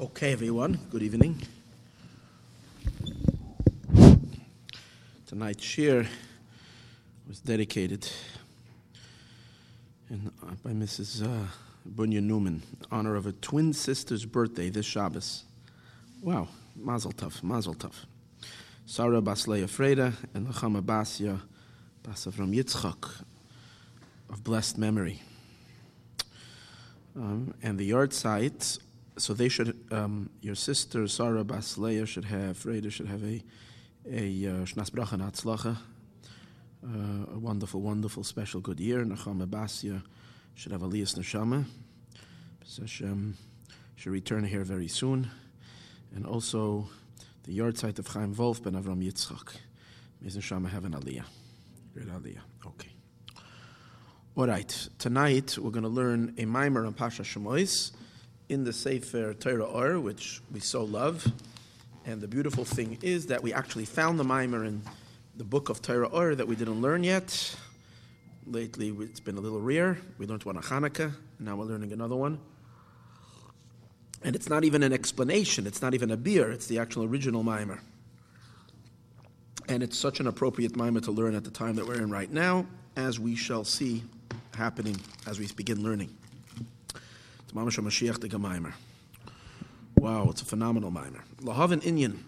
Okay, everyone, good evening. Tonight's shiur was dedicated in, uh, by Mrs. Uh, Bunya Newman in honor of her twin sister's birthday this Shabbos. Wow, Mazel Tov, Mazel Tov. Sarah Basleya Freda and Lachama Basya Basavram Yitzchak of blessed memory. Um, and the yard site, so they should, um, your sister Sarah Basleya should have, Freda should have a a uh, Shnas Bracha and uh, a wonderful, wonderful, special good year. Nachama Basya should have Aliyas Neshama. Hashem should return here very soon. And also the yard site of Chaim Wolf ben Avram Yitzchak. May Neshama have an Aliyah. Great Aliyah. Okay. All right. Tonight we're going to learn a mimer on Pasha Shemois in the Sefer Torah Or, which we so love. And the beautiful thing is that we actually found the mimer in the book of Torah Or that we didn't learn yet. Lately, it's been a little rare. We learned one on Hanukkah, now we're learning another one. And it's not even an explanation, it's not even a beer, it's the actual original mimer. And it's such an appropriate mimer to learn at the time that we're in right now, as we shall see happening as we begin learning. It's Mamash Mashiach the Mimer. Wow, it's a phenomenal mimer. Lahavin Inyan.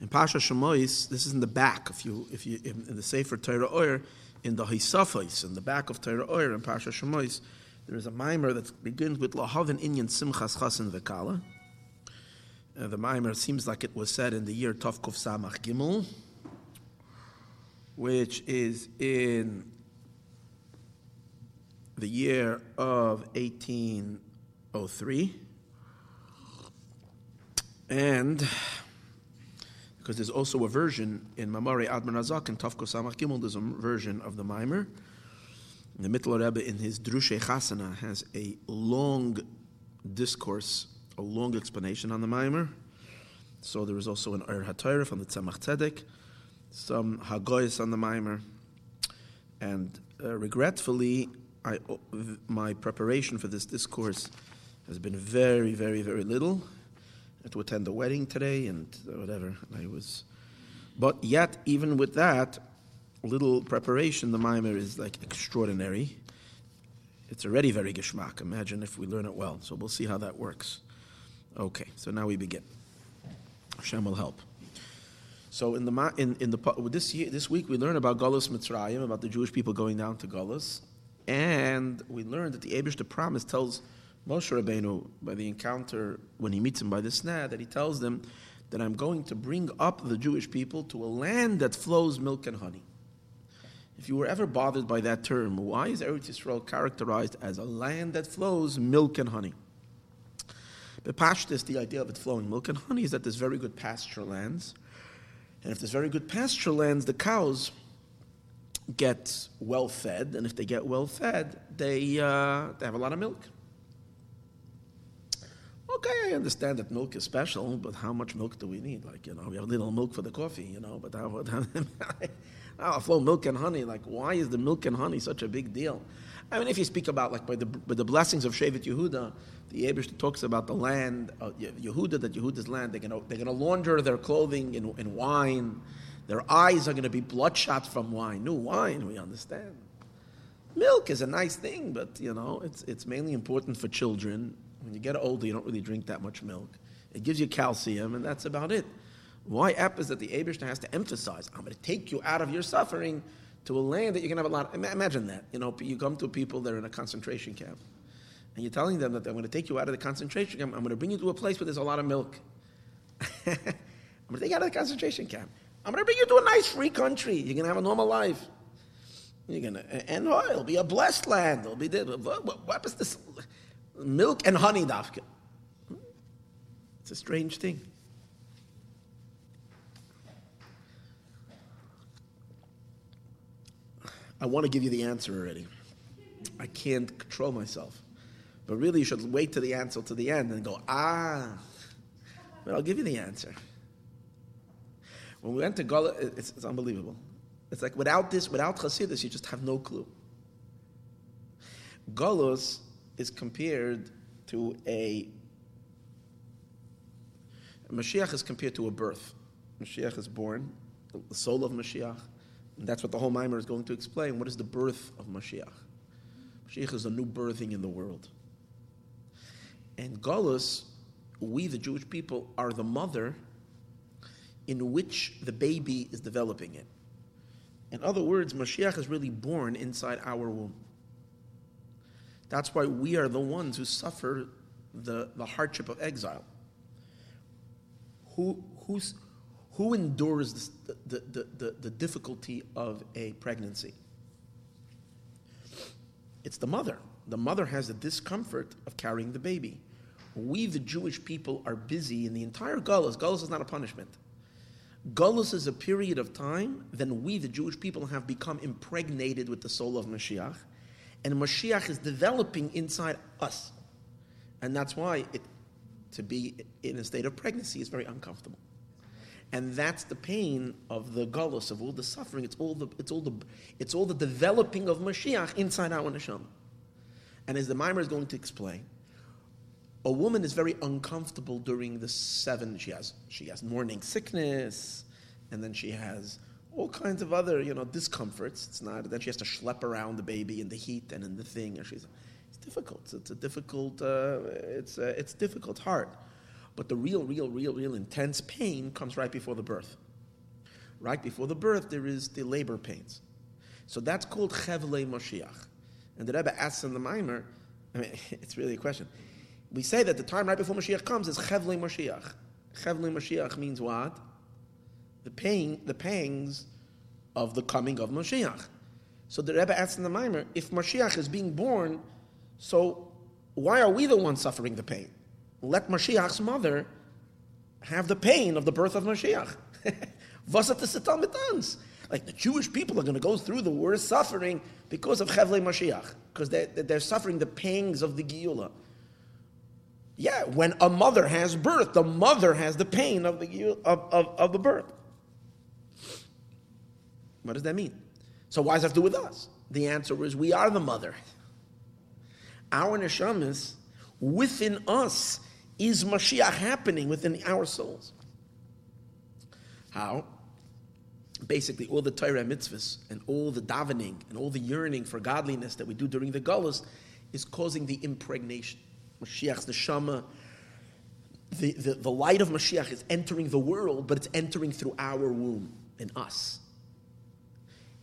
In Pasha Shemois, this is in the back. If you, if you, in, in the Sefer Torah Oyer, in the Hisafais, in the back of Torah Oyer, in Pasha Shemois, there is a mimer that begins with Lahavin Inyan Simchas Chasen Vekala. Uh, the mimer seems like it was said in the year Tovkuf Samach Gimel, which is in the year of 1803. And because there's also a version in Mamari Admar Azak and Tafko Samach Gimel, there's a version of the Mimer. The Mittler Rebbe in his Drushe Chasana has a long discourse, a long explanation on the Mimer. So there is also an Er HaTorah from the Tzemach Tzedek, some Hagoyes on the Mimer. And uh, regretfully, I, my preparation for this discourse has been very, very, very little to attend the wedding today and whatever. I was, but yet even with that little preparation, the mimer is like extraordinary. It's already very geschmack. Imagine if we learn it well. So we'll see how that works. Okay, so now we begin. Hashem will help. So in the in, in the this year this week we learn about Galus Mitzrayim, about the Jewish people going down to Galus, and we learned that the Abish the promise tells Moshe Rabbeinu, by the encounter when he meets him by the sneh, that he tells them that I'm going to bring up the Jewish people to a land that flows milk and honey. If you were ever bothered by that term, why is Eretz Yisrael characterized as a land that flows milk and honey? The Pashtis, the idea of it flowing milk and honey, is that there's very good pasture lands. And if there's very good pasture lands, the cows get well fed. And if they get well fed, they, uh, they have a lot of milk. Okay, I understand that milk is special, but how much milk do we need? Like, you know, we have a little milk for the coffee, you know, but how, how, flow milk and honey? Like, why is the milk and honey such a big deal? I mean, if you speak about, like, by the, by the blessings of Shevet Yehuda, the Abish talks about the land, of Yehuda, that Yehuda's land, they're going to they're gonna launder their clothing in, in wine. Their eyes are going to be bloodshot from wine. New wine, we understand. Milk is a nice thing, but, you know, it's, it's mainly important for children when you get older, you don't really drink that much milk. It gives you calcium, and that's about it. Why ep is that the Abishna has to emphasize, I'm going to take you out of your suffering to a land that going to have a lot. Of, imagine that. You know, you come to people that are in a concentration camp, and you're telling them that I'm going to take you out of the concentration camp. I'm going to bring you to a place where there's a lot of milk. I'm going to take you out of the concentration camp. I'm going to bring you to a nice free country. You're going to have a normal life. You're going to, and oh, it'll be a blessed land. It'll be what, what, what is this? milk and honey dafka. It's a strange thing. I want to give you the answer already. I can't control myself. But really, you should wait to the answer to the end and go, ah. But I'll give you the answer. When we went to Gala, it's, it's unbelievable. It's like without this, without Chasidus, you just have no clue. Galus is compared to a Mashiach is compared to a birth. Mashiach is born, the soul of Mashiach. And that's what the whole Mimer is going to explain. What is the birth of Mashiach? Mashiach is a new birthing in the world. And Galus, we, the Jewish people, are the mother in which the baby is developing it. In other words, Mashiach is really born inside our womb. That's why we are the ones who suffer the, the hardship of exile. Who, who's, who endures the, the, the, the, difficulty of a pregnancy? It's the mother. The mother has the discomfort of carrying the baby. We, the Jewish people, are busy in the entire Gullus. Gullus is not a punishment. Gullus is a period of time then we, the Jewish people, have become impregnated with the soul of Mashiach, and Mashiach is developing inside us. And that's why it, to be in a state of pregnancy is very uncomfortable. And that's the pain of the gullus, of all the suffering. It's all the, it's all the, it's all the developing of Mashiach inside our neshama. And as the Mimer is going to explain, a woman is very uncomfortable during the seven. She has she has morning sickness, and then she has all kinds of other you know discomforts. It's not then she has to schlep around the baby in the heat and in the thing, and she's it's difficult. It's a difficult. Uh, it's uh, it's difficult, hard. But the real, real, real, real intense pain comes right before the birth. Right before the birth, there is the labor pains. So that's called Chevle Moshiach. And the Rebbe asks in the Mimer, I mean, it's really a question we say that the time right before Mashiach comes is Chevle Mashiach. Chevle Mashiach means what? The pain, the pangs of the coming of Mashiach. So the Rebbe asks in the Mimer, if Mashiach is being born, so why are we the ones suffering the pain? Let Mashiach's mother have the pain of the birth of Mashiach. Like the Jewish people are going to go through the worst suffering because of Chevle Mashiach, because they're, they're suffering the pangs of the Geula. Yeah, when a mother has birth, the mother has the pain of the, of, of, of the birth. What does that mean? So why does that have to do with us? The answer is we are the mother. Our neshamas, within us, is Mashiach happening within our souls. How? Basically, all the Torah mitzvahs and all the davening and all the yearning for godliness that we do during the gullus is causing the impregnation. Mashiach's neshama, the, the, the light of Mashiach is entering the world, but it's entering through our womb in us.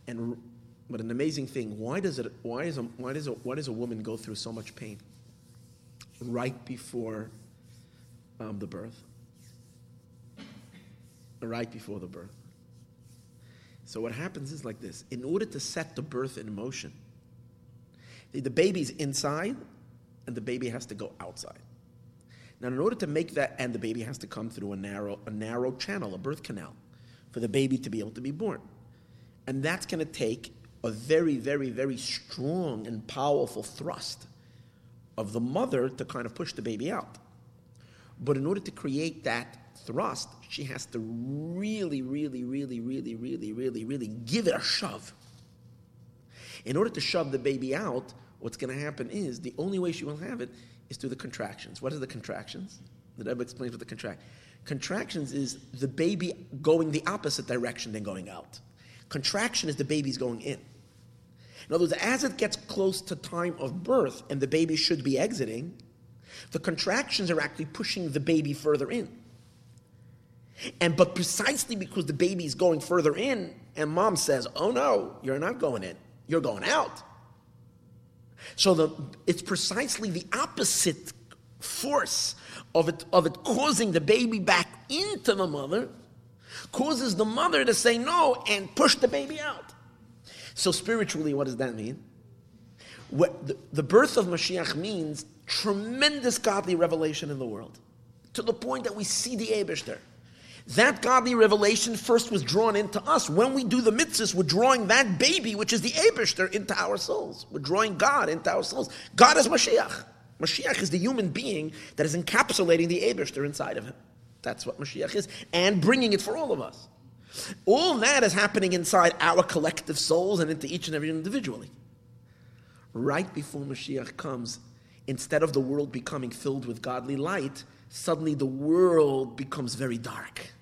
And but an amazing thing, why does it why is a why does a why does a woman go through so much pain right before um, the birth? Right before the birth. So what happens is like this: in order to set the birth in motion, the, the baby's inside, and the baby has to go outside. Now, in order to make that, and the baby has to come through a narrow, a narrow channel, a birth canal, for the baby to be able to be born. And that's going to take a very, very, very strong and powerful thrust of the mother to kind of push the baby out. But in order to create that thrust, she has to really, really, really, really, really, really, really give it a shove. In order to shove the baby out, what's going to happen is the only way she will have it is through the contractions. What are the contractions? The Rebbe explains what the contract. Contractions is the baby going the opposite direction than going out. Contraction is the baby's going in. In other words, as it gets close to time of birth and the baby should be exiting, the contractions are actually pushing the baby further in. And but precisely because the baby's going further in, and mom says, "Oh no, you're not going in. You're going out." So the, it's precisely the opposite force of it, of it causing the baby back into the mother, causes the mother to say no and push the baby out. So spiritually, what does that mean? What, the, the birth of Mashiach means tremendous godly revelation in the world, to the point that we see the Abishter. That godly revelation first was drawn into us. When we do the mitzvahs, we're drawing that baby, which is the Abishter, into our souls. We're drawing God into our souls. God is Mashiach. Mashiach is the human being that is encapsulating the Abishter inside of him. That's what Mashiach is, and bringing it for all of us. All that is happening inside our collective souls and into each and every individually. Right before Mashiach comes, instead of the world becoming filled with godly light, suddenly the world becomes very dark.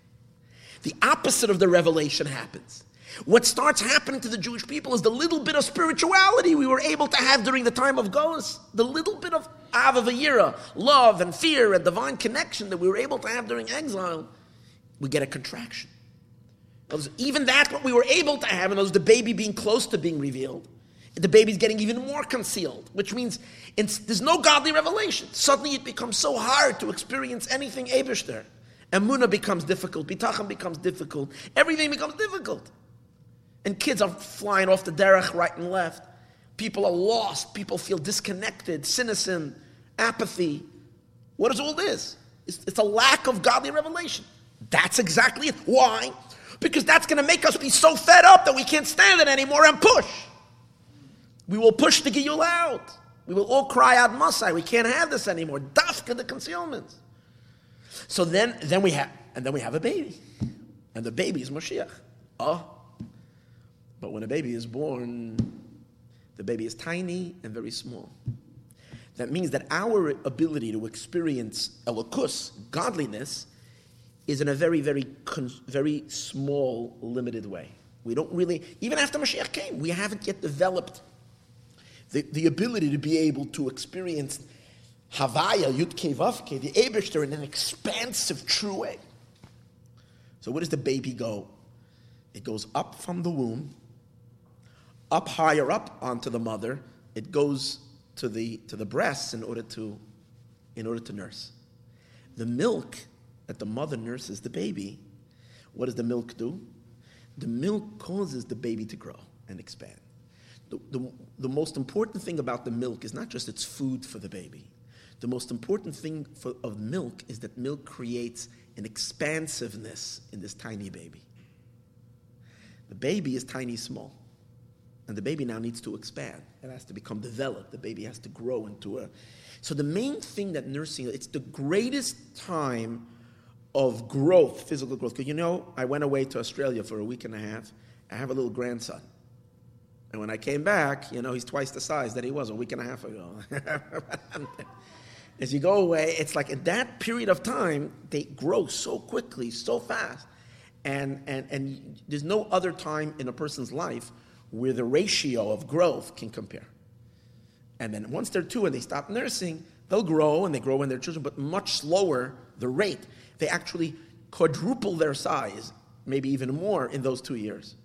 The opposite of the revelation happens. What starts happening to the Jewish people is the little bit of spirituality we were able to have during the time of Golas, the little bit of Avavayira, love and fear and divine connection that we were able to have during exile, we get a contraction. Even that, what we were able to have, and those the baby being close to being revealed, the baby's getting even more concealed, which means there's no godly revelation. Suddenly it becomes so hard to experience anything Abishter. Emuna becomes difficult, Bitachon becomes difficult, everything becomes difficult. And kids are flying off the derech right and left. People are lost. People feel disconnected, cynicism, apathy. What is all this? It's, it's a lack of godly revelation. That's exactly it. Why? Because that's going to make us be so fed up that we can't stand it anymore and push. We will push the Giyul out. We will all cry out Masai. We can't have this anymore. Dafka the concealment. So then, then we have, and then we have a baby, and the baby is Moshiach. Oh, but when a baby is born, the baby is tiny and very small. That means that our ability to experience elokus, godliness, is in a very, very, very small, limited way. We don't really, even after Mashiach came, we haven't yet developed the, the ability to be able to experience Havaya, Yudke Vavke, the Abishter, in an expansive, true way. So, where does the baby go? It goes up from the womb up higher up onto the mother, it goes to the to the breasts in order to in order to nurse. The milk that the mother nurses the baby, what does the milk do? The milk causes the baby to grow and expand. The, the, the most important thing about the milk is not just its food for the baby. The most important thing for, of milk is that milk creates an expansiveness in this tiny baby. The baby is tiny small. And the baby now needs to expand. It has to become developed. The baby has to grow into a. So the main thing that nursing, it's the greatest time of growth, physical growth. Because you know, I went away to Australia for a week and a half. I have a little grandson. And when I came back, you know, he's twice the size that he was a week and a half ago. As you go away, it's like in that period of time, they grow so quickly, so fast. And, and, and there's no other time in a person's life where the ratio of growth can compare. And then once they're two and they stop nursing, they'll grow and they grow when they're children, but much slower the rate. They actually quadruple their size, maybe even more, in those two years.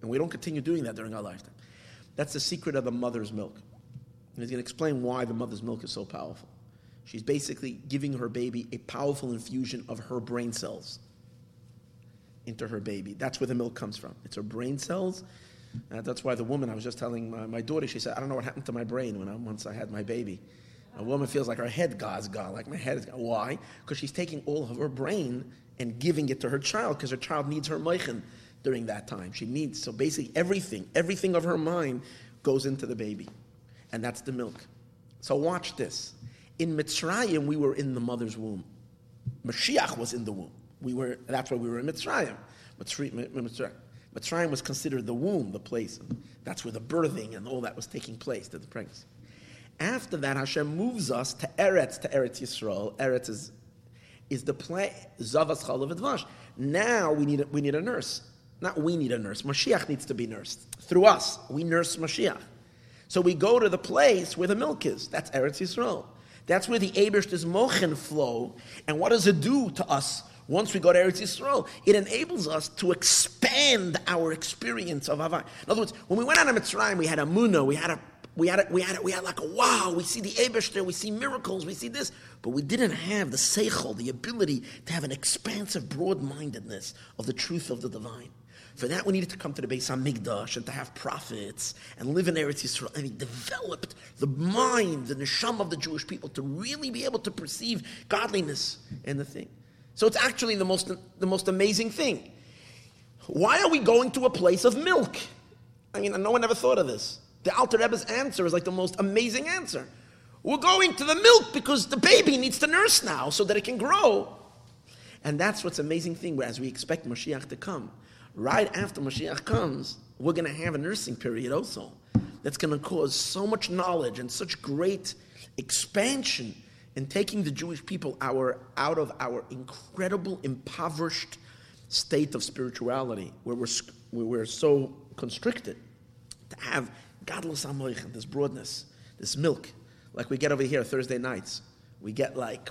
And we don't continue doing that during our lifetime. That's the secret of the mother's milk. And he's going to explain why the mother's milk is so powerful. She's basically giving her baby a powerful infusion of her brain cells into her baby. That's where the milk comes from. It's her brain cells uh, that's why the woman, I was just telling my, my, daughter, she said, I don't know what happened to my brain when I, once I had my baby. A woman feels like her head God's gone, like my head is gone. Why? Because she's taking all of her brain and giving it to her child because her child needs her moichen during that time. She needs, so basically everything, everything of her mind goes into the baby. And that's the milk. So watch this. In Mitzrayim, we were in the mother's womb. Mashiach was in the womb. We were, that's why we were in Mitzrayim. Mitzrayim. Was considered the womb, the place. That's where the birthing and all that was taking place, the pregnancy. After that, Hashem moves us to Eretz, to Eretz Yisrael. Eretz is, is the place, Zavas Chalav Now we need, a, we need a nurse. Not we need a nurse. Mashiach needs to be nursed. Through us, we nurse Mashiach. So we go to the place where the milk is. That's Eretz Yisrael. That's where the Ebershter's mochen flow. And what does it do to us once we go to Eretz Yisrael, it enables us to expand our experience of Havai. In other words, when we went out of Mitzrayim, we had a muna, we had a we had, a, we, had a, we had like a wow, we see the Ebeshter, we see miracles, we see this, but we didn't have the seichel, the ability to have an expansive, broad-mindedness of the truth of the divine. For that, we needed to come to the Beis Hamikdash and to have prophets and live in Eretz Yisrael. And he developed the mind, and the neshama of the Jewish people to really be able to perceive godliness in the thing. So it's actually the most, the most amazing thing. Why are we going to a place of milk? I mean, no one ever thought of this. The Alter Rebbe's answer is like the most amazing answer. We're going to the milk because the baby needs to nurse now so that it can grow. And that's what's amazing thing, whereas we expect Mashiach to come. Right after Mashiach comes, we're going to have a nursing period also. That's going to cause so much knowledge and such great expansion in taking the Jewish people our, out of our incredible, impoverished state of spirituality, where we're, where we're so constricted, to have godless amoich, this broadness, this milk, like we get over here Thursday nights. We get like,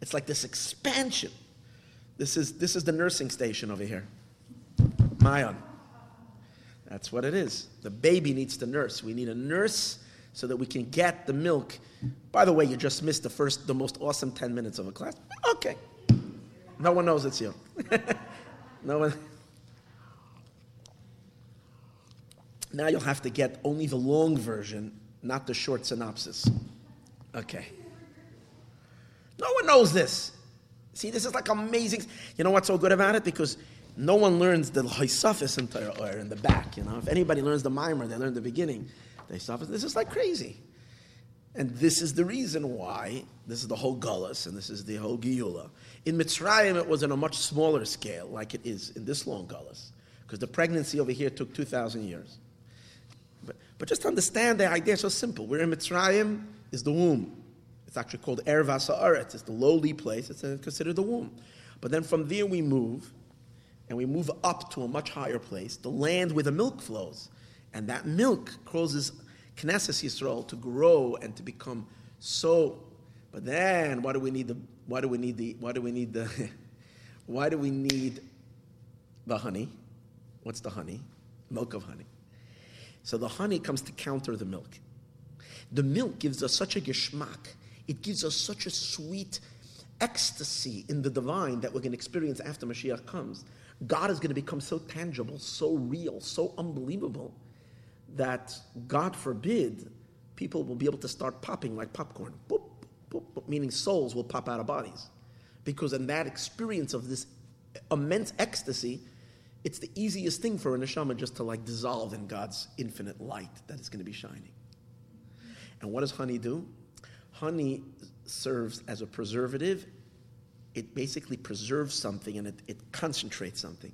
it's like this expansion. This is, this is the nursing station over here. Mayon. That's what it is. The baby needs to nurse. We need a nurse so that we can get the milk. By the way, you just missed the first, the most awesome 10 minutes of a class. Okay. No one knows it's you. no one. Now you'll have to get only the long version, not the short synopsis. Okay. No one knows this. See, this is like amazing. You know what's so good about it? Because no one learns the Haisafis in Torah or in the back. You know, if anybody learns the mimer, they learn the beginning. They Haisafis. This is like crazy, and this is the reason why this is the whole Gullus and this is the whole Giyula. In Mitzrayim, it was on a much smaller scale, like it is in this long Gullus, because the pregnancy over here took two thousand years. But, but just understand the idea so simple. We're in Mitzrayim is the womb. It's actually called Ervas Haaretz. It's the lowly place. It's considered the womb. But then from there we move and we move up to a much higher place, the land where the milk flows. And that milk causes Knesset Yisrael to grow and to become so. But then, why do we need the? Why do we need the? Why do we need the? why do we need the honey? What's the honey? Milk of honey. So the honey comes to counter the milk. The milk gives us such a geschmack. It gives us such a sweet ecstasy in the divine that we're going to experience after Mashiach comes. God is going to become so tangible, so real, so unbelievable that, God forbid, people will be able to start popping like popcorn. Boop, boop, boop, meaning souls will pop out of bodies. Because in that experience of this immense ecstasy, it's the easiest thing for a neshama just to like dissolve in God's infinite light that is going to be shining. And what does honey do? Honey serves as a preservative it basically preserves something and it, it concentrates something.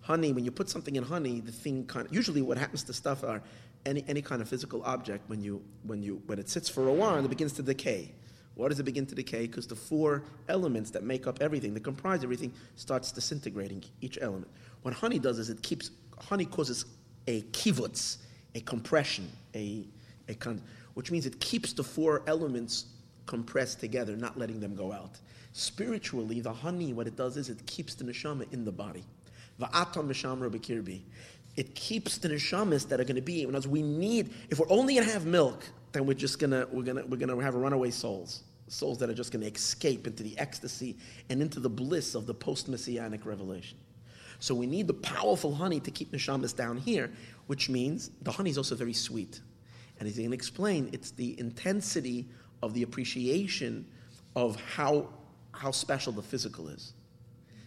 Honey, when you put something in honey, the thing kind of, usually what happens to stuff are any, any kind of physical object, when, you, when, you, when it sits for a while, it begins to decay. Why does it begin to decay? Because the four elements that make up everything, that comprise everything, starts disintegrating each element. What honey does is it keeps, honey causes a kivutz, a compression, a, a con, which means it keeps the four elements compressed together, not letting them go out. Spiritually, the honey, what it does is it keeps the neshama in the body. Va'atam neshamra bekirbi. It keeps the neshamas that are going to be. As we need, if we're only going to have milk, then we're just gonna we're gonna we're gonna have runaway souls, souls that are just going to escape into the ecstasy and into the bliss of the post-messianic revelation. So we need the powerful honey to keep neshamas down here, which means the honey is also very sweet. And he's going to explain it's the intensity of the appreciation of how how special the physical is.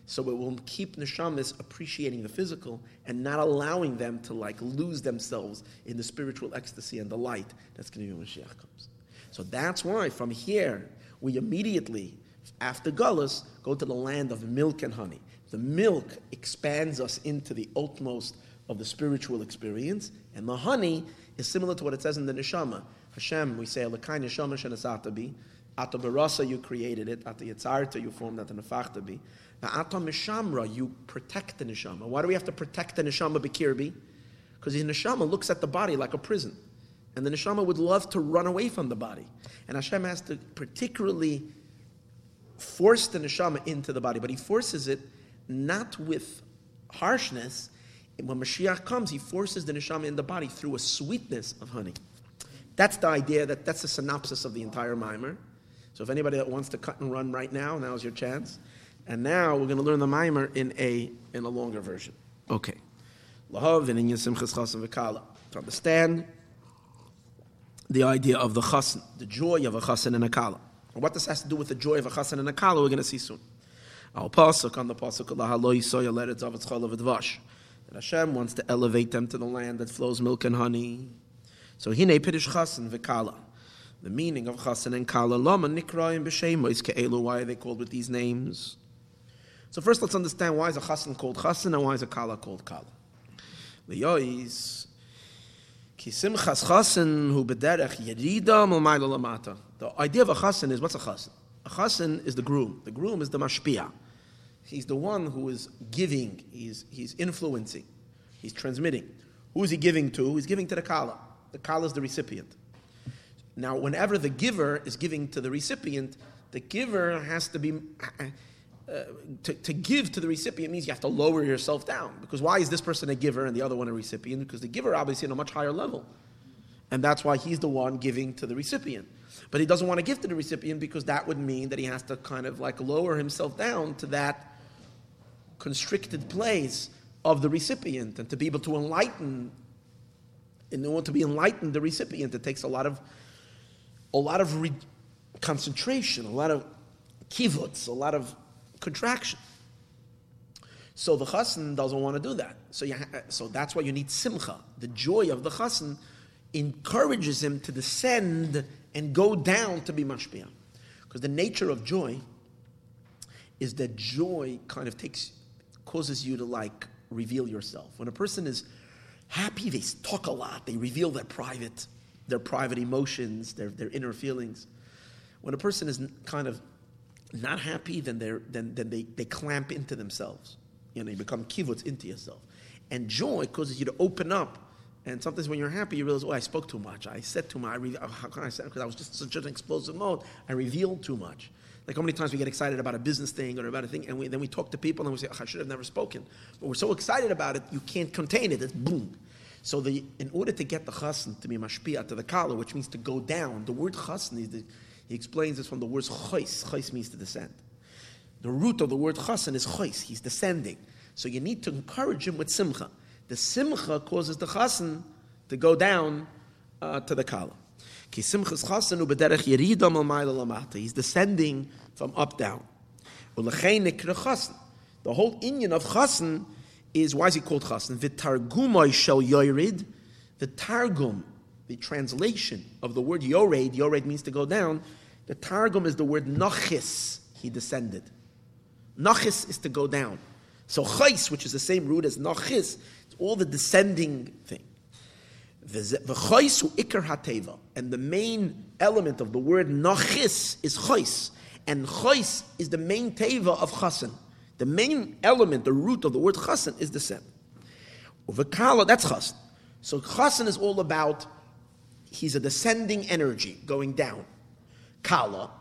So it will keep neshamas appreciating the physical and not allowing them to like lose themselves in the spiritual ecstasy and the light that's going to be when Mashiach comes. So that's why from here we immediately, after Gullus, go to the land of milk and honey. The milk expands us into the utmost of the spiritual experience, and the honey is similar to what it says in the neshama. Hashem, we say, Alakai neshama shenasatabi, Ata barasa, you created it. Ata yitzarta, you formed that be. Now, ata mishamra, you protect the neshama. Why do we have to protect the neshama bekirbi? Because the neshama looks at the body like a prison. And the neshama would love to run away from the body. And Hashem has to particularly force the neshama into the body. But he forces it not with harshness. When Mashiach comes, he forces the neshama in the body through a sweetness of honey. That's the idea, that, that's the synopsis of the entire mimer. So if anybody that wants to cut and run right now, now's your chance. And now we're going to learn the mimer in a in a longer version. Okay. Lahav and in simchas chasen v'kala. To understand the idea of the chasen, the joy of a chasen and a kala. And what this has to do with the joy of a chasen and a kala, we're going to see soon. Our pasuk on the pasuk lahalo yisoya let it's of its That Hashem wants to elevate them to the land that flows milk and honey. So hine pidish chasen v'kala the meaning of Chasen and Kala Lama Nikraim B'Shemois Ke'elu. Why are they called with these names? So first, let's understand why is a Chasen called Chasen and why is a Kala called Kala. The chasen hu bederech yerida lamata. The idea of a chasen is what's a chasen? A chasen is the groom. The groom is the mashpia. He's the one who is giving. He's he's influencing. He's transmitting. Who is he giving to? He's giving to the kala. The kala is the recipient. Now, whenever the giver is giving to the recipient, the giver has to be. Uh, to, to give to the recipient means you have to lower yourself down. Because why is this person a giver and the other one a recipient? Because the giver obviously on a much higher level. And that's why he's the one giving to the recipient. But he doesn't want to give to the recipient because that would mean that he has to kind of like lower himself down to that constricted place of the recipient and to be able to enlighten in order to be enlightened the recipient it takes a lot of a lot of re- concentration a lot of kivuts a lot of contraction. So the chassan doesn't want to do that. So, ha- so that's why you need simcha. The joy of the chassan encourages him to descend and go down to be mashpia. Because the nature of joy is that joy kind of takes, causes you to like reveal yourself. When a person is happy, they talk a lot. They reveal their private, their private emotions, their, their inner feelings. When a person is kind of not happy, then, they're, then, then they, they clamp into themselves. You know, you become kibbutz into yourself. And joy causes you to open up. And sometimes when you're happy, you realize, oh, I spoke too much. I said too much. I re- how can I say? Because I was just such an explosive mode. I revealed too much. Like how many times we get excited about a business thing or about a thing, and we, then we talk to people and we say, oh, I should have never spoken. But we're so excited about it, you can't contain it. It's boom. So the, in order to get the chassan to be mashpia to the kala, which means to go down, the word chassan is the, he explains this from the word chois. Chois means to descend. The root of the word chasen is chois. He's descending. So you need to encourage him with simcha. The simcha causes the chasen to go down uh, to the kala. He's descending from up down. The whole inyan of chasen is why is he called chasen? V'targumai shel yorid. The targum, the translation of the word yored, yored means to go down, the Targum is the word nachis, he descended. Nachis is to go down. So chais, which is the same root as nachis, it's all the descending thing. The hateva, and the main element of the word nachis is chais, and chais is the main teva of chasen. The main element, the root of the word chasen is descent. Uvekala, that's chasen. So chasen is all about he's a descending energy going down. Kala.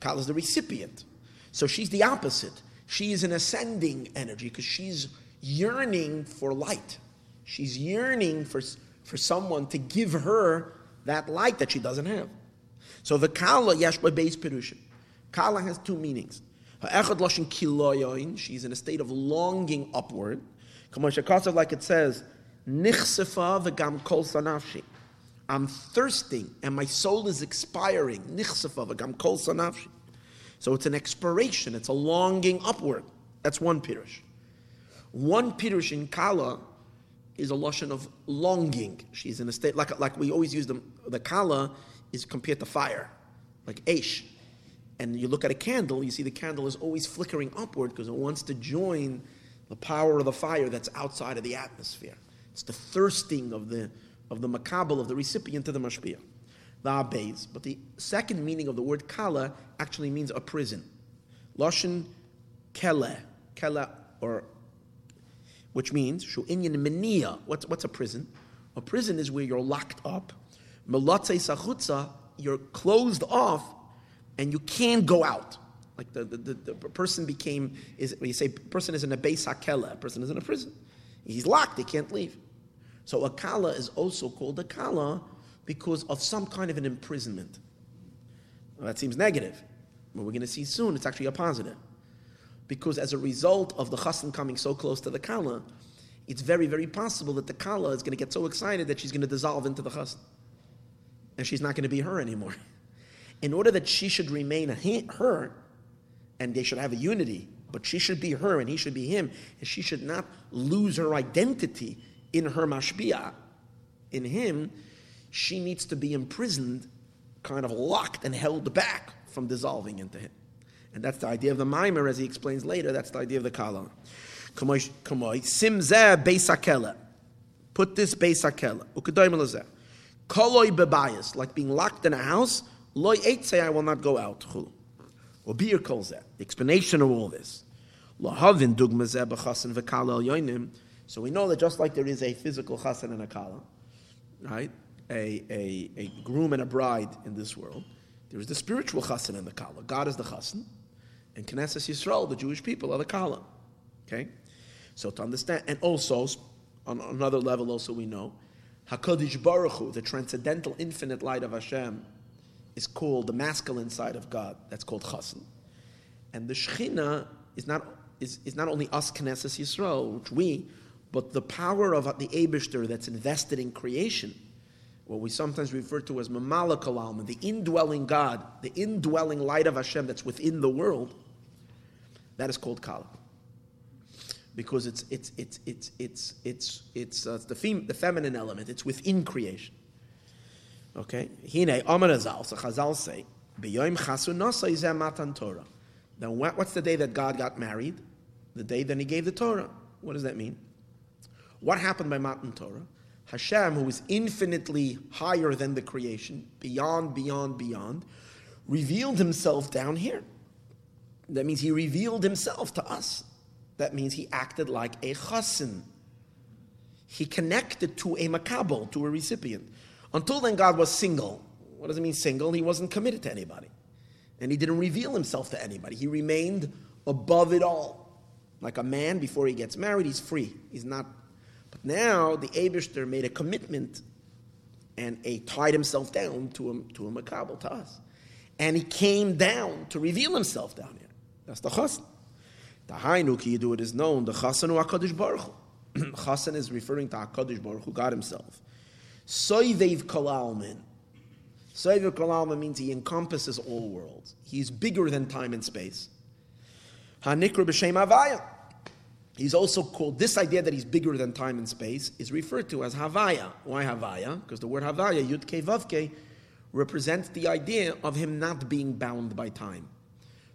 Kala is the recipient. So she's the opposite. She is an ascending energy because she's yearning for light. She's yearning for, for someone to give her that light that she doesn't have. So the Kala Yashba Beis Pirushim. Kala has two meanings. She's in a state of longing upward. Like it says, Nichsefa v'gam kol sanafshi. I'm thirsting and my soul is expiring. So it's an expiration, it's a longing upward. That's one pirush. One pirush in Kala is a lotion of longing. She's in a state, like, like we always use the, the Kala is compared to fire, like Aish. And you look at a candle, you see the candle is always flickering upward because it wants to join the power of the fire that's outside of the atmosphere. It's the thirsting of the, of the makabel, of the recipient to the mashpia. The abeis. But the second meaning of the word kala actually means a prison. Loshin kele. Kele, or which means shu'inyan menia. What's, what's a prison? A prison is where you're locked up. Melatze sachutza, you're closed off and you can't go out. Like the, the, the, the person became, is, when you say person is in a beis hakela, person is in a prison. He's locked, he can't leave. So a kala is also called a kala because of some kind of an imprisonment. Well, that seems negative. But we're going to see soon it's actually a positive. Because as a result of the chassan coming so close to the kala, it's very, very possible that the kala is going to get so excited that she's going to dissolve into the chassan. And she's not going to be her anymore. In order that she should remain her, and they should have a unity, but she should be her and he should be him, and she should not lose her identity in her mashpia, in him, she needs to be imprisoned, kind of locked and held back from dissolving into him. And that's the idea of the mimer, as he explains later. That's the idea of the kala. Simzeh beisakela. Put this beisakela. Koloi bebayas, like being locked in a house, eight say I will not go out. Or beer calls that. The explanation of all this. So we know that just like there is a physical chasen and a kala, right? A, a, a groom and a bride in this world, there is the spiritual chasen and the kala. God is the chasen, and Knesset Yisrael, the Jewish people, are the kala. Okay? So to understand, and also, on another level also we know, HaKadosh Baruch Hu, the transcendental infinite light of Hashem, is called the masculine side of God. That's called Chasen. And the Shechina is not, is, is not only us Knesset Yisrael, which we, but the power of the Abishter that's invested in creation, what we sometimes refer to as Mamalak the indwelling God, the indwelling light of Hashem that's within the world, that is called Kala because it's it's it's it's it's it's it's, uh, it's the fem- the feminine element. It's within creation. Okay, hine Azal. So Chazal say, "B'yoim chasun nasa matan Torah." Then what, what's the day that God got married? The day that He gave the Torah. What does that mean? What happened by Matan Torah? Hashem, who is infinitely higher than the creation, beyond, beyond, beyond, revealed Himself down here. That means He revealed Himself to us. That means he acted like a chassin. He connected to a makabel, to a recipient. Until then, God was single. What does it mean, single? He wasn't committed to anybody. And he didn't reveal himself to anybody. He remained above it all. Like a man, before he gets married, he's free. He's not. But now, the Abishter made a commitment and a, tied himself down to a, to a makabel, to us. And he came down to reveal himself down here. That's the chassan. The Hainu ki it is known, the Chasanu HaKadosh Baruch Hu. Chasan is referring to HaKadosh Baruch Hu, God himself. Soivev Kalalmin. Soivev Kalalmin means he encompasses all worlds. He's bigger than time and space. Hanikra B'Shem Havaya. He's also called, this idea that he's bigger than time and space is referred to as Havaya. Why Havaya? Because the word Havaya, Yud Ke Vav represents the idea of him not being bound by time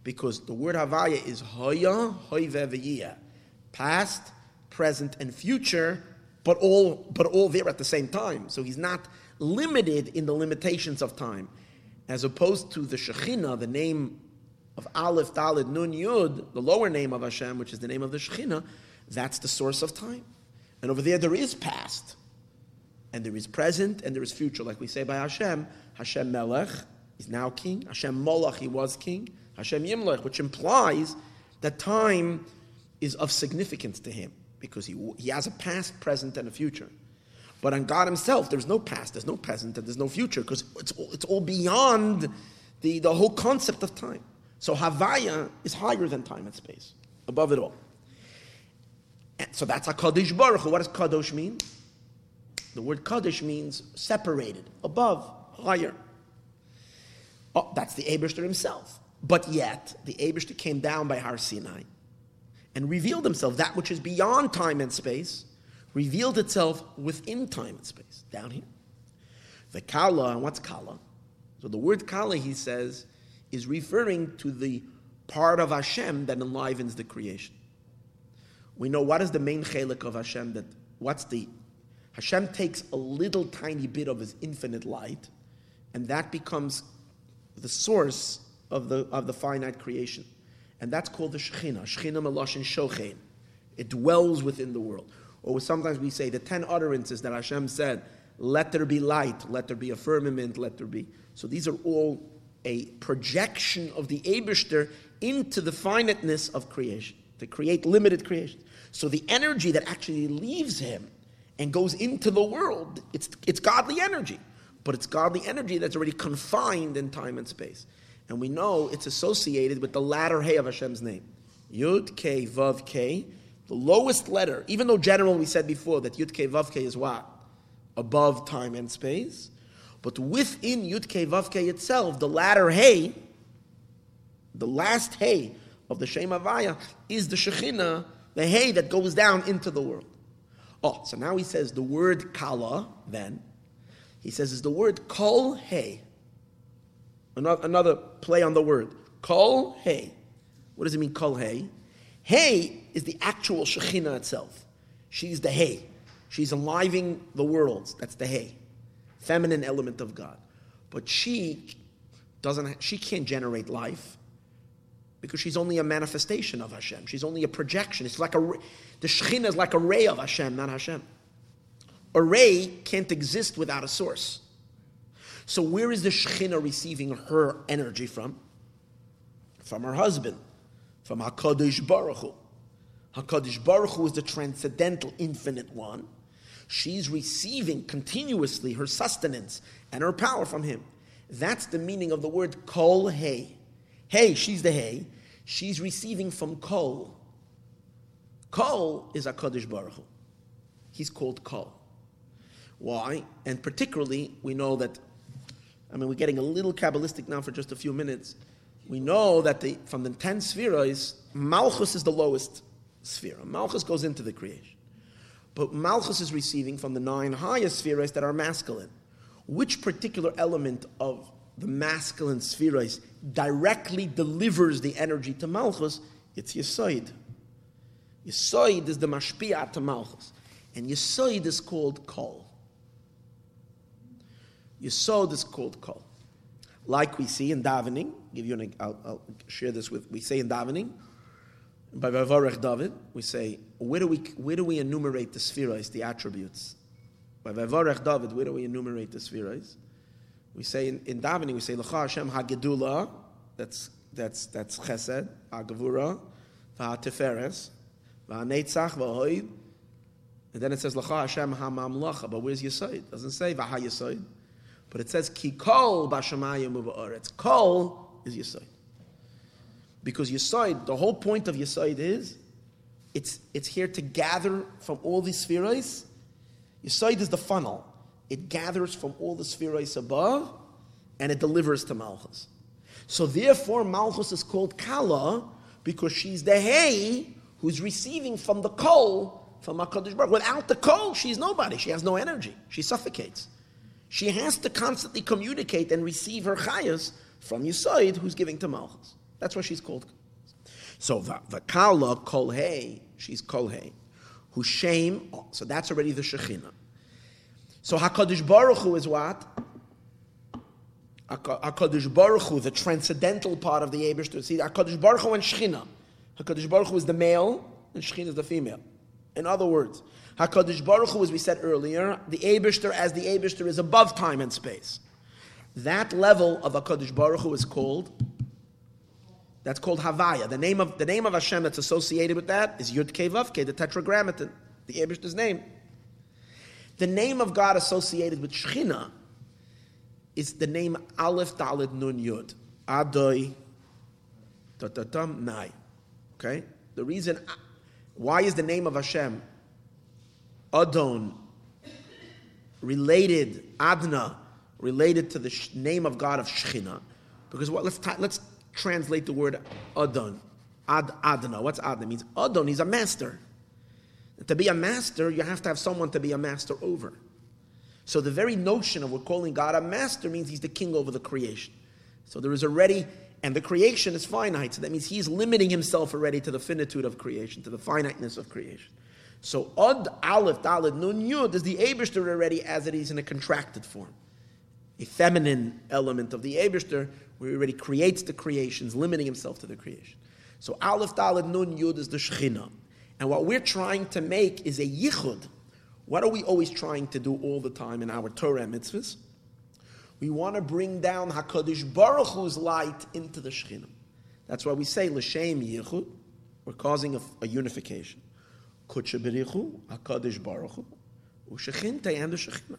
because the word Havaya is Hoya, Hoyve past, present, and future, but all, but all there at the same time. So he's not limited in the limitations of time, as opposed to the Shekhinah, the name of Aleph, Dalet, Nun, Yud, the lower name of Hashem, which is the name of the Shekhinah, that's the source of time. And over there, there is past, and there is present, and there is future, like we say by Hashem. Hashem Melech is now king. Hashem Molech, he was king. Hashem Yimlech, which implies that time is of significance to him because he, he has a past, present, and a future. But on God Himself, there's no past, there's no present, and there's no future because it's all, it's all beyond the, the whole concept of time. So Havaya is higher than time and space, above it all. And so that's a Kaddish Baruch What does Kadosh mean? The word Kaddish means separated, above, higher. Oh, that's the Abishter himself. But yet, the Abishter came down by Har Sinai and revealed himself, that which is beyond time and space, revealed itself within time and space, down here. The Kala, and what's Kala? So the word Kala, he says, is referring to the part of Hashem that enlivens the creation. We know what is the main chelik of Hashem that, what's the, Hashem takes a little tiny bit of his infinite light, and that becomes the source of the, of the finite creation. And that's called the Shekhinah. Shekhinah Meloshin Shochein. It dwells within the world. Or sometimes we say the ten utterances that Hashem said, let there be light, let there be a firmament, let there be. So these are all a projection of the Abishter into the finiteness of creation, to create limited creation. So the energy that actually leaves him and goes into the world, it's, it's godly energy. But it's godly energy that's already confined in time and space. And we know it's associated with the latter Hey of Hashem's name. Yud K Vav K, the lowest letter, even though general we said before that Yud K Vav K is what? Above time and space. But within Yud K Vav K itself, the latter Hey, the last Hey of the Shem Havaya is the Shekhinah, the Hey that goes down into the world. Oh, so now he says the word Kala, then, he says is the word Kol Hey. Another play on the word. Kol Hey. What does it mean, Kol Hey? Hey is the actual Shekhinah itself. She's the Hey. She's enlivening the worlds. That's the Hey. feminine element of God. But she doesn't, she can't generate life because she's only a manifestation of Hashem. She's only a projection. It's like a, the Shekhinah is like a ray of Hashem, not Hashem. A ray can't exist without a source. So where is the Shekhinah receiving her energy from? From her husband, from HaKadosh Baruch Hu. HaKadosh Baruch Hu is the transcendental, infinite one. She's receiving continuously her sustenance and her power from him. That's the meaning of the word kol hey. Hey, she's the hey. She's receiving from kol. Kol is HaKadosh Baruch Hu. He's called kol. Why? And particularly, we know that, I mean, we're getting a little Kabbalistic now for just a few minutes. We know that the, from the ten spheres, Malchus is the lowest sphere. Malchus goes into the creation. But Malchus is receiving from the nine highest spheres that are masculine. Which particular element of the masculine spheres directly delivers the energy to Malchus? It's Yesoid. Yesoid is the mashpia to Malchus. And Yesoid is called Kol. Yesod is called Kol. Like we see in davening, give you an, I'll, I'll share this with, we say in davening, by Vavarech David, we say, where do we, where do we enumerate the spheres, the attributes? By Vavarech David, where do we enumerate the spheres? We say in, in davening, we say, L'cha Hashem HaGedula, that's, that's, that's Chesed, HaGavura, VaHaTeferes, VaHaNetzach, VaHoid, and then it says, L'cha Hashem HaMamlacha, but where's Yesod? It doesn't say Vaha Yesod. But it says, Ki kol b'shamayim u'ba'aretz. Kol is Yesod. Because Yesod, the whole point of Yesod is, it's, it's here to gather from all these spheres. Yesod is the funnel. It gathers from all the spheres above, and it delivers to Malchus. So therefore, Malchus is called Kala, because she's the Hay who's receiving from the Kol, from HaKadosh Baruch. Without the Kol, she's nobody. She has no energy. She suffocates. She has to constantly communicate and receive her chayas from Yisoid, who's giving to Malchus. That's what she's called. So Vakala Kol Hey, she's Kolhei, Who shame, so that's already the Shekhinah. So HaKadosh Baruch Hu is what? HaKadosh Baruch Hu, the transcendental part of the Ebershter. See, HaKadosh Baruch Hu and Shekhinah. HaKadosh Baruch Hu is the male, and Shekhinah is the female. In other words, HaKadosh Baruch Hu, as we said earlier, the Abishter as the Abishter is above time and space. That level of HaKadosh Baruch Hu is called, that's called Havaya. The name of, the name of Hashem that's associated with that is Yud Kei the Tetragrammaton, the Abishter's name. The name of God associated with Shechina is the name Aleph Dalet Nun Yud. Adoi Tatatam Nai. Okay? The reason, why is the name of Hashem Adon, related, Adna, related to the name of God of Shechina. Because what, let's, let's translate the word Adon. Ad, Adna. What's Adna? It means Adon, he's a master. And to be a master, you have to have someone to be a master over. So the very notion of we're calling God a master means he's the king over the creation. So there is already, and the creation is finite. So that means he's limiting himself already to the finitude of creation, to the finiteness of creation. So Od Aleph Dalet Nun Yud is the Abishter already as it is in a contracted form. A feminine element of the Abishter where he already creates the creations, limiting himself to the creation. So Aleph Dalet Nun Yud is the Shechina. And what we're trying to make is a Yichud. What are we always trying to do all the time in our Torah mitzvahs? We want to bring down HaKadosh Baruch Hu's light into the Shechina. That's why we say L'Shem Yichud. We're causing a, a unification. And Ushechina.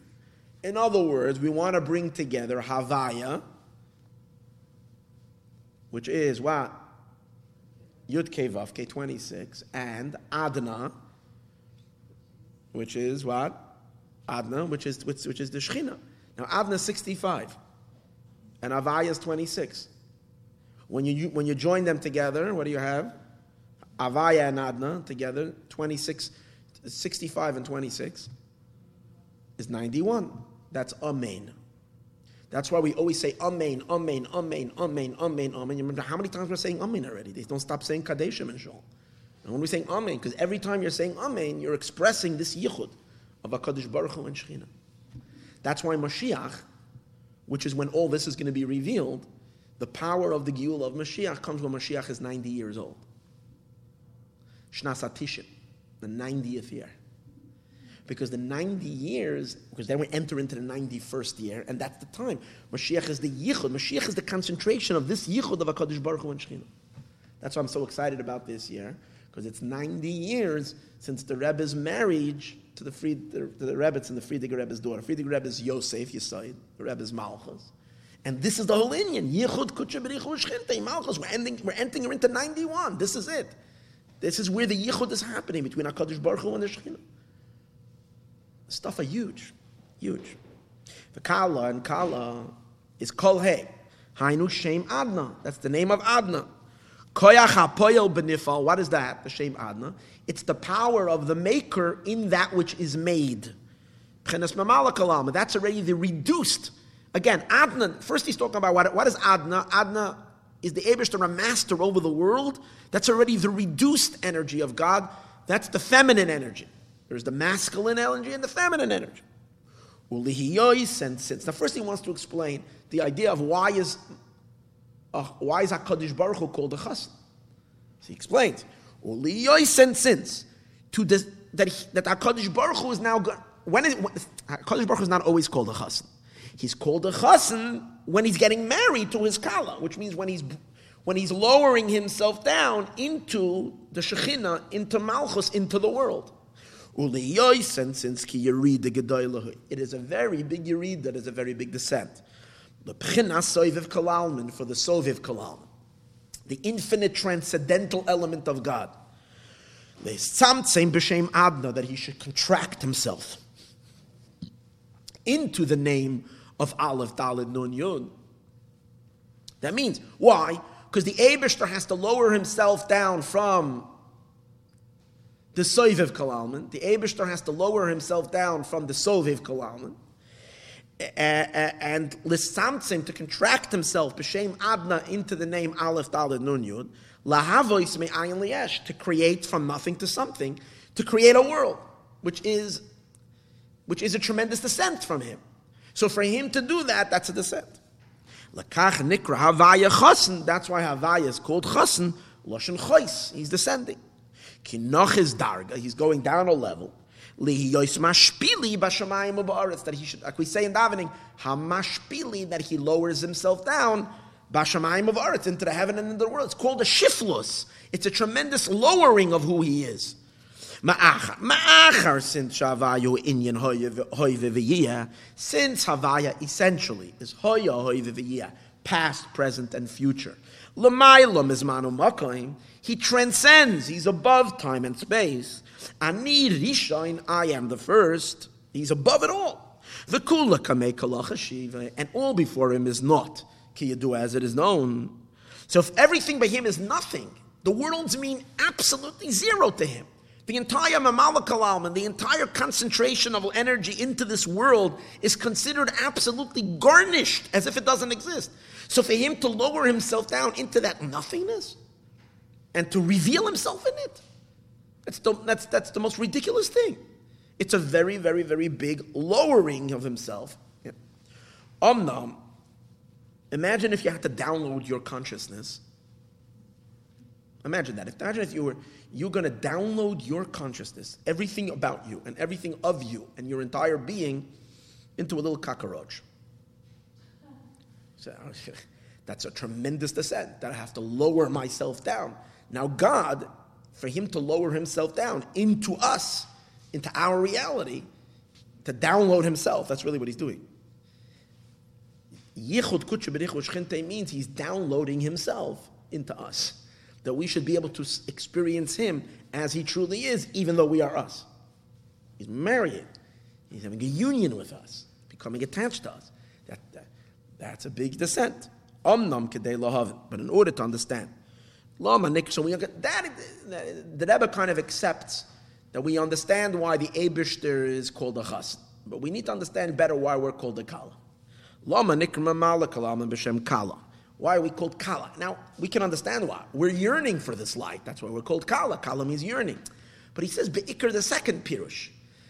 In other words, we want to bring together Havaya, which is what? Yud Kevav, K26, and Adna, which is what? Adna, which is, which, which is the Shechina. Now, Adna is 65, and Havaya is 26. When you, when you join them together, what do you have? Avaya and Adna together, 26, 65 and 26, is 91. That's Amen. That's why we always say Amen, Amen, Amen, Amen, Amen, Amen. You remember how many times we're saying Amen already? They don't stop saying Kadeshim and Shul. And when we're saying Amen, because every time you're saying Amen, you're expressing this Yichud of HaKadosh Baruch Hu and Shechina. That's why Mashiach, which is when all this is going to be revealed, the power of the Geul of Mashiach comes when Mashiach is 90 years old. Shnas Atishim, the 90th year. Because the 90 years, because then we enter into the 91st year, and that's the time. Mashiach is the Yichud. Mashiach is the concentration of this Yichud of HaKadosh Baruch Hu and Shekhinah. That's why I'm so excited about this year, because it's 90 years since the Rebbe's marriage to the, Fried, to the Rebbe's and the Frierdiker Rebbe's daughter. Frierdiker Rebbe is Yosef Yisoid, the Rebbe's Malchus. And this is the whole inyan. Yichud Kutcha B'richu Malchus. We're ending, we're entering into 91. This is it. This is where the Yichud is happening between HaKadosh Baruch Hu and the Shekhinah. Stuff are huge, huge. The Kala and Kala is Kol He. Hainu Shem Adna. That's the name of Adna. Koyach HaPoyel Benifal. What is that? The Shem Adna. It's the power of the maker in that which is made. That's already the reduced. Again, Adna, first he's talking about what, what is Adna? Adna is the Abishter, a master over the world. That's already the reduced energy of God. That's the feminine energy. There's the masculine energy and the feminine energy. And since now, first he wants to explain the idea of why is uh, why is Hakadosh Baruch Hu called a chassan. So he explains. And since to this, that he, that Hakadosh Baruch Hu is now when is Hakadosh Baruch Hu is not always called a chassan. He's called a chassan when he's getting married to his kala, which means when he's when he's lowering himself down into the Shekhinah, into Malchus, into the world. It is a very big Yerid, that is a very big descent. The Soiviv Kalalman for the Soviv Kalalman, the infinite transcendental element of God. The Samtsein B'Shem Adna, that he should contract himself into the name of Aleph Dalid Nun Yud. That means, why? Because the Abishter has to lower himself down from the Soviv Kalalman. The Abishter has to lower himself down from the Soviv Kalalman. And lisamtzim to contract himself b'shem adna into the name Aleph Daled Nun Yud lahavois me'ayin liyesh to create from nothing to something to create a world which is which is a tremendous descent from him. So for him to do that, that's a descent. Lakach nikra havaya chasen. That's why havaya is called chasen. Loshen chois. He's descending. Kinoch is darga. He's going down a level. Lihiyois mashpili b'shamayim u'ba'aretz. That he should, like we say in davening, hamashpili, that he lowers himself down b'shamayim u'ba'aretz, into the heaven and into the world. It's called a shiflus. It's a tremendous lowering of who he is. Ma'achar, ma'achar, since Shavayu inyan v'viyah, since Havaya essentially is hoya hoy v'viyah, past, present, and future. L'maylam is manu makoim, he transcends, he's above time and space. Ani rishain, I am the first, he's above it all. The kula kamei and all before him is not, ki as it is known. So if everything by him is nothing, the worlds mean absolutely zero to him. The entire Mamalakalam and the entire concentration of energy into this world is considered absolutely gornisht as if it doesn't exist. So for him to lower himself down into that nothingness and to reveal himself in it, that's the, that's, that's the most ridiculous thing. It's a very, very, very big lowering of himself. Omnam, imagine if you had to download your consciousness. Imagine that. Imagine if you were you're going to download your consciousness, everything about you and everything of you and your entire being into a little cockroach. So, that's a tremendous descent that I have to lower myself down. Now, God, for Him to lower Himself down into us, into our reality, to download Himself, that's really what He's doing. Yichud means He's downloading Himself into us that we should be able to experience Him as He truly is, even though we are us. He's marrying, He's having a union with us, becoming attached to us. That, that that's a big descent. Omnam. But in order to understand, lama so we that the Rebbe kind of accepts that we understand why the Abishter is called a chas, but we need to understand better why we're called a kala. Lama nikma malakalam b'shem kala. Why are we called Kala? Now, we can understand why. We're yearning for this light. That's why we're called Kala. Kala means yearning. But he says Be'ikr, the second Pirush.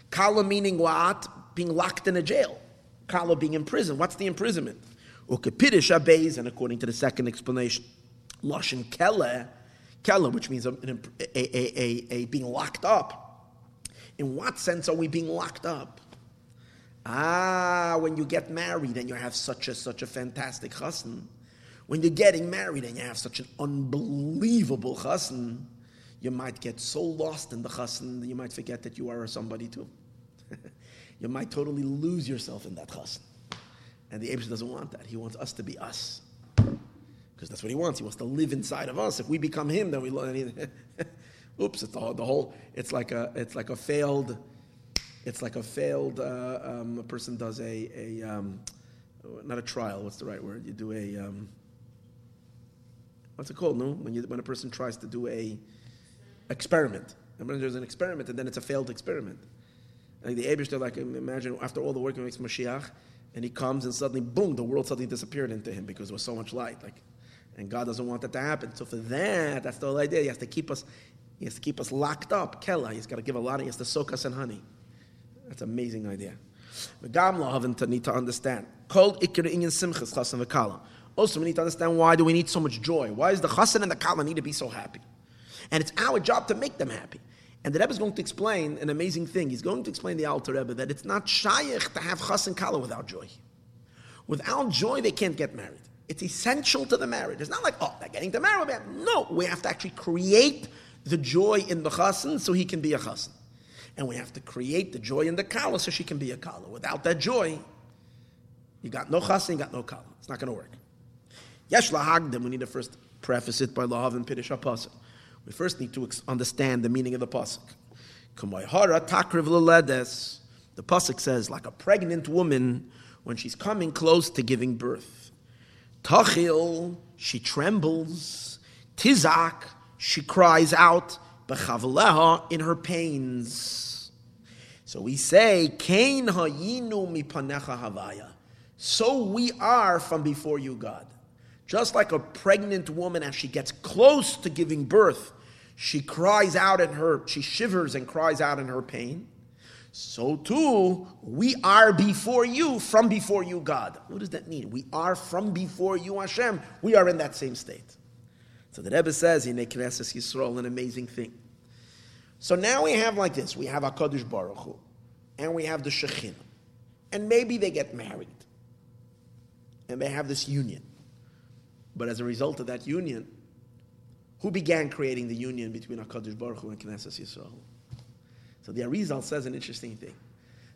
Kala meaning what? Being locked in a jail. Kala being imprisoned. What's the imprisonment? Ukepirish abeis, and according to the second explanation, Lashon Kele, Kele, which means a, a, a, a, being locked up. In what sense are we being locked up? Ah, when you get married and you have such a such a fantastic chassan, when you're getting married and you have such an unbelievable chassan, you might get so lost in the chassan that you might forget that you are somebody too. you might totally lose yourself in that chassan. And the Abishah doesn't want that. He wants us to be us. Because that's what he wants. He wants to live inside of us. If we become him, then we oops, it's the whole, the whole it's like a it's like a failed it's like a failed uh, um, a person does a, a um, not a trial, what's the right word? You do a um, what's it called? No, when you when a person tries to do a experiment. Remember, there's an experiment, and then it's a failed experiment. And the Abish, like imagine after all the work he makes Mashiach, and he comes and suddenly, boom, the world suddenly disappeared into him because there was so much light. Like, and God doesn't want that to happen. So for that, that's the whole idea. He has to keep us, he has to keep us locked up. Kella, he's got to give a lot. He has to soak us in honey. That's an amazing idea. to need to understand. Called ikir inyan simchas chasan v'kala. Also, we need to understand why do we need so much joy? Why does the chasan and the kala need to be so happy? And it's our job to make them happy. And the Rebbe is going to explain an amazing thing. He's going to explain the Alter Rebbe that it's not shaykh to have chas and kala without joy. Without joy, they can't get married. It's essential to the marriage. It's not like, oh, they're getting to marry. No, we have to actually create the joy in the chassan so he can be a chassan. And we have to create the joy in the kala so she can be a kala. Without that joy, you got no chassan, you got no kala. It's not going to work. Yesh lahagdim, we need to first preface it by lahav and pidish pasuk. We first need to understand the meaning of the pasuk. The pasuk says, like a pregnant woman when she's coming close to giving birth. Tachil, she trembles. Tizak, she cries out. Bechavaleha, in her pains. So we say, Kain hayinu mipanecha havaya. So we are from before you, God. Just like a pregnant woman, as she gets close to giving birth, she cries out in her, she shivers and cries out in her pain. So too, we are before you, from before you, God. What does that mean? We are from before you, Hashem. We are in that same state. So the Rebbe says in Knesset Yisrael an amazing thing. So now we have like this: we have Hakadosh Baruch Hu, and we have the Shekhinah, and maybe they get married, and they have this union. But as a result of that union, who began creating the union between HaKadosh Baruch Hu and Knesset Yisrael? So the Arizal says an interesting thing.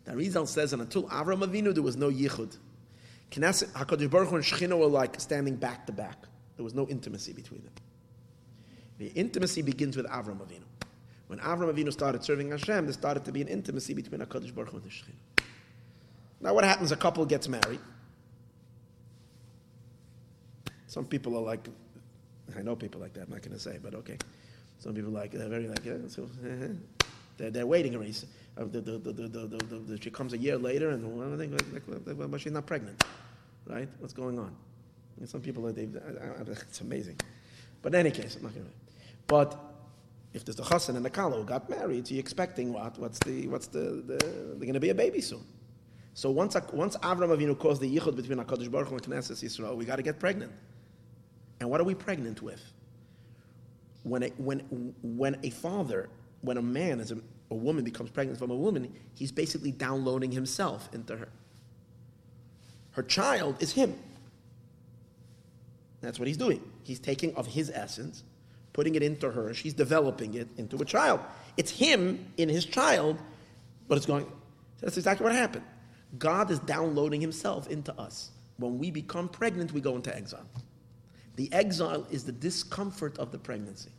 The Arizal says that until Avram Avinu, there was no yichud. Knesset, HaKadosh Baruch Hu and Shechina were like standing back to back. There was no intimacy between them. The intimacy begins with Avram Avinu. When Avram Avinu started serving Hashem, there started to be an intimacy between HaKadosh Baruch Hu and the Shechina. Now what happens? A couple gets married. Some people are like, I know people like that, I'm not going to say, but okay. Some people like, they're very like, yeah, so, they're, they're waiting already. Uh, the, the, the, the she comes a year later and well, think, like, like, but she's not pregnant, right? What's going on? And some people, are, they, it's amazing. But in any case, I'm not going to. But if there's the chassan and the kala who got married, so you're expecting what? What's the, what's the, the they're going to be a baby soon. So once, once Avram Avinu caused the yichud between HaKadosh Baruch Hu and Knesset Yisrael, we got to get pregnant. And what are we pregnant with? When a, when, when a father, when a man, as a, a woman becomes pregnant from a woman, he's basically downloading himself into her. Her child is him. That's what he's doing. He's taking of his essence, putting it into her. She's developing it into a child. It's him in his child, but it's going. That's exactly what happened. God is downloading himself into us. When we become pregnant, we go into exile. The exile is the discomfort of the pregnancy.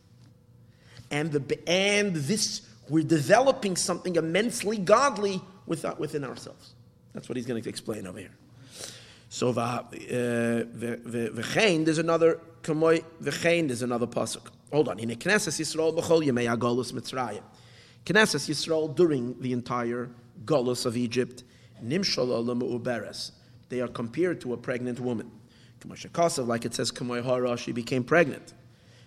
And, the, and this, we're developing something immensely godly within ourselves. That's what he's going to explain over here. So v'chein, uh, there's another kamoy v'chein, there's another pasuk. Hold on. In Knesset Yisrael b'chol yemei agolus Mitzrayim. Knesset Yisrael during the entire golus of Egypt, nimshal uberes. They are compared to a pregnant woman like it says, she became pregnant.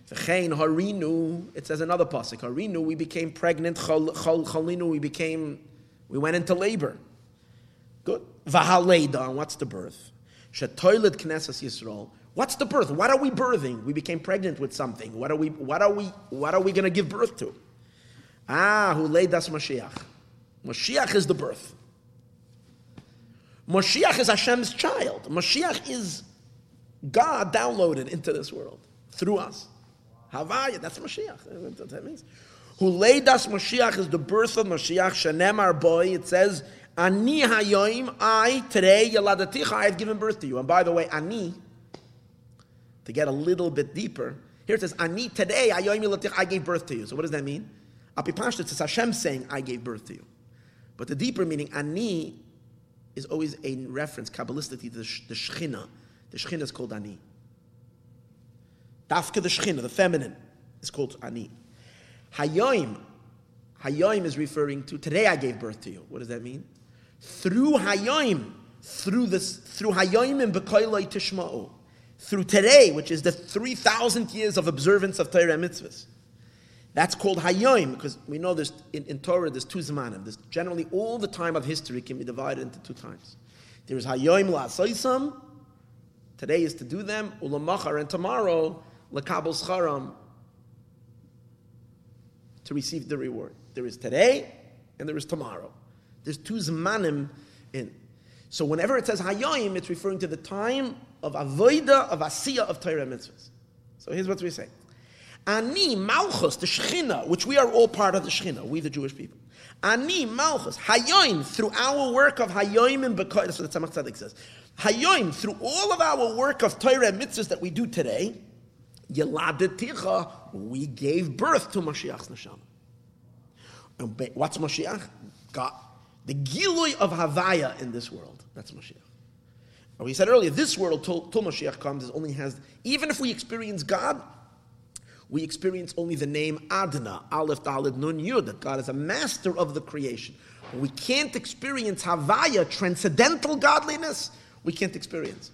Harinu, it says another pasuk. Harinu, we became pregnant. Chalinu, we became, we went into labor. Good. V'haleida, and what's the birth? Shetoiled Knesset Yisrael. What's the birth? What are we birthing? We became pregnant with something. What are we? What are we? What are we going to give birth to? Ah, who laid us Mashiach? Mashiach is the birth. Mashiach is Hashem's child. Mashiach is God downloaded into this world through us. Havaya, that's Mashiach. That's that means. Who laid us Mashiach is the birth of Mashiach. Shanemar boy, it says, Ani hayoim, I, today, Yaladaticha, I have given birth to you. And by the way, Ani, to get a little bit deeper, here it says, Ani, today, hayoim I gave birth to you. So what does that mean? Apipashta, it's Hashem saying, I gave birth to you. But the deeper meaning, Ani, is always a reference, Kabbalistically, to the, the Shechina. The Shechina is called Ani. Dafka the Shechina, the feminine, is called Ani. Hayoim, Hayoim is referring to today I gave birth to you. What does that mean? Through Hayoim, through this, through Hayoim and Bekoiloi Tishma'u, through today, which is the 3,000 years of observance of Torah mitzvahs. That's called Hayoim, because we know there's, in, in Torah there's two Zmanim. There's generally all the time of history can be divided into two times. There is Hayoim La'asoisam, today is to do them, Ulamachar, and tomorrow, Lakabel Scharam, to receive the reward. There is today and there is tomorrow. There's two zmanim in. So whenever it says hayoim, it's referring to the time of avoida, of asiya, of Torah mitzvahs. So here's what we say. Ani malchus, the shechina, which we are all part of the shechina, we the Jewish people. Ani malchus, hayoim, through our work of hayoim and bekoy, that's what the Tzemach Tzedek says. Hayoim, through all of our work of Torah and mitzvahs that we do today, Yeladeticha, we gave birth to Mashiach's neshama. And what's Mashiach? God. The gilui of Havaya in this world. That's Mashiach. We said earlier, this world, till, till Mashiach comes, only has, even if we experience God, we experience only the name Adna, Aleph, Dalet, Nun, Yud, that God is a master of the creation. We can't experience Havaya, transcendental godliness, we can't experience.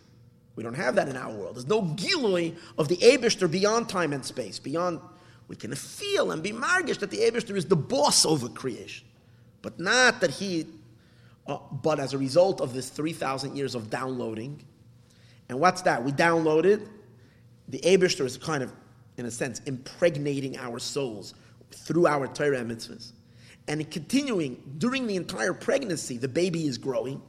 We don't have that in our world. There's no gilui of the Abishter beyond time and space, beyond. We can feel and be margish that the Abishter is the boss over creation, but not that he. Uh, but as a result of this 3,000 years of downloading, and what's that? We downloaded. The Abishter is kind of, in a sense, impregnating our souls through our Torah mitzvahs. And continuing during the entire pregnancy, the baby is growing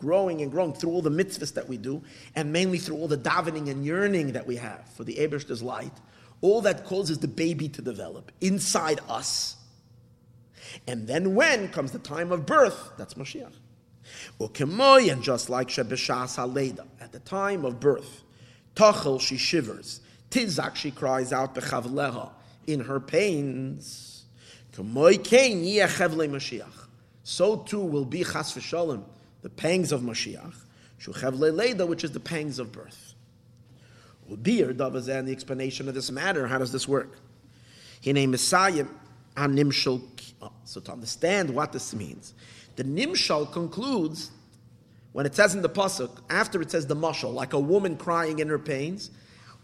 growing and growing through all the mitzvahs that we do, and mainly through all the davening and yearning that we have for the Ebershter's light, all that causes the baby to develop inside us. And then when comes the time of birth, that's Mashiach. U kemoy, and just like Shebeshas Haleda, at the time of birth, Tachel, she shivers. Tizak, she cries out, Bechavleha, in her pains. So too will be Chas v'shalom the pangs of Mashiach, Shuchev Leida, which is the pangs of birth. Ubir Davazan, the explanation of this matter, how does this work? Hine Messiah Nimshal. Oh, so to understand what this means, the Nimshal concludes when it says in the pasuk after it says the mashal, like a woman crying in her pains.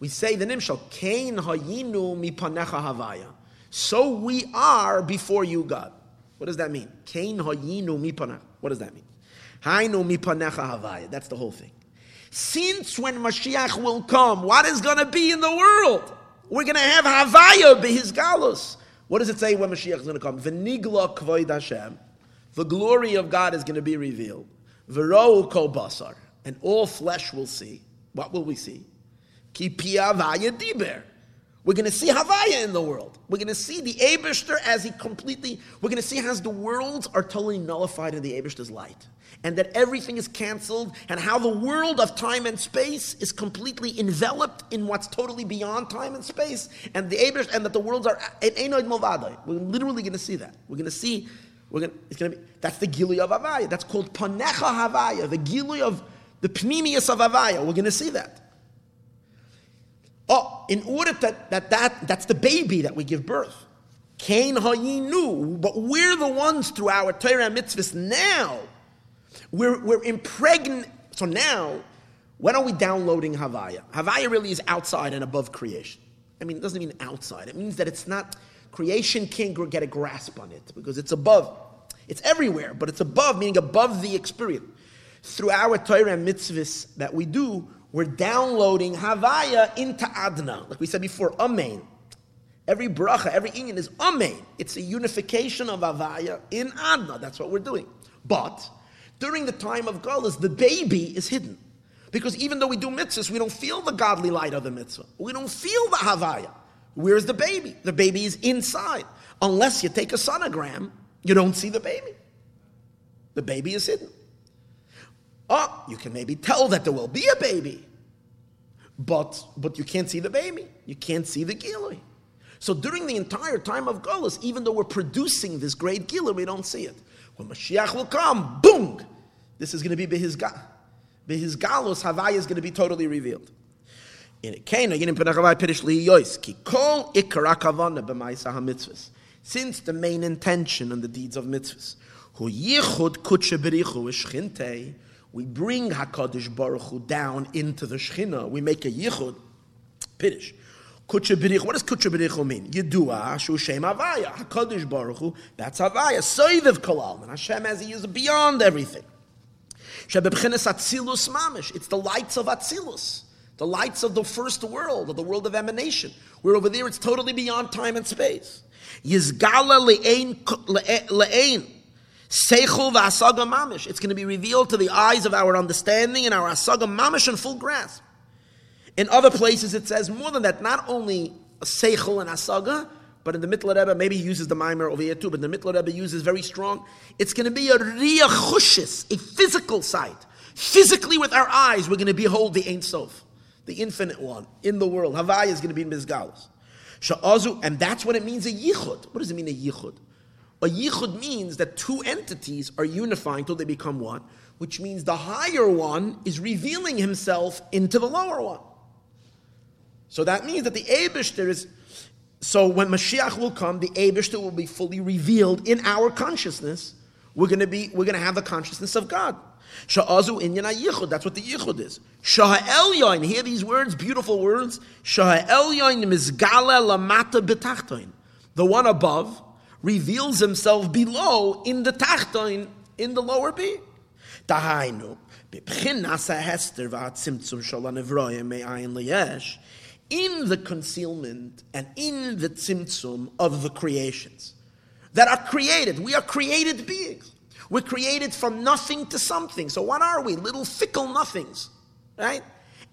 We say the Nimshal, Kain Hayinu Mipanecha Havaya. So we are before you, God. What does that mean? Kain Hayinu Mipanecha. What does that mean? Hainu mipanecha havaya. That's the whole thing. Since when Mashiach will come, what is going to be in the world? We're going to have havaya be his galus. What does it say when Mashiach is going to come? V'nigla kvoid Hashem. The glory of God is going to be revealed. V'rou kol basar. And all flesh will see. What will we see? Ki pia havaya diber. We're going to see Havaya in the world. We're going to see the Abishter as he completely, we're going to see how the worlds are totally nullified in the Abishter's light. And that everything is canceled, and how the world of time and space is completely enveloped in what's totally beyond time and space. And the Abishter, and that the worlds are Einoid Movadai. We're literally going to see that. We're going to see, we're going to, it's going to be, that's the Gilui of Havaya. That's called Panecha Havaya, the Gilui of the Pnimius of Havaya. We're going to see that. Oh, in order that, that, that that's the baby that we give birth. Kain hayinu, but we're the ones through our Torah mitzvahs now. We're, we're impregnated. So now, when are we downloading Havaya? Havaya really is outside and above creation. I mean, it doesn't mean outside. It means that it's not, creation can't get a grasp on it because it's above. It's everywhere, but it's above, meaning above the experience. through our Torah mitzvahs that we do, we're downloading Havaya into Adna. Like we said before, Amen. Every bracha, every inyan is Amen. It's a unification of Havaya in Adna. That's what we're doing. But during the time of Galus, the baby is hidden. Because even though we do mitzvahs, we don't feel the godly light of the mitzvah. We don't feel the Havaya. Where's the baby? The baby is inside. Unless you take a sonogram, you don't see the baby. The baby is hidden. Oh, you can maybe tell that there will be a baby, but but you can't see the baby. You can't see the gilui. So during the entire time of Golas, even though we're producing this great gilui, we don't see it. When Mashiach will come, boom! This is going to be behis galus. Havaya is going to be totally revealed. In. Since the main intention and the deeds of mitzvahs, we bring Hakadosh Baruch Hu down into the Shechina. We make a yichud. Piddish. Kutcha Berich. What does Berich mean? Yedua Shu Shem Havaya. Hakadosh Baruch Hu. That's Avaya. Soiviv Kolal. And Hashem as He is beyond everything. Shebebchenes Atzilus Mamish. It's the lights of Atzilus. The lights of the first world, of the world of emanation. Where over there it's totally beyond time and space. Yizgala le'ein le'ein Seichel v'asaga mamish. It's going to be revealed to the eyes of our understanding and our asaga mamish in full grasp. In other places, it says more than that. Not only seichel and asaga, but in the Mittler Rebbe, maybe he uses the mimer over here too. But the Mittler Rebbe uses very strong. It's going to be a riachushis, a physical sight. Physically, with our eyes, we're going to behold the Ein Sof, the infinite one in the world. Havaya is going to be in Mizgalos. Sha'azu, and that's what it means a yichud. What does it mean a yichud? A yichud means that two entities are unifying until they become one, which means the higher one is revealing himself into the lower one. So that means that the Abishter is. So when Mashiach will come, the Abishter will be fully revealed in our consciousness. We're going to be. We're to have the consciousness of God. Sha'azu inyan yichud. That's what the yichud is. Sha'el yoin. Hear these words, beautiful words. Sha'el yoin mizgala lamata betachtoin. The one above reveals himself below in the tachtoin, in the lower hester in the concealment and in the tzimtzum of the creations that are created. We are created beings. We're created from nothing to something. So what are we? Little fickle nothings, right?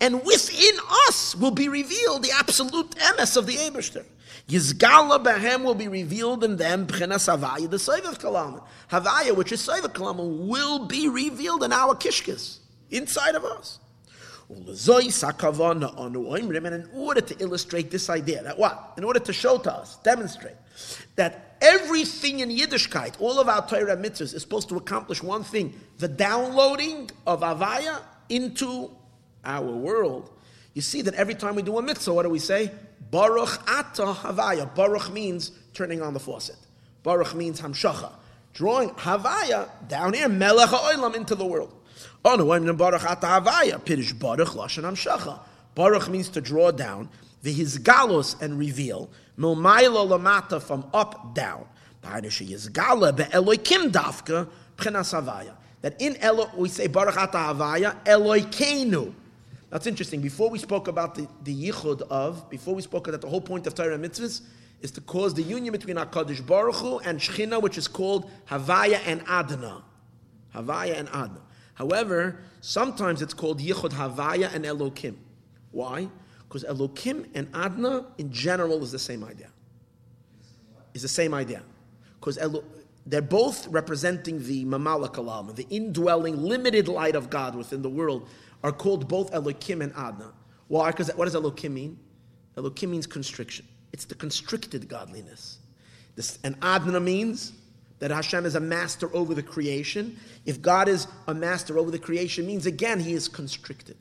And within us will be revealed the absolute emes of the Eberster. Yizgala behem will be revealed in them, B'chenas Havaya, the Soivav Kalam. Havaya, which is Soivav Kalam, will be revealed in our kishkis, inside of us. And in order to illustrate this idea, that what? In order to show to us, demonstrate, that everything in Yiddishkeit, all of our Torah mitzvahs, is supposed to accomplish one thing the downloading of Avaya into our world. You see that every time we do a mitzvah, what do we say? Baruch ata havaya. Baruch means turning on the faucet. Baruch means hamshacha. Drawing havaya down here, melech ha'olam into the world. Oh no, I'm baruch ata havaya. Pirish baruch lashon hamshacha. Baruch means to draw down. V'hizgalos and reveal. Milmayla lamata from up down. That in Elo, we say baruch ata havaya, Eloikenu. That's interesting. Before we spoke about the, the yichud of, before we spoke that the whole point of Torah mitzvahs is to cause the union between HaKadosh Baruch Hu and Shechina, which is called Havaya and Adna. Havaya and Adna. However, sometimes it's called Yichud Havaya and Elokim. Why? Because Elokim and Adna in general is the same idea. Is the same idea. Because they're both representing the Mamala Kalam, the indwelling, limited light of God within the world are called both Elokim and Adna. Why? Because what does Elokim mean? Elokim means constriction. It's the constricted godliness. This, and Adna means that Hashem is a master over the creation. If God is a master over the creation, means again he is constricted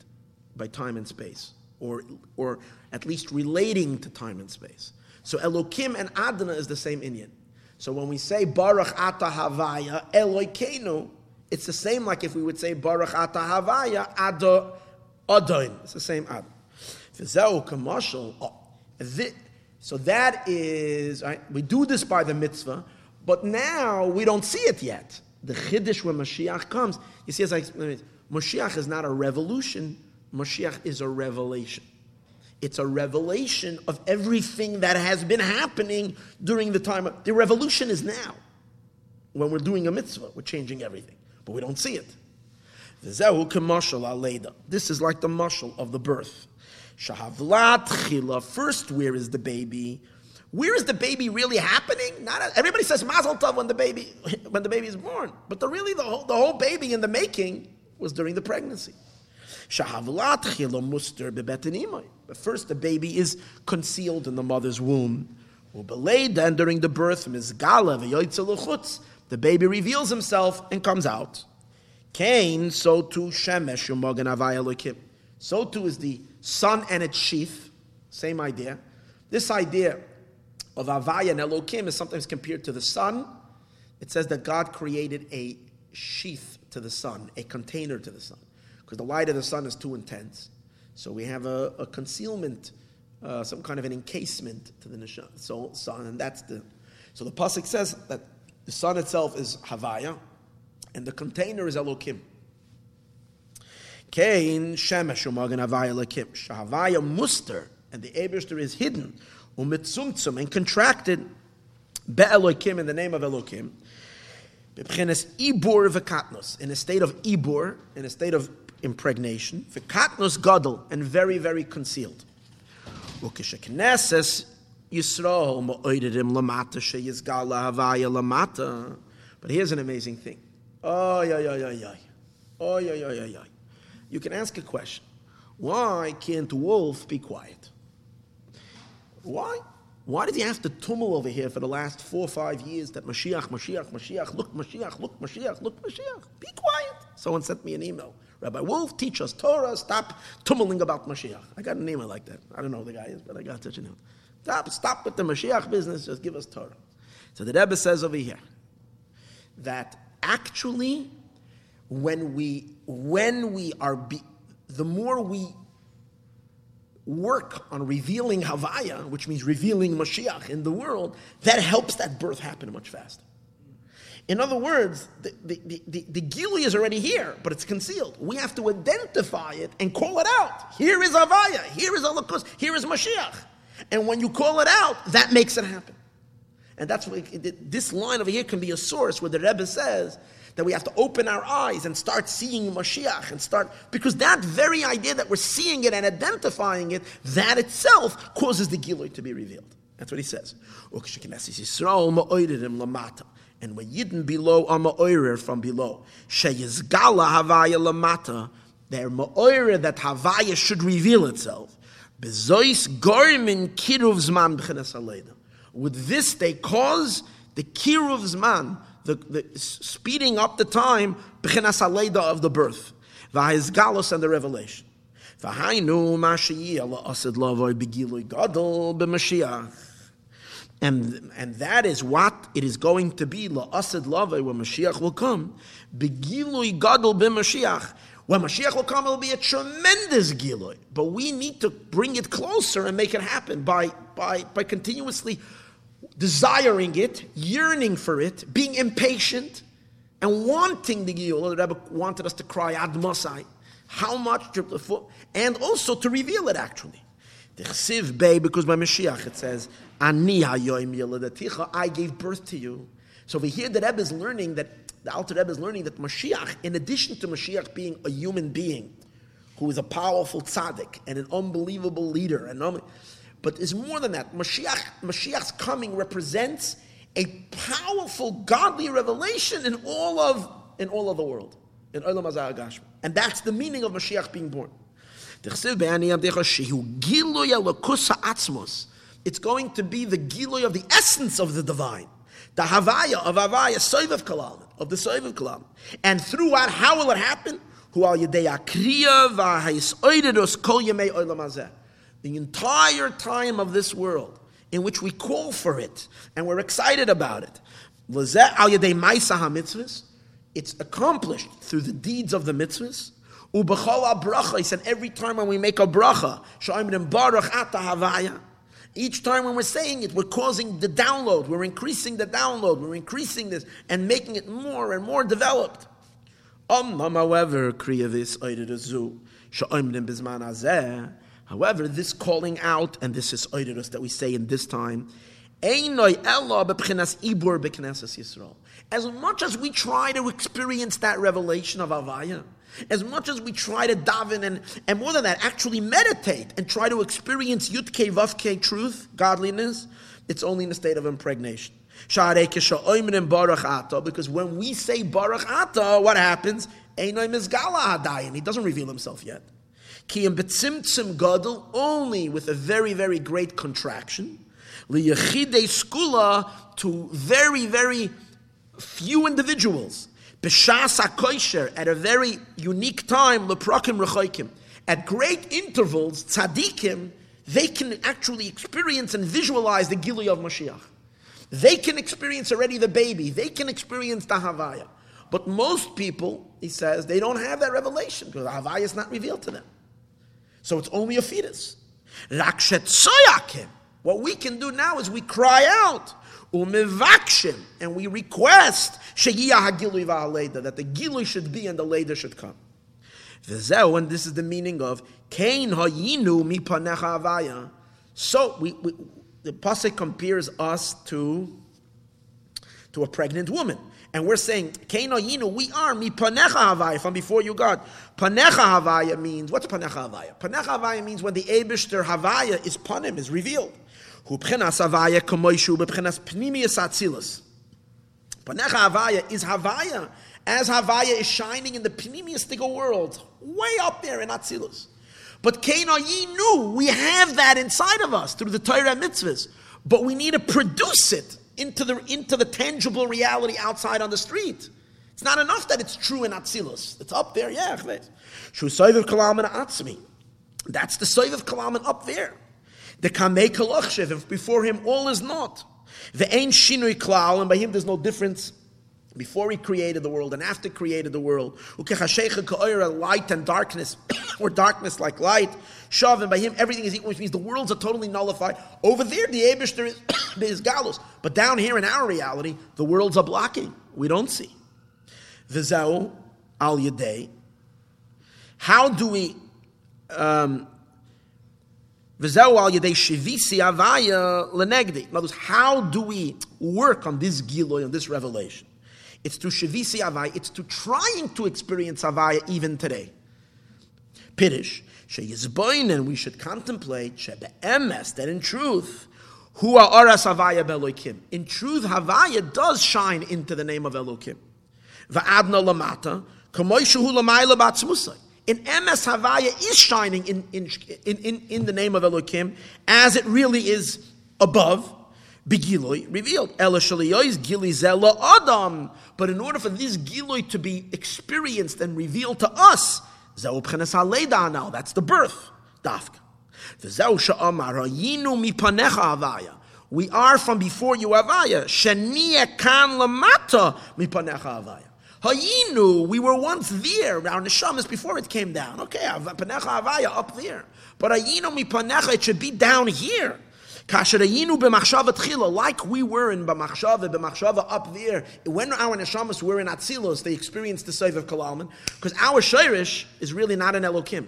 by time and space, or, or at least relating to time and space. So Elokim and Adna is the same inyan. So when we say Baruch Ata Havaya Elokeinu, it's the same like if we would say Baruch Ata Havaya Ado Adon. It's the same Ad. Oh, so that is, right, we do this by the mitzvah, but now we don't see it yet. The Chiddush when Mashiach comes, you see, as I explained, Moshiach is not a revolution, Moshiach is a revelation. It's a revelation of everything that has been happening during the time. Of, the revolution is now. When we're doing a mitzvah, we're changing everything, but we don't see it. This is like the mushal of the birth. Shahavlat. First, where is the baby? Where is the baby really happening? Not everybody says mazel tov when the baby when the baby is born, but the really the whole, the whole baby in the making was during the pregnancy. Shahavlat. But first, the baby is concealed in the mother's womb. And during the birth, the baby reveals himself and comes out. Cain, so too Shemesh Umogan Avaya So too is the sun and its sheath. Same idea. This idea of Avaya and Elokim is sometimes compared to the sun. It says that God created a sheath to the sun, a container to the sun, because the light of the sun is too intense. So we have a, a concealment, uh, some kind of an encasement to the so, sun, and that's the. So the pasuk says that the sun itself is Havaya, and the container is Elokim. Kain Shemesh Umagan Havaya Elokim. Shahavaya Muster, and the Abishter is hidden, umitzumtzum, and contracted, Be Elokim, in the name of Elokim. Ibur v'katnos, in a state of ibur, in a state of impregnation, v'katnos gadol, and very, very concealed. Ukishakneses Yisrael lamata sheyizgala havaya lamata. But here's an amazing thing. Oh, yeah, yeah, yeah, yeah. Oh, yeah, yeah, yeah, yeah. You can ask a question. Why can't Wolf be quiet? Why? Why did he have to tumble over here for the last four or five years that Mashiach, Mashiach, Mashiach, look, Mashiach, look, Mashiach, look, Mashiach? Be quiet. Someone sent me an email. Rabbi Wolf, teach us Torah, stop tumbling about Mashiach. I got an email like that. I don't know who the guy is, but I got such an email. Stop, stop with the Mashiach business, just give us Torah. So the Rebbe says over here that actually, when we, when we are, be, the more we work on revealing Havaya, which means revealing Mashiach in the world, that helps that birth happen much faster. In other words, the, the, the, the, Gili is already here, but it's concealed. We have to identify it and call it out. Here is Havaya, here is Holocaust, here is Mashiach. And when you call it out, that makes it happen. And that's what this line over here can be a source where the Rebbe says that we have to open our eyes and start seeing Mashiach and start, because that very idea that we're seeing it and identifying it, that itself causes the Giloi to be revealed. That's what he says. And when Yidden below are from below. Havaya lamata. They're ma'oirer that havaya should reveal itself. With this, they cause the kiruv zman, the, the speeding up the time of the birth, v'ha'izgalos and the revelation. And, and that is what it is going to be, la'asid lavoi, when Mashiach will come, begilui gadol b'mashiach, when Mashiach will come, it will be a tremendous Giloi. But we need to bring it closer and make it happen by, by, by continuously desiring it, yearning for it, being impatient, and wanting the Giloi. The Rebbe wanted us to cry Ad Masai. How much? And also to reveal it actually. The Chsiv Bey, because by Mashiach it says, Ani I gave birth to you. So we hear the Rebbe is learning that the Alter Rebbe is learning that Mashiach, in addition to Mashiach being a human being who is a powerful tzaddik and an unbelievable leader, and but is more than that. Mashiach, Mashiach's coming represents a powerful godly revelation in all of in all of the world, in Olam Hazah and that's the meaning of Mashiach being born. It's going to be the giloy of the essence of the divine the Havaya of Havaya, Soivav Kalam, of the Soivav Kalam. And throughout, how will it happen? The entire time of this world, in which we call for it, and we're excited about it. It's accomplished through the deeds of the mitzvahs. And every time when we make a bracha, each time when we're saying it, we're causing the download, we're increasing the download, we're increasing this and making it more and more developed. However, this calling out and this is oidedus that we say in this time. As much as we try to experience that revelation of Avaya, as much as we try to daven and, and more than that, actually meditate and try to experience Yutke Vavke truth, godliness, it's only in a state of impregnation. Because when we say Baruch Ata, what happens? He doesn't reveal himself yet. only with a very, very great contraction. to very, very few individuals. B'shas HaKoisher, at a very unique time, leprakim rechoikim. At great intervals, tzaddikim, they can actually experience and visualize the Gili of Mashiach. They can experience already the baby. They can experience the Havaya. But most people, he says, they don't have that revelation because the Havaya is not revealed to them. So it's only a fetus. What we can do now is we cry out, and we request that the Gilui should be and the Leda should come. And this is the meaning of Kain hayinu mipanecha avaya. So we, we the pasuk compares us to to a pregnant woman, and we're saying Kain hayinu we are mipanecha avaya from before you God. Panecha havaya means what's panecha havaya? Panecha havaya means when the Abishter havaya is panim is revealed. Hu pchenas havaya kamoishu bepchenas pnimius atzilus. Panecha havaya is havaya as havaya is shining in the pnimiustic world, way up there in atzilus. But Kain hayinu we have that inside of us through the Torah mitzvahs, but we need to produce it into the into the tangible reality outside on the street. It's not enough that it's true in Atzilus. It's up there, yeah. That's the Soiv of Kalaman up there. The Kamei Kalachshev, before him all is not. The Ein Shinui Klal, and by him there's no difference before he created the world and after created the world. Light and darkness, or darkness like light. Shavim, by him everything is equal, which means the worlds are totally nullified. Over there, the Abishter is, is galus. But down here in our reality, the worlds are blocking. We don't see. Vizau al Yadei. How do we um, Shivisi avaya lenegdi. In other words, how do we work on this giloy, on this revelation? It's to Shavisi Havai, it's to trying to experience Havaya even today. Pirish, and we should contemplate Shebe'emes, that in truth, are Aras Havaya Belokim. In truth, Havaya does shine into the name of Elokim. Va'adna lamata, kamoishu lamayla batzmusai. In MS Havaya is shining in, in, in, in, the name of Elokim as it really is above, Begiloi revealed. Ela shaliyois gili zela adam. But in order for this giloi to be experienced and revealed to us, now. That's the birth. Dafka. We are from before you avaya. Shenia kan lamata mipanecha avaya. Hayinu, we were once there. Our neshamas before it came down. Okay, panecha avaya up there. But hayinu mipanecha, it should be down here. Like we were in B'machshava, B'machshava up there, when our neshamas were in Atzilos, they experienced the Seif of Kalalman, because our Shirish is really not an Elokim.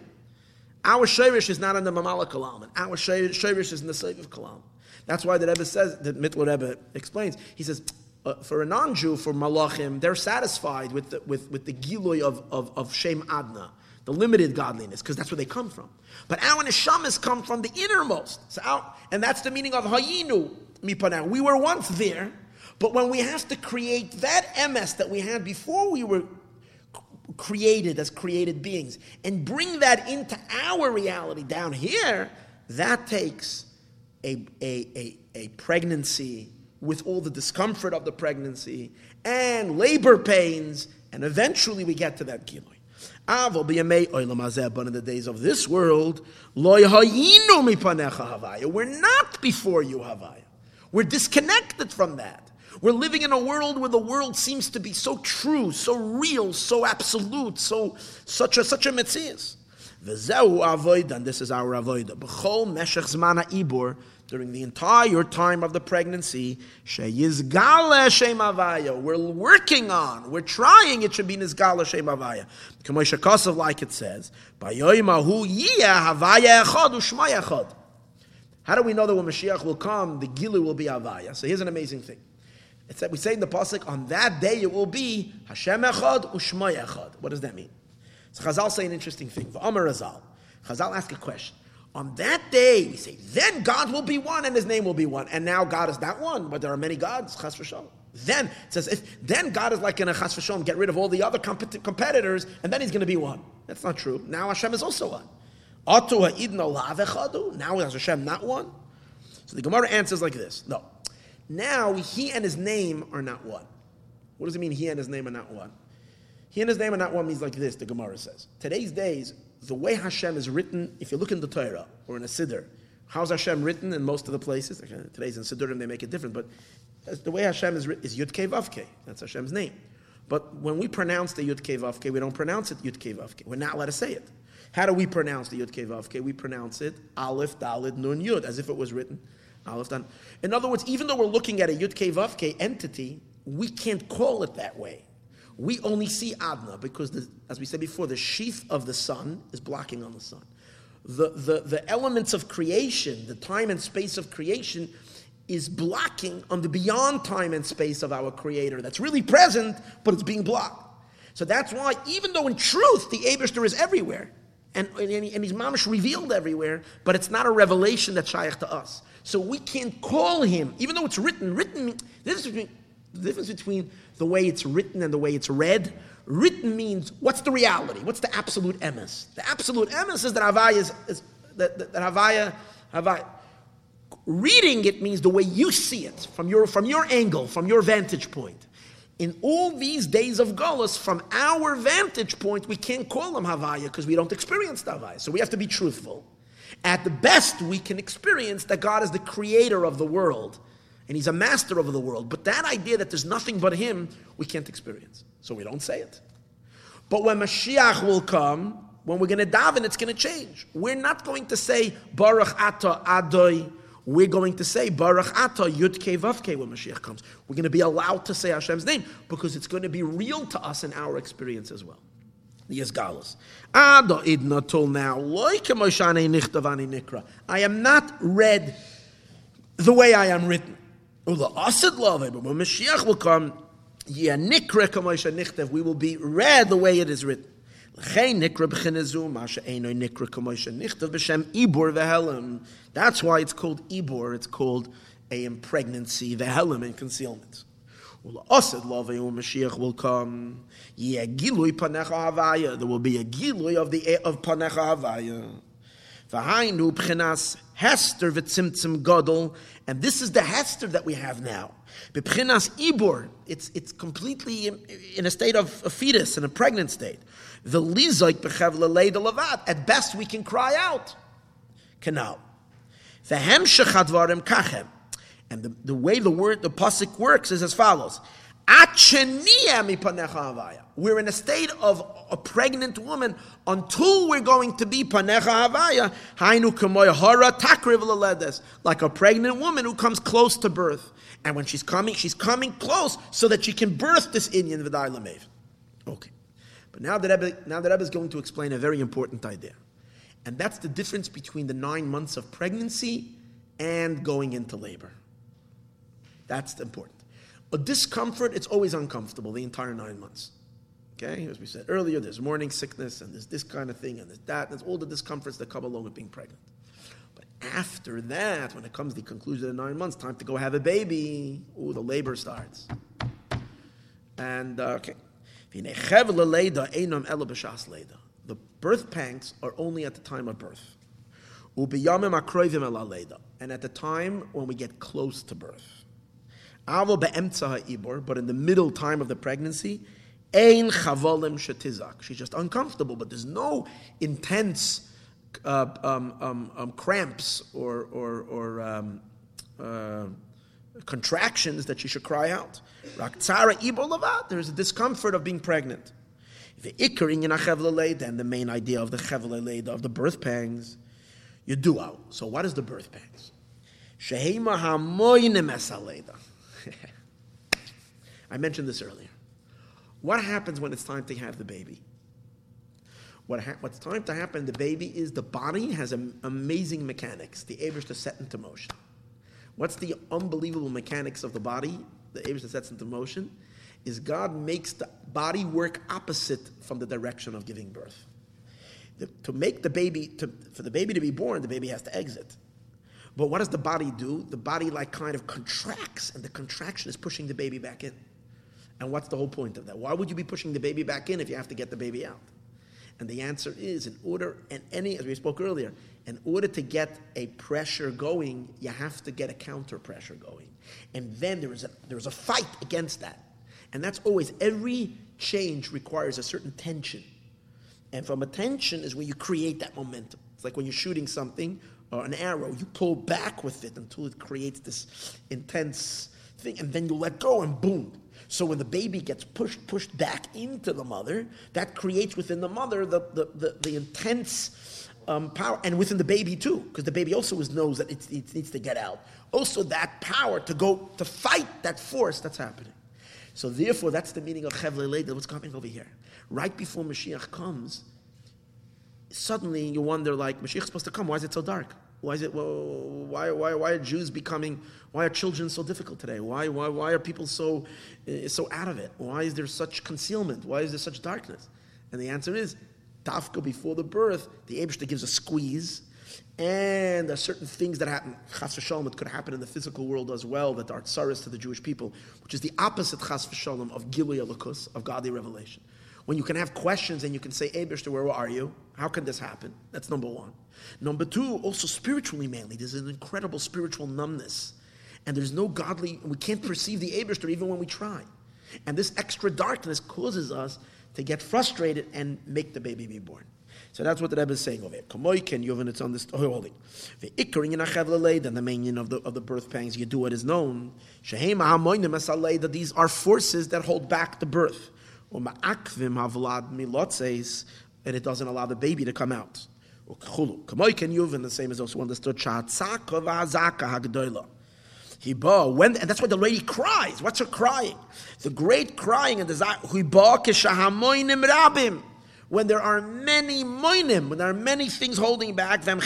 Our Shirish is not in the Mamala Kalalman. Our Shirish is in the Seif of Kalalman. That's why the Rebbe says, that Mittler Rebbe explains, he says, uh, for a non-Jew, for Malachim, they're satisfied with the, with, with the Giloy of, of, of Shem Adna the limited godliness, because that's where they come from. But our neshamas come from the innermost. So our, and that's the meaning of hayinu mipanah. We were once there, but when we have to create that MS that we had before we were created as created beings and bring that into our reality down here, that takes a, a, a, a pregnancy with all the discomfort of the pregnancy and labor pains, and eventually we get to that giloy. But in the days of this world, we're not before you Havaya. We're disconnected from that. We're living in a world where the world seems to be so true, so real, so absolute, so such a such a mitzias. And this is our avoida. B'chol zmana during the entire time of the pregnancy, sheyizgala shem avaya. We're working on, we're trying. It should be nizgala shem avaya. Kamosha like it says, havaya echad. How do we know that when Mashiach will come, the gilu will be avaya? So here's an amazing thing. It's that we say in the pasuk, on that day it will be Hashem echad u'shma echad. What does that mean? So Chazal say an interesting thing. V'amar Chazal. Chazal ask a question. On that day, we say, then God will be one and his name will be one. And now God is not one, but there are many gods, chas v'shalom. Then, it says, if, then God is like in a chas v'shalom, get rid of all the other compet- competitors, and then he's going to be one. That's not true. Now Hashem is also one. Now is Hashem not one? So the Gemara answers like this. No. Now he and his name are not one. What does it mean he and his name are not one? He and his name are not one means like this, the Gemara says. Today's days, the way Hashem is written, if you look in the Torah or in a Siddur, how's Hashem written in most of the places? Today's in Siddurim they make it different, but the way Hashem is written is Yud Kei. That's Hashem's name. But when we pronounce the Yud Kei we don't pronounce it Yud Kei. We're not allowed to say it. How do we pronounce the Yud Kei? We pronounce it Aleph Dalid Nun Yud, as if it was written Aleph Dalid. In other words, even though we're looking at a Yud Kei entity, we can't call it that way. We only see Adna because, the, as we said before, the sheath of the sun is blocking on the sun. The, the, the elements of creation, the time and space of creation, is blocking on the beyond time and space of our Creator. That's really present, but it's being blocked. So that's why, even though in truth the Abishter is everywhere, and, and, and he's mamish revealed everywhere, but it's not a revelation that's shaykh to us. So we can't call him, even though it's written. Written, this is between the difference between the way it's written and the way it's read. Written means what's the reality? What's the absolute emes? The absolute emes is that Havaya is, is that, that, that Havaya, Havaya. Reading it means the way you see it, from your, from your angle, from your vantage point. In all these days of Golas, from our vantage point, we can't call them Havaya because we don't experience the Havaya. So we have to be truthful. At the best, we can experience that God is the creator of the world and he's a master of the world. But that idea that there's nothing but him, we can't experience. So we don't say it. But when Mashiach will come, when we're going to daven, it's going to change. We're not going to say Baruch Ata Adoi. We're going to say Baruch Ata Yud Ke when Mashiach comes. We're going to be allowed to say Hashem's name because it's going to be real to us in our experience as well. The Yizgalus. Ado idna till now. I am not read the way I am written. Ula asid love, but when Mashiach will come, nikra kamoisha nichtev, we will be read the way it is written. That's why it's called ibor. It's called a pregnancy, the helam in concealment. Mashiach will come. There will be a gilui of the of panecha havaya. V'hainu b'chinas hester v'tzimtzim gadol, and this is the hester that we have now. B'chinas ibor, it's it's completely in, a state of a fetus, in a pregnant state. The lizoik leida lavat. At best, we can cry out. Canal. The hemshech kachem, and the, the way the word the pasuk works is as follows. We're in a state of a pregnant woman until we're going to be panecha havaya. Like a pregnant woman who comes close to birth. And when she's coming, she's coming close so that she can birth this Indian v'day. Okay. But now the Rebbe, now the Rebbe is going to explain a very important idea. And that's the difference between the nine months of pregnancy and going into labor. That's important. A discomfort, it's always uncomfortable the entire nine months. Okay, as we said earlier, there's morning sickness and there's this kind of thing and there's that, there's all the discomforts that come along with being pregnant. But after that, when it comes to the conclusion of nine months, time to go have a baby, ooh, the labor starts. And, uh, okay. The birth pangs are only at the time of birth. And at the time when we get close to birth. But in the middle time of the pregnancy, ein chavolim shetizak. She's just uncomfortable, but there's no intense uh, um, um, um, cramps or, or, or um, uh, contractions that she should cry out. There's a discomfort of being pregnant. The ikering in a then the main idea of the chevle of the birth pangs, you do out. So what is the birth pangs? Shehema. I mentioned this earlier. What happens when it's time to have the baby? What ha- what's time to happen, the baby is the body has am- amazing mechanics. The Abishter set into motion. What's the unbelievable mechanics of the body? The Abish that sets into motion is God makes the body work opposite from the direction of giving birth. The, to make the baby, to, for the baby to be born, the baby has to exit. But what does the body do? The body like kind of contracts, and the contraction is pushing the baby back in. And what's the whole point of that? Why would you be pushing the baby back in if you have to get the baby out? And the answer is in order, and any, as we spoke earlier, in order to get a pressure going, you have to get a counter pressure going. And then there is a, there is a fight against that. And that's always, every change requires a certain tension. And from a tension is where you create that momentum. It's like when you're shooting something or an arrow, you pull back with it until it creates this intense thing, and then you let go, and boom, so when the baby gets pushed pushed back into the mother, that creates within the mother the, the, the, the intense um, power, and within the baby too, because the baby also knows that it, it, needs to get out. Also, that power to go to fight that force that's happening. So therefore, that's the meaning of Chevle Leda, what's coming over here. Right before Mashiach comes, suddenly you wonder, like, Mashiach's supposed to come, why is it so dark? Why is it? Why, why, why are Jews becoming? Why are children so difficult today? Why, why, why are people so, uh, so out of it? Why is there such concealment? Why is there such darkness? And the answer is, Tafka before the birth, the Abishta gives a squeeze, and there are certain things that happen. Chas v'shalom, it could happen in the physical world as well that are tsaris to the Jewish people, which is the opposite chas v'shalom of gilui alakus, of godly revelation. When you can have questions and you can say, Abishta, where are you? How can this happen? That's number one. Number two, also spiritually manly. There's an incredible spiritual numbness. And there's no godly, we can't perceive the Abishter even when we try. And this extra darkness causes us to get frustrated and make the baby be born. So that's what the Rebbe is saying over here. Kamoiken Yuvin, it's on this oh, holding. The Ikering in Achevlele, then the main of the of the birth pangs, you do what is known. Shehema Hamoinim Esalei, that these are forces that hold back the birth. Uma'akvim Havlad Milotzes, and it doesn't allow the baby to come out. Kamoiken Yuvin, the same as also understood. Hiba, when, and that's why the lady cries. What's her crying? The great crying and desire. Hiba keshahamoinim rabim. When there are many moinim, when there are many things holding back. In the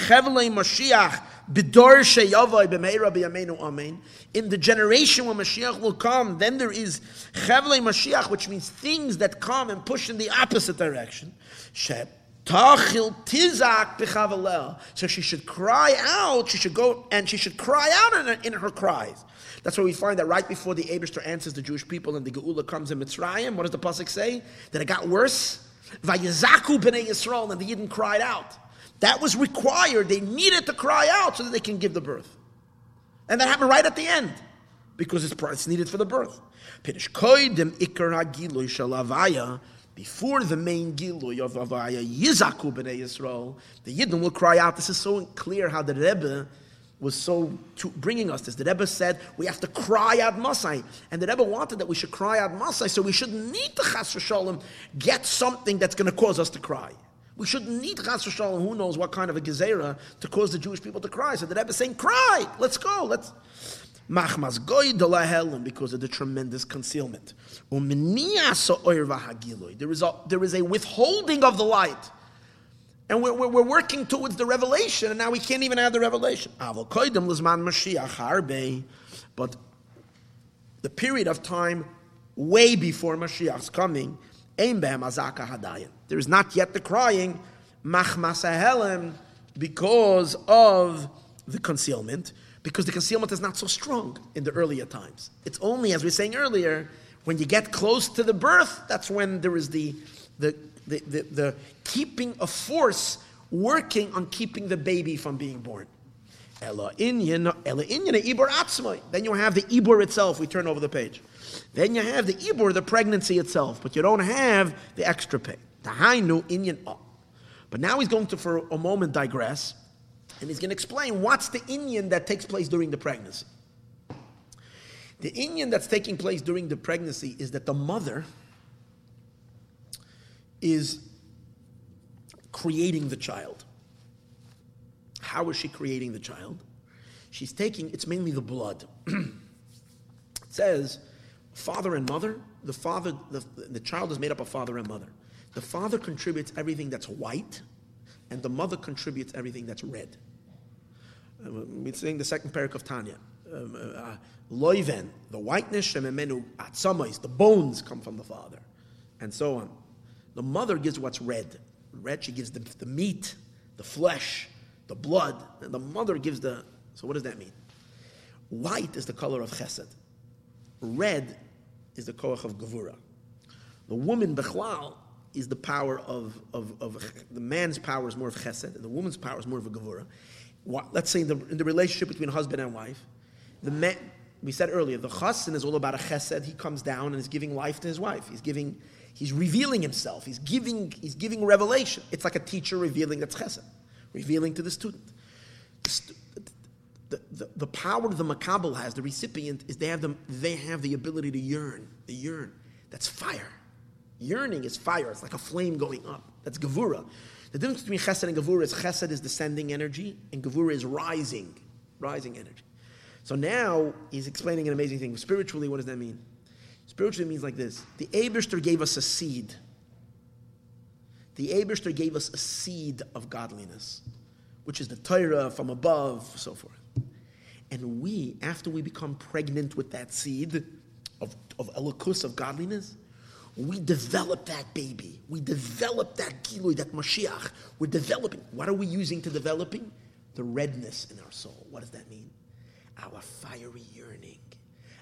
generation when Mashiach will come, then there is chevlei Mashiach, which means things that come and push in the opposite direction. So she should cry out. She should go and she should cry out in her, in her cries. That's why we find that right before the Abishter answers the Jewish people and the Geula comes in Mitzrayim. What does the pasuk say? That it got worse. Vayizaku b'nei Yisrael and the Yidden cried out. That was required. They needed to cry out so that they can give the birth. And that happened right at the end because it's, it's needed for the birth. Before the main Giloy of Avaya, Yizaku b'nei Yisrael, the Yidden will cry out. This is so clear how the Rebbe was so to bringing us this. The Rebbe said we have to cry out Masai, and the Rebbe wanted that we should cry out Masai, so we shouldn't need to Chas Shalom get something that's going to cause us to cry. We shouldn't need Chas Shalom, who knows what kind of a gezerah to cause the Jewish people to cry. So the Rebbe is saying, cry, let's go, let's. Machmas goy because of the tremendous concealment. There is a, there is a withholding of the light. And we're, we're, we're working towards the revelation, and now we can't even have the revelation. But the period of time way before Mashiach's coming, there is not yet the crying, because of the concealment because the concealment is not so strong in the earlier times. It's only, as we were saying earlier, when you get close to the birth, that's when there is the, the, the, the, the keeping a force working on keeping the baby from being born. Then you have the ibur itself. We turn over the page. Then you have the ibur, the pregnancy itself, but you don't have the extra pain. But now he's going to, for a moment, digress and he's going to explain what's the inyan that takes place during the pregnancy. The inyan that's taking place during the pregnancy is that the mother is creating the child. How is she creating the child? She's taking, it's mainly the blood. it says, father and mother, the father, the, the child is made up of father and mother. The father contributes everything that's white, and the mother contributes everything that's red. Uh, we're saying the second parak of Tanya. Um, uh, uh, loiven, the whiteness, shememenu atzamais, the bones come from the father, and so on. The mother gives what's red. Red, she gives the, the meat, the flesh, the blood, and the mother gives the. So, what does that mean? White is the color of chesed. Red is the koach of gevura. The woman, bechlal, is the power of, of, of, the man's power is more of chesed, and the woman's power is more of a gevura. Let's say in the, in the relationship between husband and wife, the man, we said earlier, the chassan is all about a chesed. He comes down and is giving life to his wife. He's giving, he's revealing himself. He's giving, he's giving revelation. It's like a teacher revealing that's chesed, revealing to the student. The, the, the, the power the makabel has, the recipient, is they have, the, they have the ability to yearn. The yearn. That's fire. Yearning is fire. It's like a flame going up. That's gevura. The difference between chesed and gevura is chesed is descending energy, and gevura is rising, rising energy. So now he's explaining an amazing thing. Spiritually, what does that mean? Spiritually means like this: the Abishter gave us a seed. The Abishter gave us a seed of godliness, which is the Torah from above, so forth. And we, after we become pregnant with that seed of, of elokus, of godliness, we develop that baby. We develop that gilui, that Mashiach. We're developing. What are we using to developing? The redness in our soul. What does that mean? Our fiery yearning,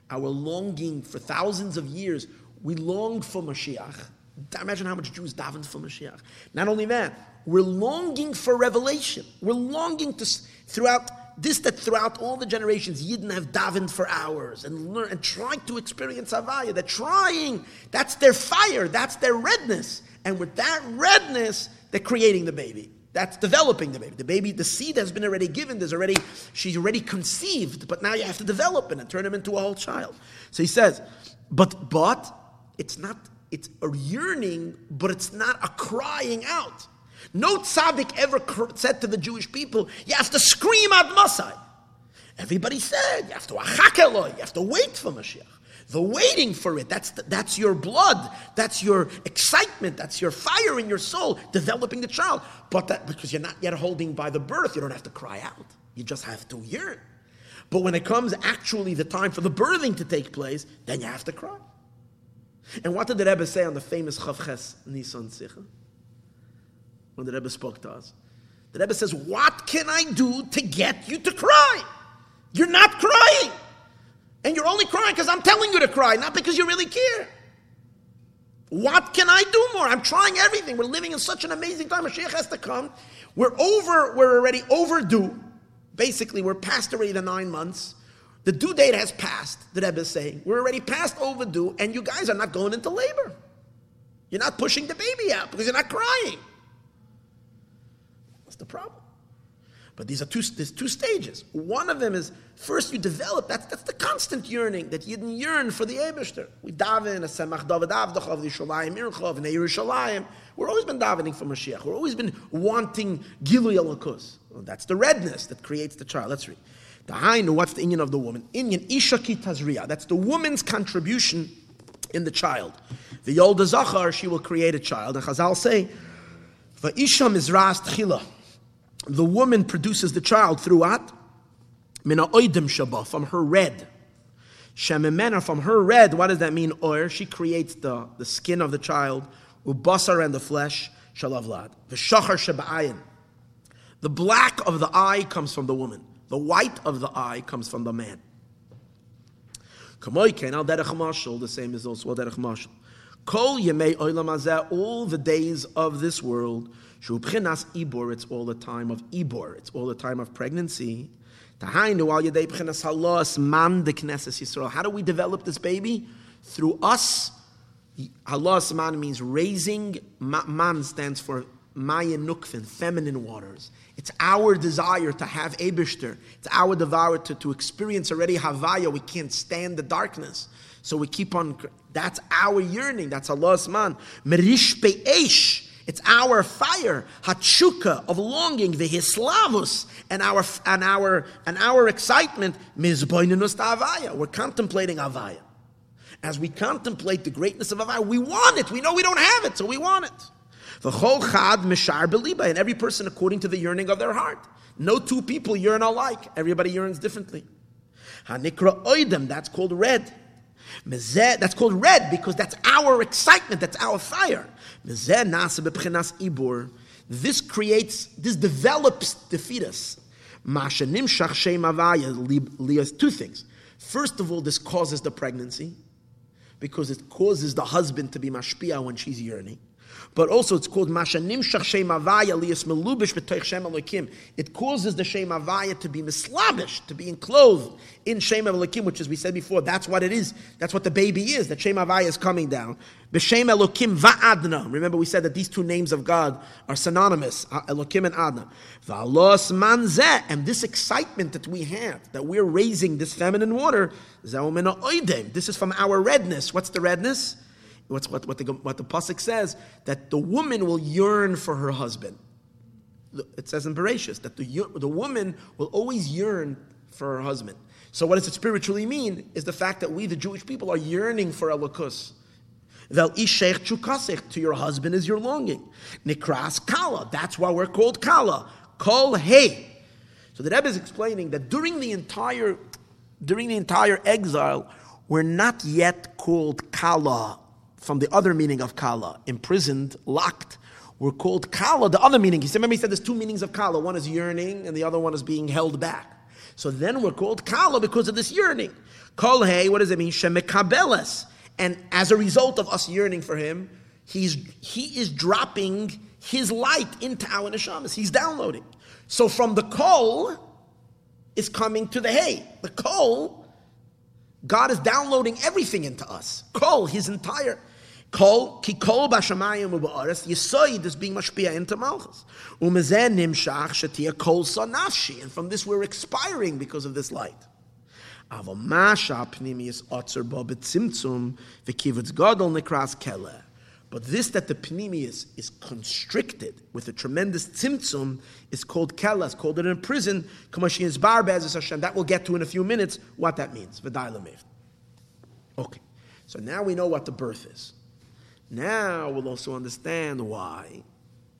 our longing for thousands of years. We longed for Mashiach. Imagine how much Jews davened for Mashiach. Not only that, we're longing for revelation. We're longing to, throughout this that throughout all the generations, Yidden have davened for hours and learn and tried to experience Havaya. They're trying. That's their fire. That's their redness. And with that redness, they're creating the baby. That's developing the baby. The baby, the seed has been already given. There's already, she's already conceived, but now you have to develop it and turn him into a whole child. So he says, but, but, it's not, it's a yearning, but it's not a crying out. No tzaddik ever said to the Jewish people, you have to scream at Masai. Everybody said, you have to achakeloi, you have to wait for Mashiach. The waiting for it, that's, the, that's your blood, that's your excitement, that's your fire in your soul, developing the child. But that, because you're not yet holding by the birth, you don't have to cry out. You just have to yearn. But when it comes actually the time for the birthing to take place, then you have to cry. And what did the Rebbe say on the famous Chavches Nisan Sicha? when the Rebbe spoke to us. The Rebbe says, What can I do to get you to cry? You're not crying. And you're only crying because I'm telling you to cry, not because you really care. What can I do more? I'm trying everything. We're living in such an amazing time. Mashiach has to come. We're over, we're already overdue. Basically, we're past already the nine months. The due date has passed, the Rebbe is saying. We're already past overdue, and you guys are not going into labor. You're not pushing the baby out because you're not crying What's the problem. But these are two, there's two stages. One of them is first you develop, that's, that's the constant yearning, that you didn't yearn for the Eberster. We daven, a semach David the Shalayim Irchov, and. We're always been davening for Mashiach. We've always been wanting Gilu Yalakus. Well, that's the redness that creates the child. Let's read. The Hainu, what's the inyan of the woman? inyan, Ishaki Tazriya. That's the woman's contribution in the child. The Yolda Zachar, she will create a child. And Chazal say, Va'isha Mizras Tchila the woman produces the child through what? Mina oidim shaba, from her red. Shememena, from her red, what does that mean? Oir, she creates the, the skin of the child, ubasar and the flesh, shalavlad. V'shachar shaba'ayin. The black of the eye comes from the woman. The white of the eye comes from the man. Mashal, the same is also derech mashal. Kol yemei all the days of this world, Shubchinas ibor, it's all the time of ibor, it's all the time of pregnancy. How do we develop this baby? Through us. Halas man means raising. Man stands for Maya Nukfin, feminine waters. It's our desire to have Abishter. It's our desire to, to experience already Havaya. We can't stand the darkness. So we keep on, that's our yearning. That's Allah's man. Merish Be'esh It's our fire, hatshuka of longing, the hislavus, and our and our and our excitement, avaya. We're contemplating avaya. As we contemplate the greatness of avaya, we want it. We know we don't have it, so we want it. The whole chad mishar beliba, and every person according to the yearning of their heart. No two people yearn alike. Everybody yearns differently. Hanikra oidem, that's called red. That's called red because that's our excitement, that's our fire. This creates, this develops the fetus. Two things. First of all, this causes the pregnancy because it causes the husband to be mashpia when she's yearning. But also it's called Mashanim Shem Avaya Lias Melubish B'toich Shem Elokim. It causes the Shem Avaya to be mislabish, to be enclosed in Shem Elokim, which as we said before, that's what it is. That's what the baby is. That Shem Avaya is coming down. B'Shem Elokim Va'adna. Remember we said that these two names of God are synonymous, uh, Elokim and Adna. Va'los manzeh. And this excitement that we have, that we're raising this feminine water, this is from our redness. What's the redness? What's, what, what, the, what the Pasuk says, that the woman will yearn for her husband. It says in Bereshit that the, the woman will always yearn for her husband. So what does it spiritually mean? Is the fact that we, the Jewish people, are yearning for Elokus. Vel ishech chukasech, to your husband is your longing. Nikras kala, that's why we're called kala. Kol hey. So the Rebbe is explaining that during the entire, during the entire exile, we're not yet called kala from the other meaning of kala, imprisoned, locked, were called kala. The other meaning, he said, remember he said there's two meanings of kala. One is yearning and the other one is being held back. So then we're called kala because of this yearning. Kol hey, what does it mean? Shemekabeles. And as a result of us yearning for him, he's, he is dropping his light into our neshamas. He's downloading. So from the kol is coming to the hay. The kol, God is downloading everything into us. Kol, his entire Kol ki kol b'shamayim u'ba'aretz yisoid is being mashpia into malchus. Umezen nimshach shetia kol sa nafshi, and from this we're expiring because of this light. Avo masha pnimius otzer bo betzimtzum v'kivutz gadol nekras kele. But this that the pnimius is constricted with a tremendous tzimtzum is called kelas, called it in a prison. Kamashin bar Hashem. That we'll get to in a few minutes what that means. Okay, so now we know what the birth is. Now we'll also understand why,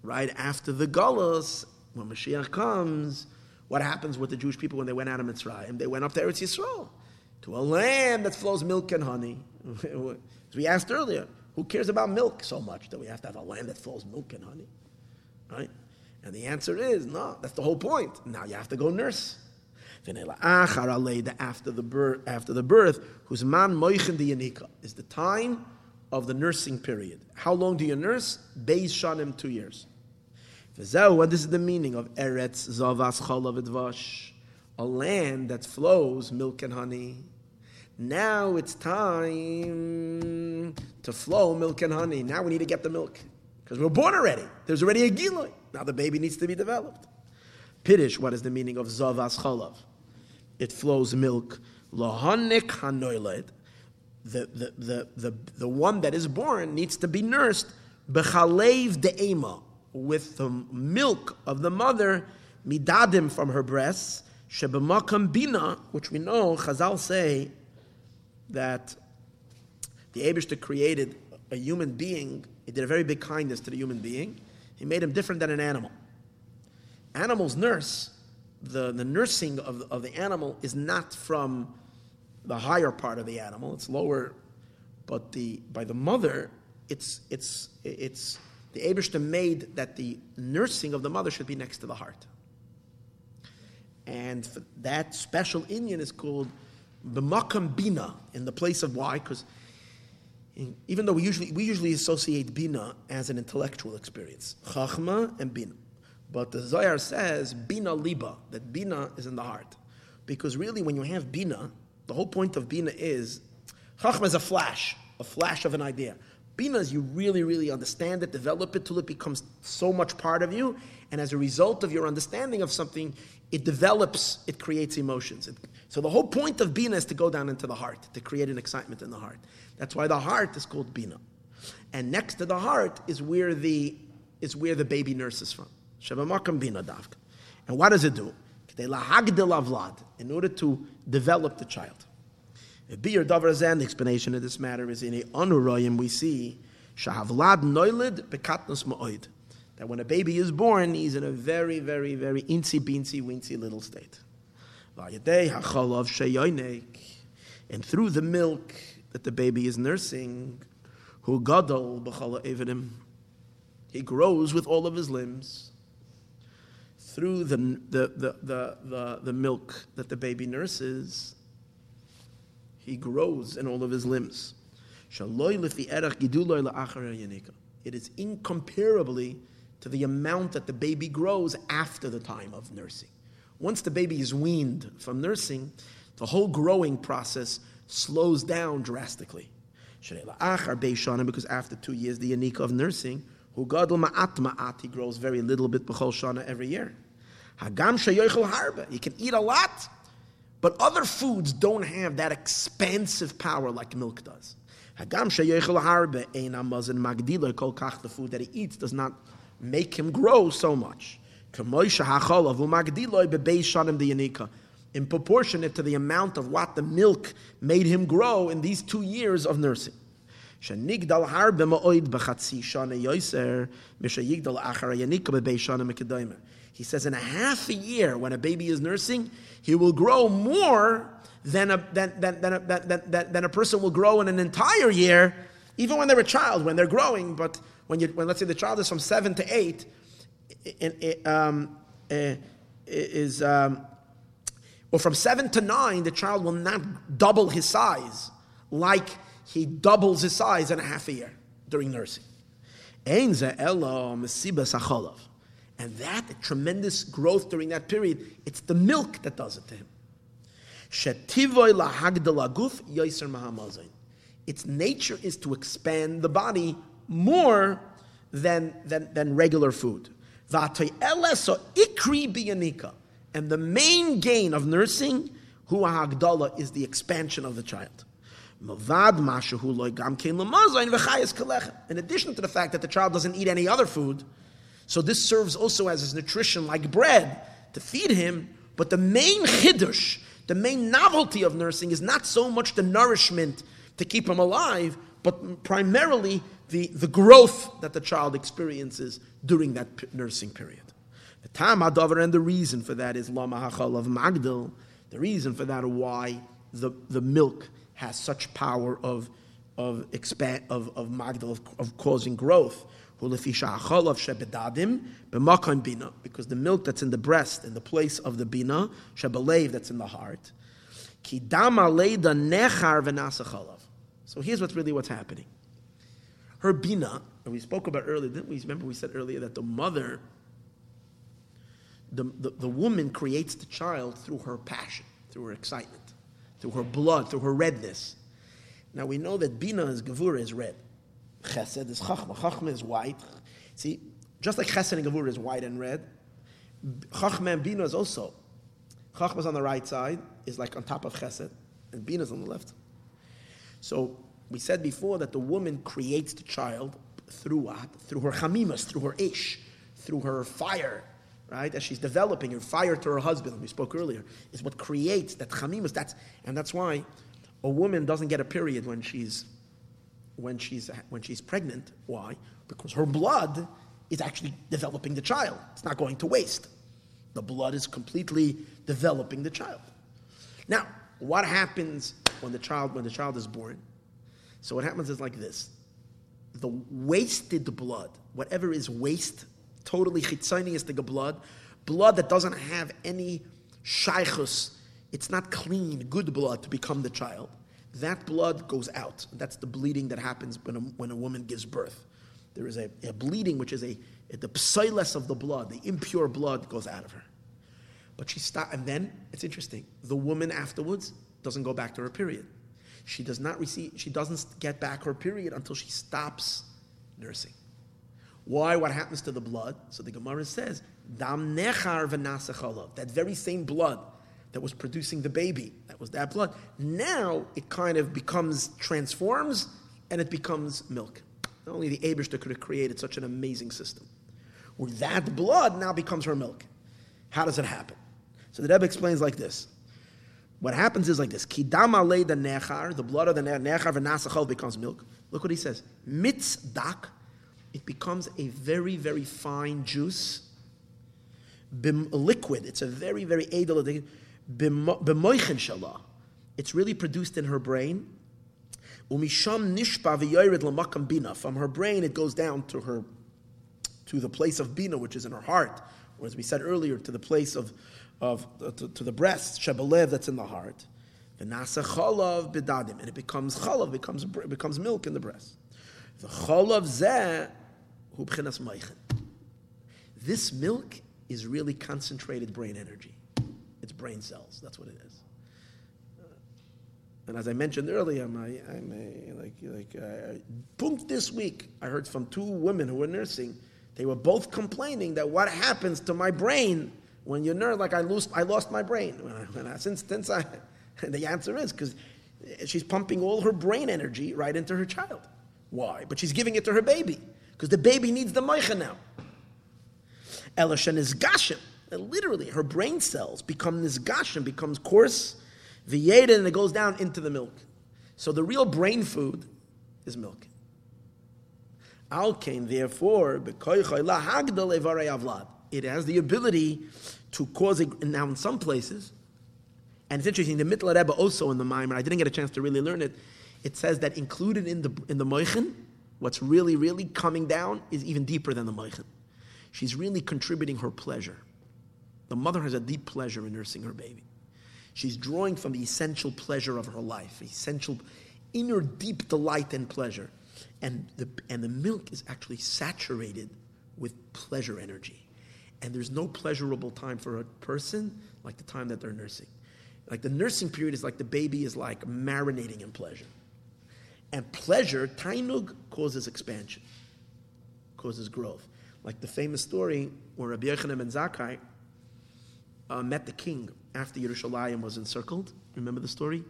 right after the Golos, when Mashiach comes, what happens with the Jewish people when they went out of Mitzrayim? They went up to Eretz Yisrael, to a land that flows milk and honey. As we asked earlier, who cares about milk so much that we have to have a land that flows milk and honey? Right? And the answer is no, that's the whole point. Now you have to go nurse. After the birth, after the birth, whose man moichin yanika is the time of the nursing period. How long do you nurse? Beis shanim, two years. What is the meaning of Eretz Zavas Chalav A land that flows milk and honey. Now it's time to flow milk and honey. Now we need to get the milk. Because we're born already. There's already a giloi. Now the baby needs to be developed. Piddish, what is the meaning of Zavas Chalav? It flows milk. The, the, the, the, one that is born needs to be nursed bechalev de'ema, with the milk of the mother, midadim from her breasts, shebemakam bina, which we know, Chazal say that the Abishta created a human being, he did a very big kindness to the human being. He made him different than an animal. Animals nurse, the, the nursing of, of the animal is not from the higher part of the animal. It's lower, but the by the mother, it's it's it's the Abishta made that the nursing of the mother should be next to the heart. And that special inyan is called b'makam bina in the place of why because even though we usually we usually associate bina as an intellectual experience, chachma and bina, but the Zohar says bina liba that bina is in the heart, because really when you have bina, the whole point of Bina is, Chachma is a flash, a flash of an idea. Bina is you really, really understand it, develop it till it becomes so much part of you, and as a result of your understanding of something, it develops, it creates emotions. It, so the whole point of Bina is to go down into the heart, to create an excitement in the heart. That's why the heart is called Bina. And next to the heart is where the is where the baby nurses from. Shevamakam bina davka. And what does it do? In order to develop the child. Beer Davar Zan, the explanation of this matter is in a Anurayim we see Shahavlad Noilid Bekatnus Ma'oid. That when a baby is born, he's in a very, very, very incy beansy wincy little state. And through the milk that the baby is nursing, who gadol he grows with all of his limbs. Through the, the, the, the, the, the milk that the baby nurses, he grows in all of his limbs. It is incomparably to the amount that the baby grows after the time of nursing. Once the baby is weaned from nursing, the whole growing process slows down drastically. Because after two years, the yanika of nursing, he grows very little bit shana every year. Hagam harba, he can eat a lot, but other foods don't have that expansive power like milk does. Hagam harba ein amazon magdila kol kach, the food that he eats does not make him grow so much. In proportionate to the amount of what the milk made him grow in these two years of nursing. He says in a half a year, when a baby is nursing, he will grow more than a, than, than, than, a, than, than, than a person will grow in an entire year, even when they're a child, when they're growing, but when, you, when let's say the child is from seven to eight, um, is um, or from seven to nine, the child will not double his size like he doubles his size in a half a year during nursing. And that tremendous growth during that period, it's the milk that does it to him. Its nature is to expand the body more than, than, than regular food. And the main gain of nursing, huwa hagdala, is the expansion of the child. In addition to the fact that the child doesn't eat any other food, so this serves also as his nutrition like bread to feed him, but the main chiddush, the main novelty of nursing is not so much the nourishment to keep him alive, but primarily the, the growth that the child experiences during that p- nursing period. The tam hadavar and the reason for that is lama hachal of magdal. The reason for that, why the, the milk has such power of of expand of of magdal of, of causing growth. Because the milk that's in the breast, in the place of the bina, shebelev that's in the heart. So here's what's really what's happening. Her bina, and we spoke about earlier, didn't we? Remember we said earlier that the mother, the, the, the woman creates the child through her passion, through her excitement, through her blood, through her redness. Now we know that bina is gavura is red. Chesed is chachma. Chachma is white. See, just like chesed and gavura is white and red, chachma and bina is also. Chachma is on the right side, is like on top of chesed, and bina is on the left. So we said before that the woman creates the child through what? Through her chamimas, through her ish, through her fire, right? As she's developing her fire to her husband, we spoke earlier, is what creates that chamimas. That's and that's why a woman doesn't get a period when she's when she's when she's pregnant. Why? Because her blood is actually developing the child. It's not going to waste. The blood is completely developing the child. Now, what happens when the child when the child is born? So what happens is like this. The wasted blood, whatever is waste, totally chitzoniistic blood, blood that doesn't have any shaychus, it's not clean, good blood to become the child. That blood goes out. That's the bleeding that happens when a, when a woman gives birth. There is a, a bleeding which is a, the psilas of the blood, the impure blood goes out of her. But she stopped, and then it's interesting. The woman afterwards doesn't go back to her period she does not receive, she doesn't get back her period until she stops nursing. Why? What happens to the blood? So the Gemara says, Dam nechar That very same blood that was producing the baby, that was that blood. Now it kind of becomes, transforms, and it becomes milk. Not Only the Abishter could have created such an amazing system. where that blood now becomes her milk. How does it happen? So the Rebbe explains like this. What happens is like this: Kidama le the nechar, the blood of the nechar v'nasachol becomes milk. Look what he says: Mitzdak, it becomes a very very fine juice. Bim, liquid. It's a very very edel. B'moichin shalah. It's really produced in her brain. Umisham nishpa v'yored l'makam bina. From her brain, it goes down to her, to the place of bina, which is in her heart, or as we said earlier, to the place of of uh, to, to, the breast, shebelev that's in the heart. V'nasa chalav bedadim, and it becomes chalav, becomes becomes milk in the breast. The chalav zeh hu b'chinas. This milk is really concentrated brain energy. Brain cells. That's what it is. And as I mentioned earlier, my, I'm, a, like like uh, this week, I heard from two women who were nursing. They were both complaining that what happens to my brain when you're nerd, like I lost, I lost my brain. When I, when I, since, since I, the answer is because she's pumping all her brain energy right into her child. Why? But she's giving it to her baby because the baby needs the meicha now. Elishan is gashim. Literally, her brain cells become this and becomes coarse, v'yeda, and it goes down into the milk. So the real brain food is milk. Alkain, therefore, it has the ability to cause it. Now, in some places, and it's interesting, the Mittler Rebbe also in the Maimer, I didn't get a chance to really learn it. It says that included in the in the Moichin, what's really, really coming down is even deeper than the Moichin. She's really contributing her pleasure. The mother has a deep pleasure in nursing her baby. She's drawing from the essential pleasure of her life, essential inner deep delight and pleasure. And the, and the milk is actually saturated with pleasure energy. And there's no pleasurable time for a person like the time that they're nursing. Like the nursing period is like the baby is like marinating in pleasure. And pleasure, tainug, causes expansion, causes growth. Like the famous story where Rabbi Yochanan ben Zakkai uh, met the king after Yerushalayim was encircled. Remember the story?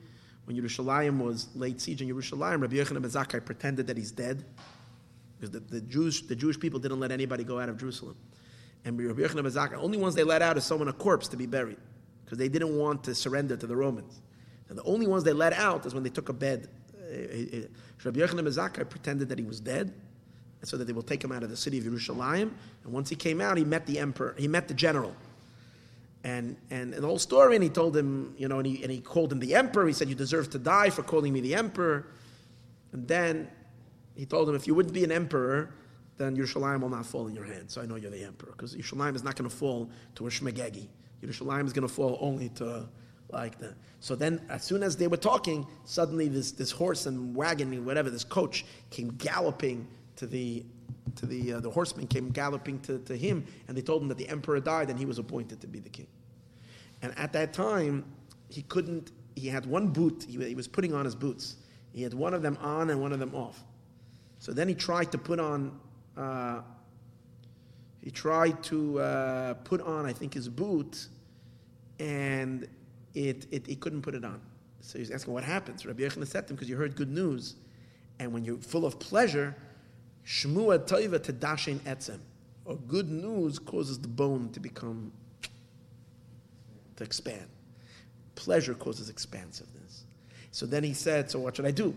When Yerushalayim was laid siege in Yerushalayim, Rabbi Yochanan ben Zakkai pretended that he's dead because the, the, Jews, the Jewish people didn't let anybody go out of Jerusalem. And Rabbi Yochanan ben Zakkai, only ones they let out is someone a corpse to be buried because they didn't want to surrender to the Romans. And the only ones they let out is when they took a bed. Uh, uh, Rabbi Yochanan ben Zakkai pretended that he was dead, so that they will take him out of the city of Yerushalayim. And once he came out, he met the emperor, he met the general. And, and, the whole story, and he told him, you know, and he, and he called him the emperor. He said, You deserve to die for calling me the emperor. And then he told him, If you wouldn't be an emperor, then Yerushalayim will not fall in your hands. So I know you're the emperor, because Yerushalayim is not going to fall to a Shmegegi. Yerushalayim is going to fall only to like that. So then, as soon as they were talking, suddenly this, this horse and wagon, whatever, this coach came galloping to the to the uh, the horseman came galloping to, to him, and they told him that the emperor died and he was appointed to be the king. And at that time, he couldn't. He had one boot. He, he was putting on his boots. He had one of them on and one of them off. So then he tried to put on uh, he tried to uh, put on, I think, his boot, and it, it, he couldn't put it on. So he's asking, what happens? Rabbi Yochanan said to him, because you heard good news, and when you're full of pleasure, shmua toiva tedashin etzem, or good news causes the bone to become, to expand. Pleasure causes expansiveness. So then he said, so what should I do?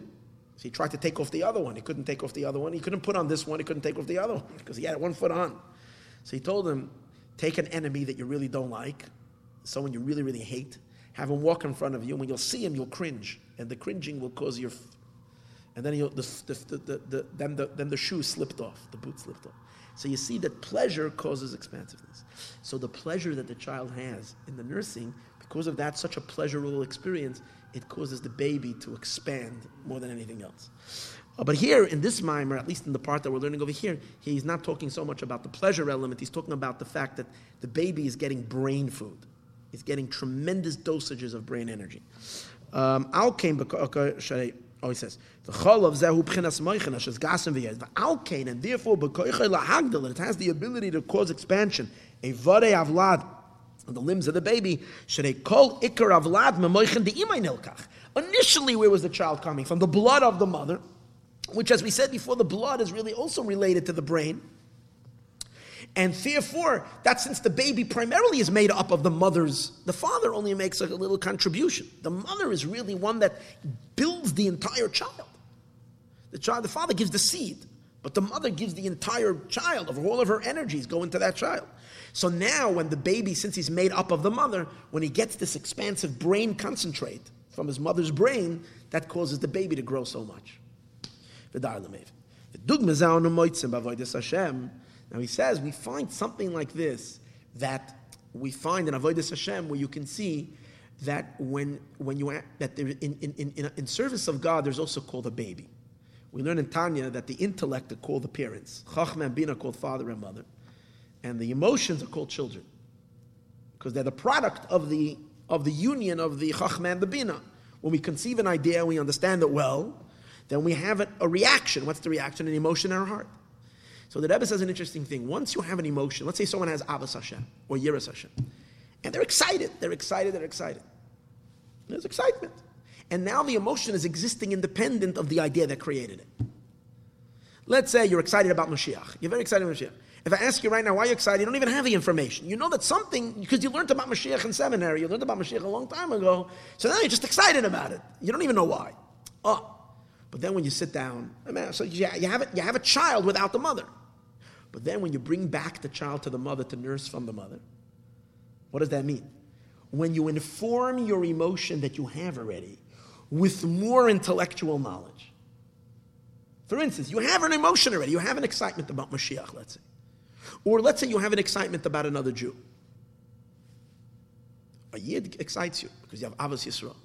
So he tried to take off the other one. He couldn't take off the other one. He couldn't put on this one. He couldn't take off the other one because he had one foot on. So he told him, take an enemy that you really don't like, someone you really, really hate, have him walk in front of you. And when you'll see him, you'll cringe. And the cringing will cause your. F- and then, the, the, the, the, then, the, then the shoe slipped off, the boot slipped off. So you see that pleasure causes expansiveness. So the pleasure that the child has in the nursing, because of that, such a pleasurable experience, it causes the baby to expand more than anything else. Uh, but here in this mimer, at least in the part that we're learning over here, he's not talking so much about the pleasure element. He's talking about the fact that the baby is getting brain food. He's getting tremendous dosages of brain energy. Um, Oh, he says the cholav zehu pchinas moichin ashes gasim v'yez v'alkein and therefore b'koichay lahagdel it has the ability to cause expansion. A vare avlad the limbs of the baby, call ikar avlad nilkach. Initially, where was the child coming from? The blood of the mother, which, as we said before, the blood is really also related to the brain. And therefore, that since the baby primarily is made up of the mother's, the father only makes a little contribution. The mother is really one that builds the entire child. The child, the father gives the seed, but the mother gives the entire child of all of her energies go into that child. So now, when the baby, since he's made up of the mother, when he gets this expansive brain concentrate from his mother's brain, that causes the baby to grow so much. Now he says we find something like this that we find in Avodah Hashem where you can see that when, when you that there, in, in, in, in service of God there's also called a baby. We learn in Tanya that the intellect are called the parents, Chachma and Bina called father and mother, and the emotions are called children because they're the product of the of the union of the Chachma and the Bina. When we conceive an idea, we understand it well, then we have a reaction. What's the reaction? An emotion in our heart. So the Rebbe says an interesting thing. Once you have an emotion, let's say someone has Avos Hashem or Yiras Hashem, and they're excited, they're excited, they're excited. There's excitement. And now the emotion is existing independent of the idea that created it. Let's say you're excited about Mashiach. You're very excited about Mashiach. If I ask you right now why you're excited, you don't even have the information. You know that something, because you learned about Mashiach in seminary, you learned about Mashiach a long time ago, so now you're just excited about it. You don't even know why. Oh. But then when you sit down, so you have, a, you have a child without the mother. But then when you bring back the child to the mother to nurse from the mother, what does that mean? When you inform your emotion that you have already with more intellectual knowledge. For instance, you have an emotion already, you have an excitement about Mashiach, let's say. Or let's say you have an excitement about another Jew. A Yid excites you because you have Avos Yisrael.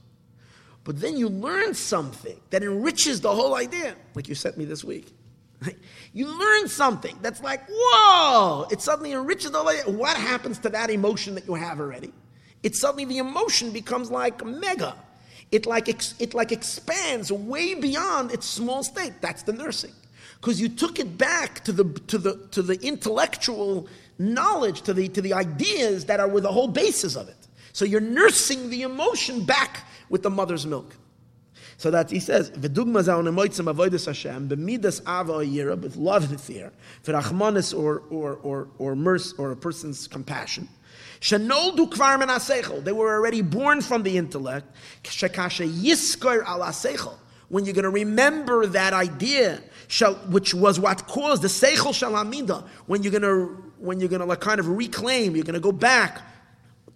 But then you learn something that enriches the whole idea, like you sent me this week. You learn something that's like, whoa! It suddenly enriches the way. What happens to that emotion that you have already? It suddenly the emotion becomes like mega. It like it like expands way beyond its small state. That's the nursing, because you took it back to the to the to the intellectual knowledge, to the to the ideas that are with the whole basis of it. So you're nursing the emotion back with the mother's milk. So that he says, "V'dugma zaun emoitzim avodas Hashem b'midas ava yira with love and fear, v'rachmanis or or or or mercy or a person's compassion." Shenoldu kvar men They were already born from the intellect. Shekasha yiskor al When you're going to remember that idea, which was what caused the seichel shalamida. When you're going to when you're going to like kind of reclaim, you're going to go back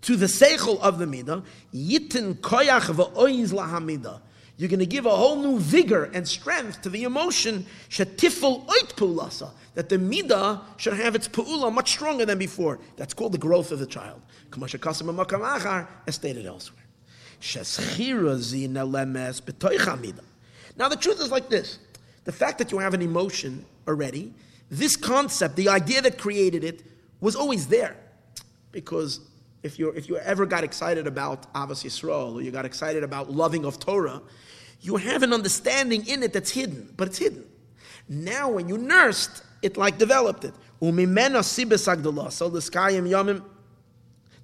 to the seichel of the midah. Yitin koyach va'oiz lahamida you're going to give a whole new vigor and strength to the emotion, pulasa, that the midah should have its pu'ula much stronger than before. That's called the growth of the child. As stated elsewhere. Now the truth is like this. The fact that you have an emotion already, this concept, the idea that created it, was always there. Because if you if you ever got excited about Avos Yisrael, or you got excited about loving of Torah, you have an understanding in it that's hidden, but it's hidden. Now, when you nursed, it like developed it. Umimena sibes So the skayim yamim.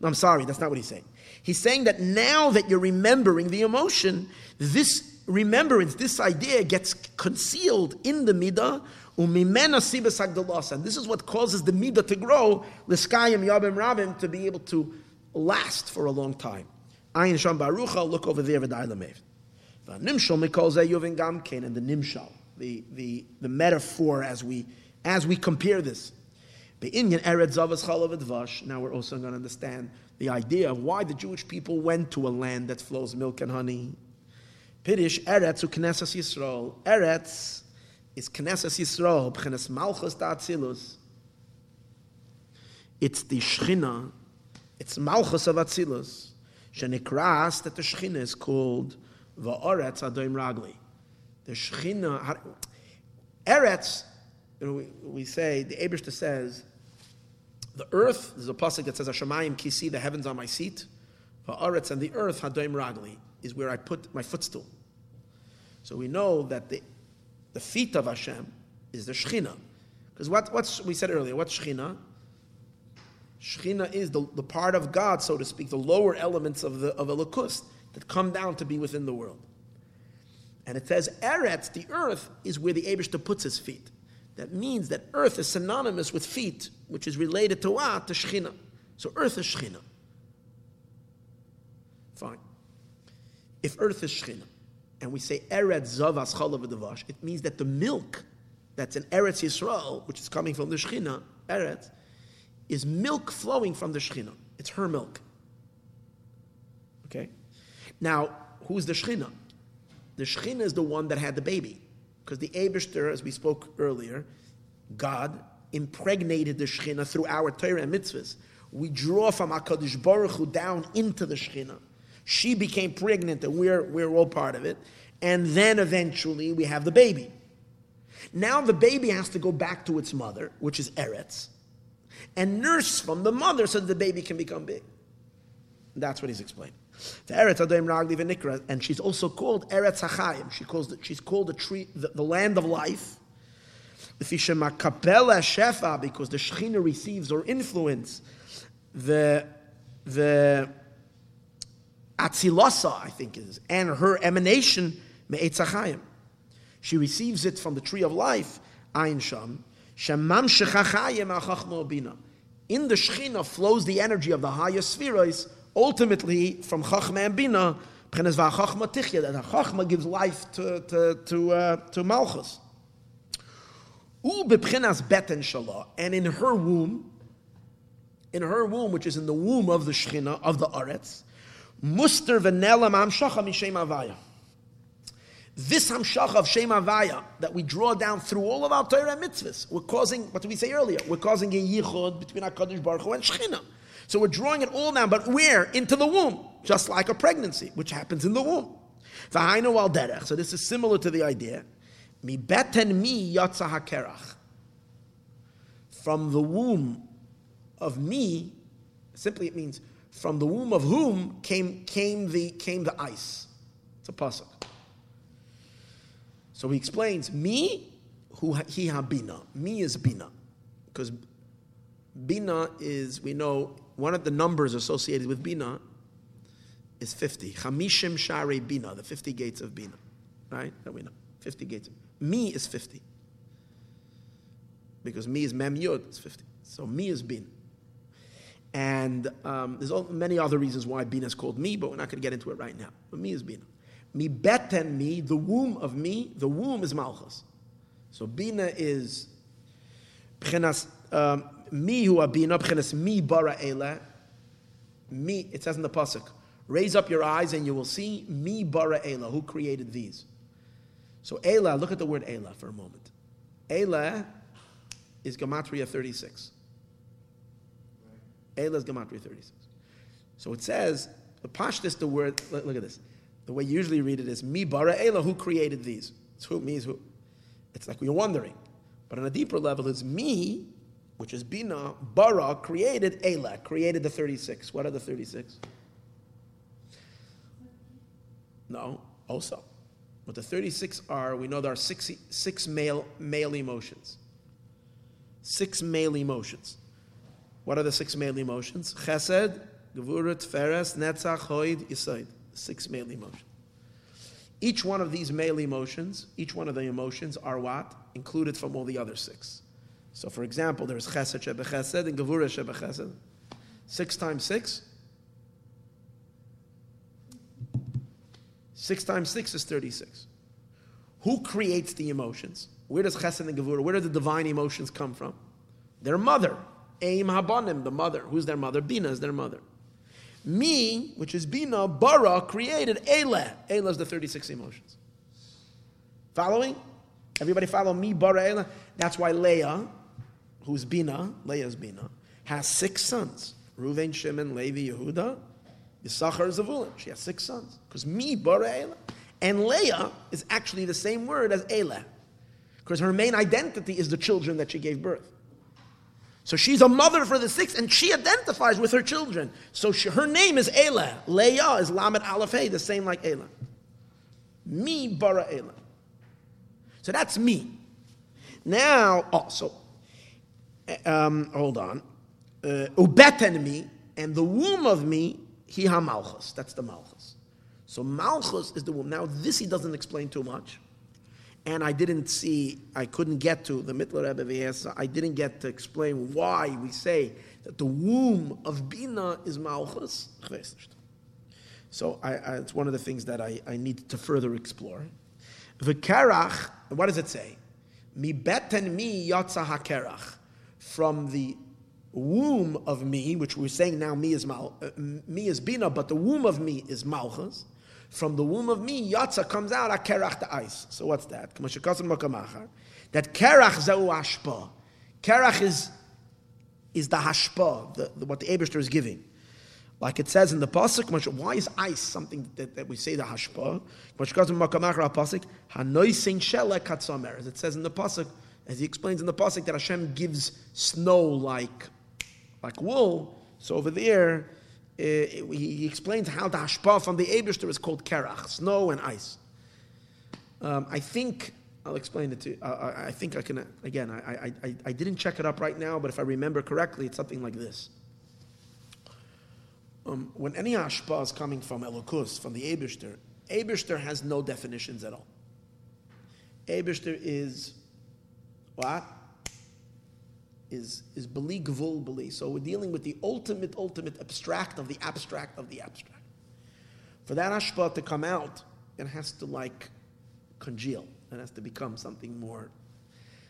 No, I'm sorry, that's not what he's saying. He's saying that now that you're remembering the emotion, this remembrance, this idea gets concealed in the midah. Umimena sibes And this is what causes the midah to grow, l'skayim yabim rabim, to be able to last for a long time. Ayin Sham Barucha, look over there, V'dai The nimshal mikol yuvin gamkein, and the nimshal, the, the, the metaphor as we, as we compare this. The Indian Eretz of Ishhalovitvash. Now we're also going to understand the idea of why the Jewish people went to a land that flows milk and honey. Pirish Eretz u Knesset Yisrael. Eretz is Knesset Yisrael, B'chenes Malchus Atzilus. It's the Shechina, it's Malchus of Atzilus. Shenikras, that the Shechina is called Va'aretz adoim ragli. The Shechina, Eretz, we, we say, the Abishter says, the earth, there's a pasuk that says, Hashemayim kisi, the heavens are my seat. Va'aretz, and the earth, hadoim ragli, is where I put my footstool. So we know that the, the feet of Hashem is the Shechina. Because what what's, we said earlier, what's Shechina? Shechina is the, the part of God, so to speak, the lower elements of the of a lakus that come down to be within the world. And it says, Eretz, the earth, is where the Abishter puts his feet. That means that earth is synonymous with feet which is related to what? To Shechina. So earth is Shechina. Fine. If earth is Shechina, and we say Eretz Zavas Chalav Devash, it means that the milk that's in Eretz Yisrael, which is coming from the Shechina, Eretz, is milk flowing from the Shechina. It's her milk. Now, who's the Shechina? The Shechina is the one that had the baby. Because the Abishter, as we spoke earlier, God impregnated the Shechina through our Torah and mitzvahs. We draw from HaKadosh Baruch Hu down into the Shechina. She became pregnant and we're, we're all part of it. And then eventually we have the baby. Now the baby has to go back to its mother, which is Eretz, and nurse from the mother so that the baby can become big. That's what he's explaining. And she's also called Eretz HaChayim. She calls the, she's called the tree, the, the land of life. Because the Shekhinah receives or influence the the Atzilasa, I think is, and her emanation me'etzachayim. She receives it from the tree of life, Ayin Sham. Shemam. In the Shechina flows the energy of the higher spheres, ultimately from Chachma and Bina, that Chachma gives life to, to, to, uh, to Malchus. And in her womb, in her womb, which is in the womb of the Shechina, of the Aretz, Muster v'nelam amshacha mishem avaya. This hamshacha of Shem Avaya that we draw down through all of our Torah and mitzvahs, we're causing, what did we say earlier? We're causing a yichud between HaKadosh Baruch Hu and Shechina. So we're drawing it all down, but where? Into the womb, just like a pregnancy, which happens in the womb. So this is similar to the idea. Mi beten mi yatsa hakerach. From the womb of me, simply it means from the womb of whom came, came, the, came the ice. It's a pasuk. So he explains, me, who he ha bina. Me is bina. Because bina is, we know, one of the numbers associated with bina is 50. Chamishim Shari bina, the 50 gates of bina. Right? That we know. 50 gates. Me is 50. Because me is mem yud, it's 50. So me is bina. And um, there's many other reasons why Bina is called me, but we're not going to get into it right now. But me is Bina. Mi beten me, the womb of me, the womb is Malchus. So Bina is me who are Bina, B'chinas mi bara ele. Me, it says in the Pasuk, raise up your eyes and you will see me bara Ela, who created these. So Ela, look at the word Ela for a moment. Ela is Gematria 36. Ela's Gematria 36. So it says, the Pashtus, the word, look, look, at this. The way you usually read it is, Mi bara Ela, who created these? It's who, me is who. It's like we're wondering. But on a deeper level, it's me, which is Bina, bara, created Ela, created the 36. What are the 36? No, also. What the 36 are, we know there are six, six male, male emotions. Six male emotions. What are the six male emotions? Chesed, Gevurah, Tferes, Netzach, Hoid, Yisoid. Six male emotions. Each one of these male emotions, each one of the emotions are what? Included from all the other six. So, for example, there's Chesed Shebe Chesed and Gevurah Shebe Chesed. Six times six? Six times six is 36. Who creates the emotions? Where does Chesed and Gevurah, where do the divine emotions come from? Their mother, Aim Habanim, the mother. Who's their mother? Bina is their mother. Me, which is Bina, Bara, created Elah. Elah is the 36 emotions. Following? Everybody follow me, Bara Elah? That's why Leah, who's Bina, Leah's Bina, has six sons. Reuven, Shimon, Levi, Yehuda, Yisachar, Zavulun. She has six sons. Because me, Bara Elah. And Leah is actually the same word as Elah. Because her main identity is the children that she gave birth. So she's a mother for the six, and she identifies with her children. So she, her name is Elah. Leah is Lamed Aleph the same like Elah. Me bara Elah. So that's me. Now, oh, also, um, hold on. Uh, Ubeten me, and the womb of me, he ha malchus. That's the malchus. So malchus is the womb. Now, this he doesn't explain too much. and I didn't see, I couldn't get to the Mittler Rebbe I didn't get to explain why we say that the womb of Bina is Malchus. So I, I, it's one of the things that I, I need to further explore. The V'kerach, what does it say? Mi beten mi yotza hakerach. From the womb of me, which we're saying now me is mal, uh, me is bina, but the womb of me is malchus. From the womb of me, yatsa comes out a kerach the ice. So what's that? That kerach zeu hashpa. Kerach is is the hashpa, the, the, what the Abishter is giving. Like it says in the pasuk, why is ice something that, that we say the hashpa? As it says in the pasuk, as he explains in the pasuk, that Hashem gives snow like like wool. So over there, uh, he explains how the hashpa from the Abishter is called kerach, snow and ice. Um, I think I'll explain it to you. I, I think I can, again, I, I, I didn't check it up right now, but if I remember correctly, it's something like this. Um, when any hashpa is coming from Elokus, from the Abishter, Abishter has no definitions at all. Abishter is what? is is beli gvul beli. So we're dealing with the ultimate, ultimate abstract of the abstract of the abstract. For that ashpa to come out, it has to like congeal. It has to become something more.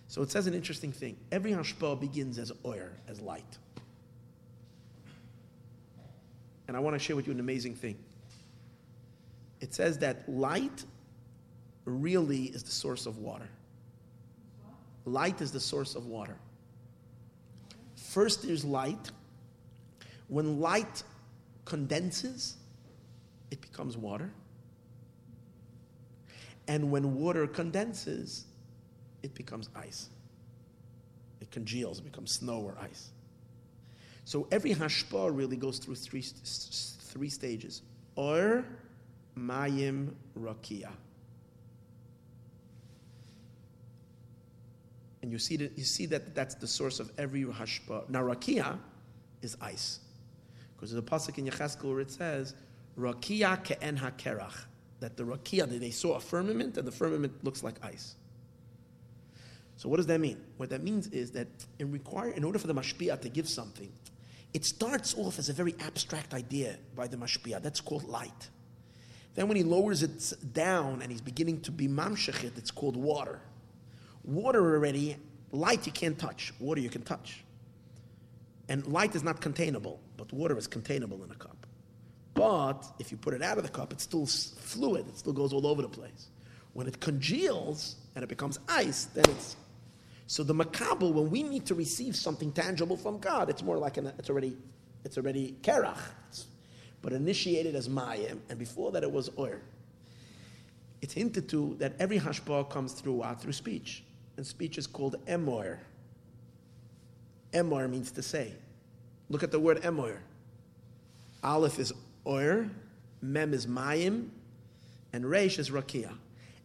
So it says an interesting thing. Every hashpa begins as oir, as light. And I want to share with you an amazing thing. It says that light really is the source of water. Light is the source of water. First, there's light. When light condenses, it becomes water. And when water condenses, it becomes ice. It congeals, it becomes snow or ice. So every hashpa really goes through three, three stages. Or, mayim, rakia. And you see that, you see that that's the source of every hashpa. Now, rakia is ice. Because there's a pasuk in Yecheskel where it says, rakia ke'en hakerach. That the rakia, they saw a firmament, and the firmament looks like ice. So what does that mean? What that means is that in, require, in order for the mashpia to give something, it starts off as a very abstract idea by the mashpia. That's called light. Then when he lowers it down and he's beginning to be mamshechit, it's called water. Water already, light you can't touch. Water you can touch. And light is not containable, but water is containable in a cup. But if you put it out of the cup, it's still fluid, it still goes all over the place. When it congeals and it becomes ice, then it's. So the makabel, when we need to receive something tangible from God, it's more like an, it's already, it's already kerach, but initiated as mayim, and before that it was oir. It's hinted to that every hashpah comes through uh, through speech and speech is called emor. Emor means to say. Look at the word emor. Aleph is oir, mem is mayim, and resh is rakia.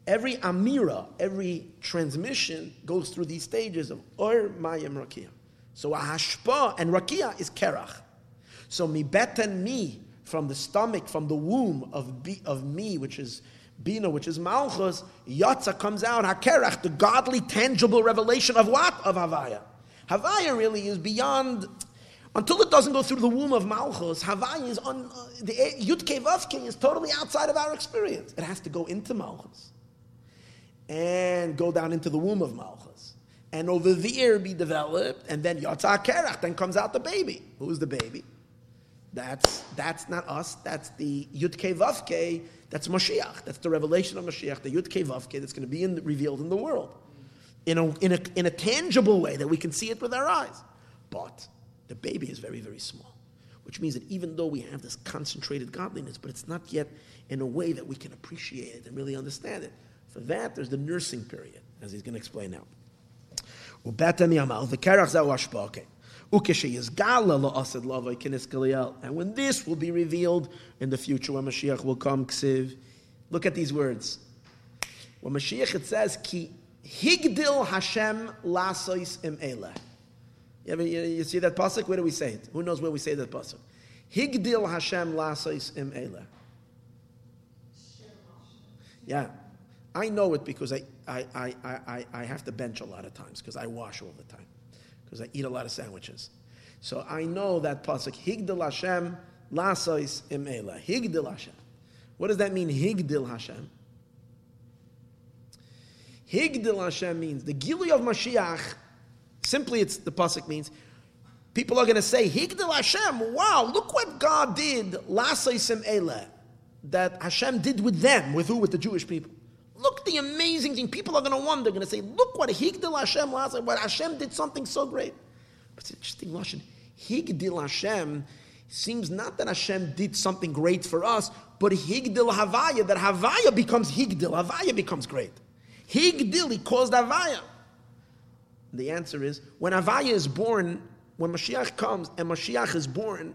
Every amira, every transmission goes through these stages of oir, mayim, rakia. So a hashpa and rakia is kerach. So mi beten mi, from the stomach, from the womb of, of me, which is Bina, which is Malchus, Yatza comes out, Hakerach, the godly, tangible revelation of what? Of Havaya. Havaya really is beyond, until it doesn't go through the womb of Malchus, Havaya is on, uh, the Yud Vavke is totally outside of our experience. It has to go into Malchus and go down into the womb of Malchus. And over there be developed, and then Yatza Kerach, then comes out the baby. Who's the baby? That's, that's not us, that's the Yud Vavke that's Mashiach. That's the revelation of Mashiach, the Yud Kevavke that's going to be in, revealed in the world. In a, in, a, in a tangible way that we can see it with our eyes. But the baby is very, very small. Which means that even though we have this concentrated godliness, but it's not yet in a way that we can appreciate it and really understand it. For that, there's the nursing period, as he's going to explain now. And when this will be revealed in the future, when Mashiach will come, ksiv. Look at these words. When Mashiach it says, Ki higdil Hashem lasois im eleh. You, you, see that pasuk? Where do we say it? Who knows where we say that pasuk? Higdil Hashem lasois im eleh. Yeah. I know it because I, I, I, I, I have to bench a lot of times because I wash all the time because I eat a lot of sandwiches. So I know that pasuk Higdil Hashem lasois imela Higdil Hashem. What does that mean? Higdil Hashem. Higdil Hashem means the Gili of Mashiach. Simply, it's the pasuk means people are going to say Higdil Hashem. Wow, look what God did lasois imela that Hashem did with them. With who? With the Jewish people. Look the amazing thing. People are going to wonder, going to say, look what Higdil Hashem last what Hashem did something so great. But it's interesting Lashon. Higdil Hashem seems not that Hashem did something great for us, but Higdil Havaya, that Havaya becomes Higdil, Havaya becomes great. Higdil, he caused Havaya. The answer is, when Havaya is born, when Mashiach comes and Mashiach is born,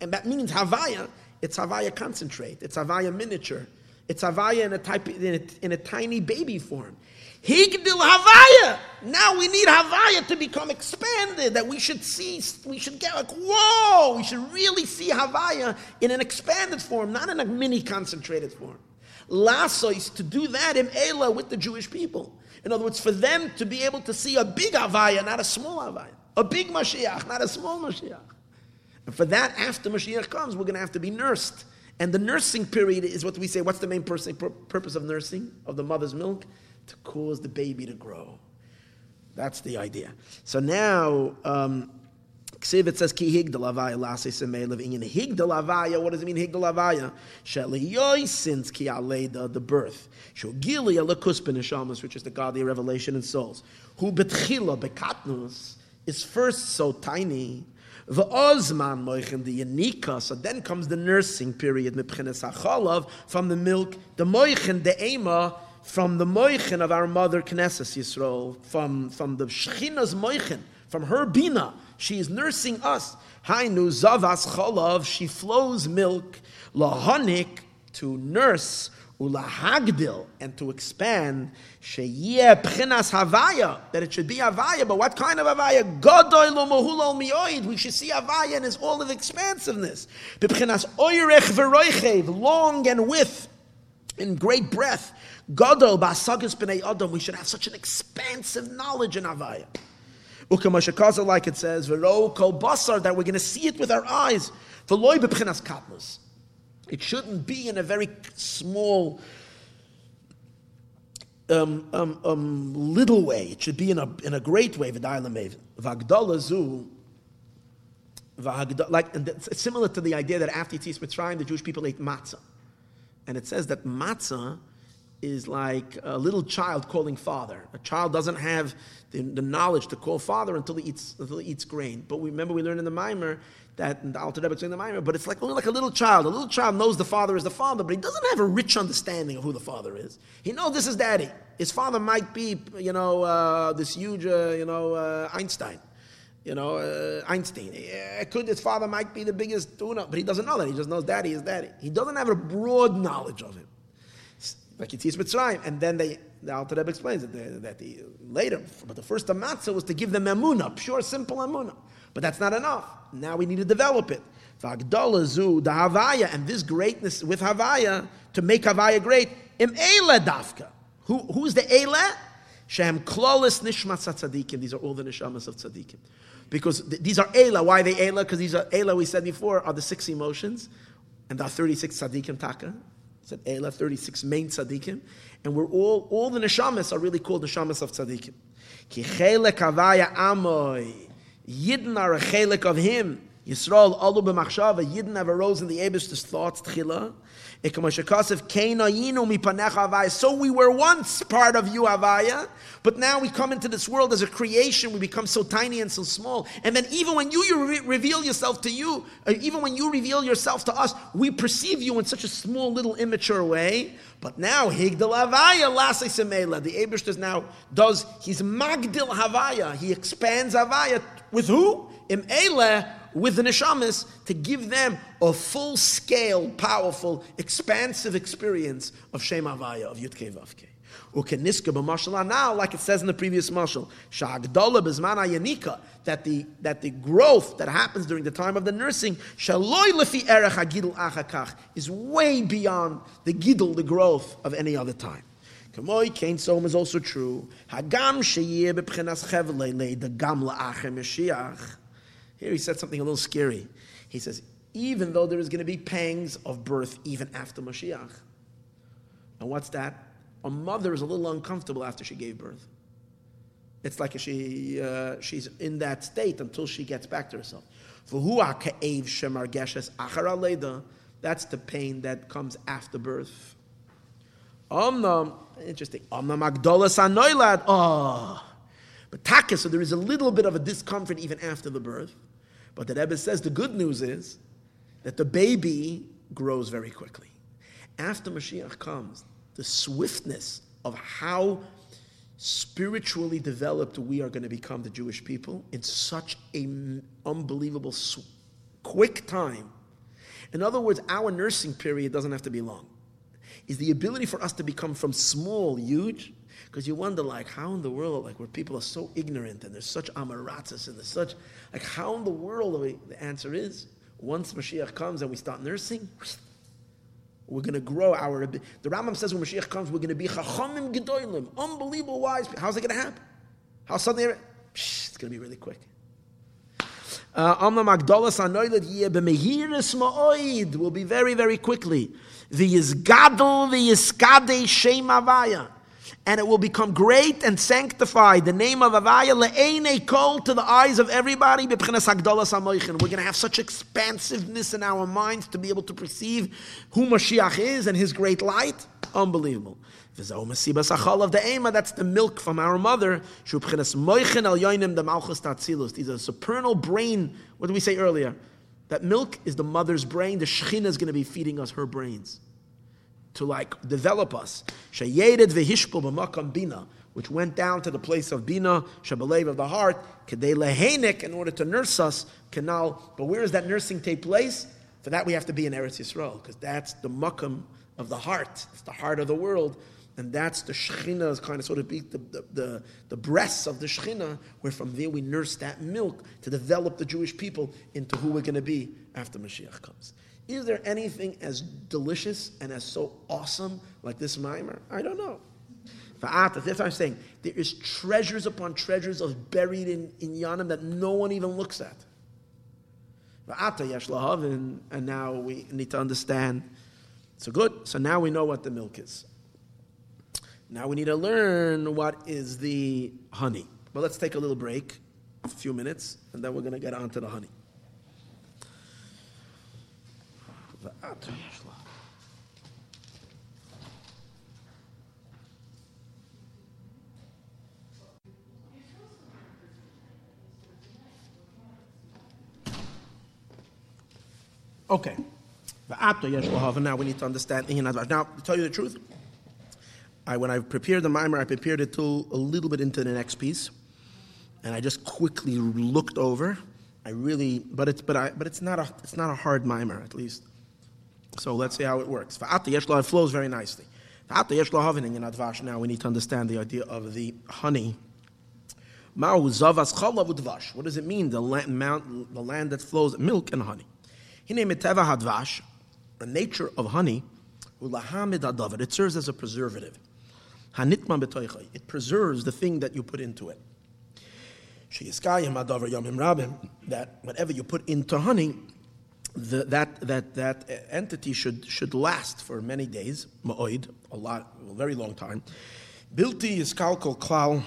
and that means Havaya, it's Havaya concentrate, it's Havaya miniature, it's Havaya in a, type, in a, in a tiny baby form. Higdil Havaya. Now we need Havaya to become expanded, that we should see, we should get like, whoa, we should really see Havaya in an expanded form, not in a mini concentrated form. Lasois, to do that in Ela with the Jewish people. In other words, for them to be able to see a big Havaya, not a small Havaya. A big Mashiach, not a small Mashiach. And for that, after Mashiach comes, we're going to have to be nursed. And the nursing period is what we say, what's the main purpose of nursing, of the mother's milk? To cause the baby to grow. That's the idea. So now, um, it says ki higdalavaya lase semelev in higdalavaya. What does it mean higdalavaya? Sheli since ki aleda the birth. Shogili alakus benishamas, which is the godly revelation in souls. Who betchila bekatnus is first so tiny the Ozman moichin, the Yanika, so then comes the nursing period, Mipchenes HaChalav, from the milk, the moichin, the Ema, from the moichin of our mother Knesset Yisrael, from, from the Shechina's moichin, from her Bina, she is nursing us. Hainu Zavas Chalav, she flows milk, Lahanik, to nurse ulahagdil, and to expand, sheyeh pchinas havaya, that it should be havaya, but what kind of havaya? Godoy lo mohulol mioid, we should see havaya in its all of expansiveness. B'pchinas oyrech v'roichev, long and width, in great breadth. Godol ba'asagis b'nei adam, we should have such an expansive knowledge in havaya. Ukamashakaza, like it says, v'ro kol basar, that we're going to see it with our eyes. V'loy b'pchinas katnus. It shouldn't be in a very small, um, um, um, little way. It should be in a, in a great way. Like, and it's similar to the idea that after Yitzis Mitzrayim, the Jewish people ate matzah. And it says that matzah is like a little child calling father. A child doesn't have the, the, knowledge to call father until he eats until he eats grain. But remember we learned in the Mimer that the Alter Rebbe explained the Mimer, but it's like only like a little child. A little child knows the father is the father, but he doesn't have a rich understanding of who the father is. He knows this is daddy. His father might be, you know, uh, this huge, uh, you know, uh, Einstein. You know, uh, Einstein. Yeah, could his father might be the biggest tuna, but he doesn't know that. He just knows daddy is daddy. He doesn't have a broad knowledge of him like Yitzis Mitzrayim. And then they, the Alter Rebbe explains that, that the, later, but the first matzah was to give them emuna, pure, simple emuna. But that's not enough. Now we need to develop it. And this greatness with Havaya, to make Havaya great, im Eile dafka. Who, who's the Eile? Shem klolis nishmat tzadikim. These are all the nishamas of tzadikim. Because th- these are Eila. Why are they Eila? Because these are Eila, we said before, are the six emotions. And there are 36 tzadikim taka said Eila, 36 main tzaddikim, and we're all, all the neshamas are really called neshamas of tzaddikim. Ki chelek havaya amoy, Yidden are a chelek of him. Yisrael alu b'machshava, Yidden have arose in the Abish's thoughts, tchila, so we were once part of you, Avaya, but now we come into this world as a creation. We become so tiny and so small. And then even when you, you re- reveal yourself to you, uh, even when you reveal yourself to us, we perceive you in such a small, little, immature way. But now, Higdal Havaya, Lasei Semela, the Abish now does, he's Magdil Havaya. He expands Havaya. With who? Im with the neshamas to give them a full scale, powerful, expansive experience of Shem Havaya, of Yudke Vavke. Now, like it says in the previous mashal, that the that the growth that happens during the time of the nursing, is way beyond the gidul, the growth of any other time. Kamoi Kain Som is also true. Hagam sheyeh b'pchenas chevlele the gam la'acher Mashiach. Here he said something a little scary. He says, even though there is going to be pangs of birth even after Mashiach. And what's that? A mother is a little uncomfortable after she gave birth. It's like she, uh, she's in that state until she gets back to herself. That's the pain that comes after birth. Interesting. Omnam. Oh. But so there is a little bit of a discomfort even after the birth. But the Rebbe says the good news is that the baby grows very quickly. After Mashiach comes, the swiftness of how spiritually developed we are going to become the Jewish people in such an unbelievable quick time. In other words, our nursing period doesn't have to be long. Is the ability for us to become from small huge? Because you wonder, like, how in the world, like, where people are so ignorant and there's such amaratzas and there's such, like, how in the world? The answer is, once Mashiach comes and we start nursing, we're going to grow our. The Rambam says when Mashiach comes, we're going to be chachamim gedolim, unbelievable wise. How's it going to happen? How suddenly? It's going to be really quick. Uh, Amna Magdalas anoilet yeh b'mehiris ma'oid will be very, very quickly. The yizgadol, the yizkade shem avaya and it will become great and sanctified. The name of Avaya le'ene kol to the eyes of everybody. We're going to have such expansiveness in our minds to be able to perceive who Mashiach is and His great light. Unbelievable. These are the milk from our mother. These are supernal brain. What did we say earlier? That milk is the mother's brain. The Shekhinah is going to be feeding us her brains to like develop us. Shayeded v'hishpul b'makam bina, which went down to the place of bina, shabalev of the heart, kedei lehenik, in order to nurse us, canal. But where does that nursing take place? For that we have to be in Eretz Yisrael, because that's the makam of the heart. It's the heart of the world. And that's the Shekhinah, kind of sort of the, the, the, the breasts of the Shekhinah, where from there we nurse that milk to develop the Jewish people into who we're going to be after Mashiach comes. Is there anything as delicious and as so awesome like this mimer? I don't know. That's what I'm saying. There is treasures upon treasures of buried in, in Yanim that no one even looks at. And, and now we need to understand. So good. So now we know what the milk is. Now we need to learn what is the honey. Well, let's take a little break, a few minutes, and then we're going to get on to the honey. Okay. Now we need to understand Now, to tell you the truth, I, when I prepared the mimer, I prepared it till a little bit into the next piece, and I just quickly looked over. I really, but it's but I but it's not a it's not a hard mimer at least. So let's see how it works. It flows very nicely. Now we need to understand the idea of the honey. What does it mean, the land, the land that flows milk and honey? He named vash, the nature of honey, it serves as a preservative. It preserves the thing that you put into it. Sheyiskayim adavar yomim rabim. That whatever you put into honey, the, that, that, that entity should, should last for many days, ma'oid, a lot, a very long time. Bilti is kalkal klal.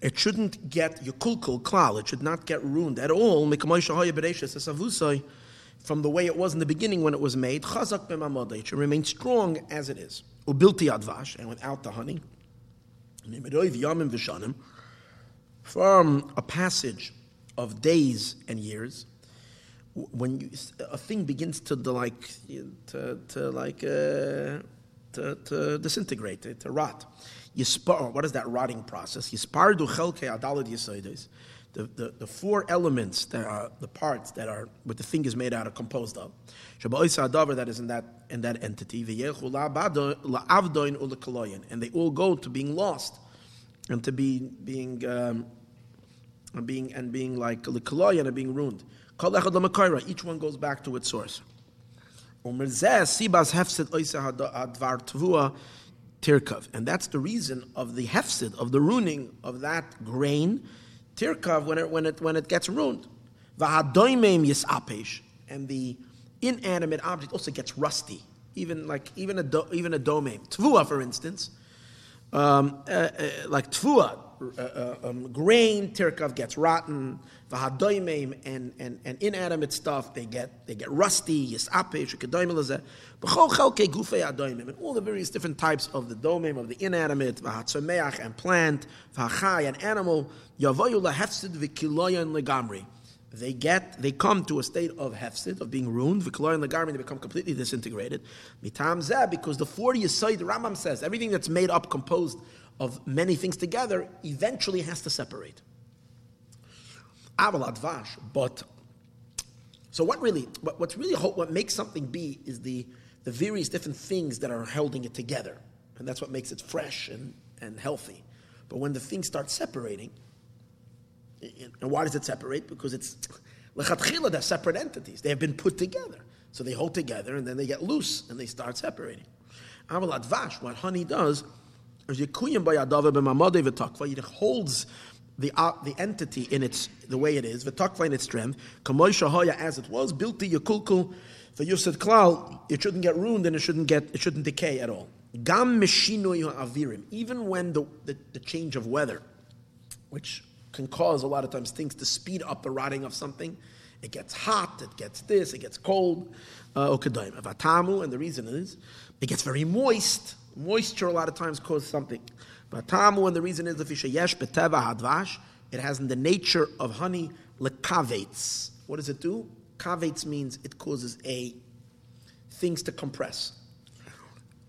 It shouldn't get yukulkul klal. It should not get ruined at all. From the way it was in the beginning when it was made, chazak It should remain strong as it is. Ubilti advash, and without the honey. From a passage of days and years, when you, a thing begins to like to, to like uh, to, to disintegrate, to, rot. Yispar, what is that rotting process? Yispar du chelke adalad yisoides. The, the, the four elements that are the parts that are what the thing is made out of composed of. Adavar that is in that in that entity. And they all go to being lost and to be being um, being and being like and being ruined. Each one goes back to its source. And that's the reason of the hefsid, of the ruining of that grain, tirkav, when it, when it, when it gets ruined. And the inanimate object also gets rusty. Even like, even a, do, even a domain. Tvua, for instance, um, uh, uh, like tvua, uh, um, grain, tirkav gets rotten, v'hadoimim, and, and, and inanimate stuff, they get, they get rusty, yisapesh, kedoimim b'chol chelke gufei adoimim, and all the various different types of the domim, of the inanimate, v'hatzomeach, and plant, v'hachai, and animal, yavoyu lahefsid v'kiloyan legamri. They get, they come to a state of hefsid, of being ruined, v'kiloyan legamri, they become completely disintegrated. Mitam because the 40 aside, the Rambam says, everything that's made up, composed of many things together, eventually has to separate. Aval advash, but so what really, what, what's really what makes something be is the the various different things that are holding it together, and that's what makes it fresh and, and healthy. But when the things start separating, and why does it separate? Because it's they're separate entities. They have been put together, so they hold together, and then they get loose and they start separating. Aval advash, what honey does It holds the uh, the entity in its the way it is, v'takva in its strength, kamoy shahaya as it was, bilti yakulkul for Yusad Klal, it shouldn't get ruined and it shouldn't get it shouldn't decay at all. Gam avirim, even when the, the, the, change of weather, which can cause a lot of times things to speed up the rotting of something, it gets hot, it gets this, it gets cold, uh, and the reason is it gets very moist. Moisture a lot of times causes something. But tamu, and the reason is the fishayesh beteva hadvash, it has in the nature of honey lekavetz. What does it do? Kavetz means it causes a things to compress.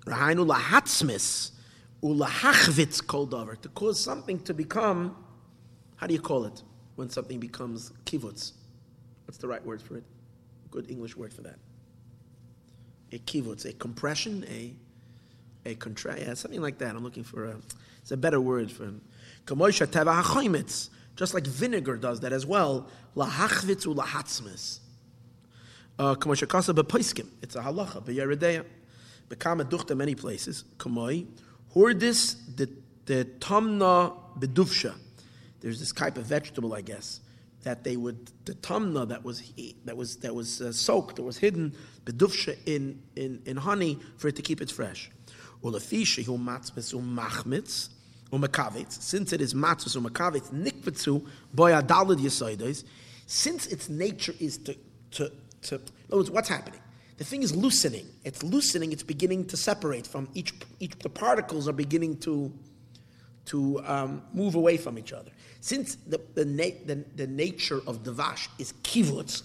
Rahainu lahatzmis ulahachvitz kol davar to cause something to become. How do you call it when something becomes kivutz? What's the right word for it? Good English word for that. A kivutz, a compression, a a contra, yeah, something like that. I'm looking for a. It's a better word for. Teva just like vinegar does that as well. Lahachvitz ulahatzmis. Kamashakasa bepaiskim. It's a halacha beyeredeya. Bekama duchta many places. Kamoi hordis the tamna bedufsha. There's this type of vegetable, I guess, that they would the tamna that was that was that was uh, soaked or was hidden bedufsha in, in in honey for it to keep it fresh. Ulafisha hu matzmis umachmitz umakavitz. Since it is matzmis umakavitz nikvetzu boyadalad yasoides. Since its nature is to to to, in other words, what's happening? The thing is loosening. It's loosening. It's beginning to separate from each. each the particles are beginning to to um, move away from each other. Since the the, na- the, the nature of davash is kivutz,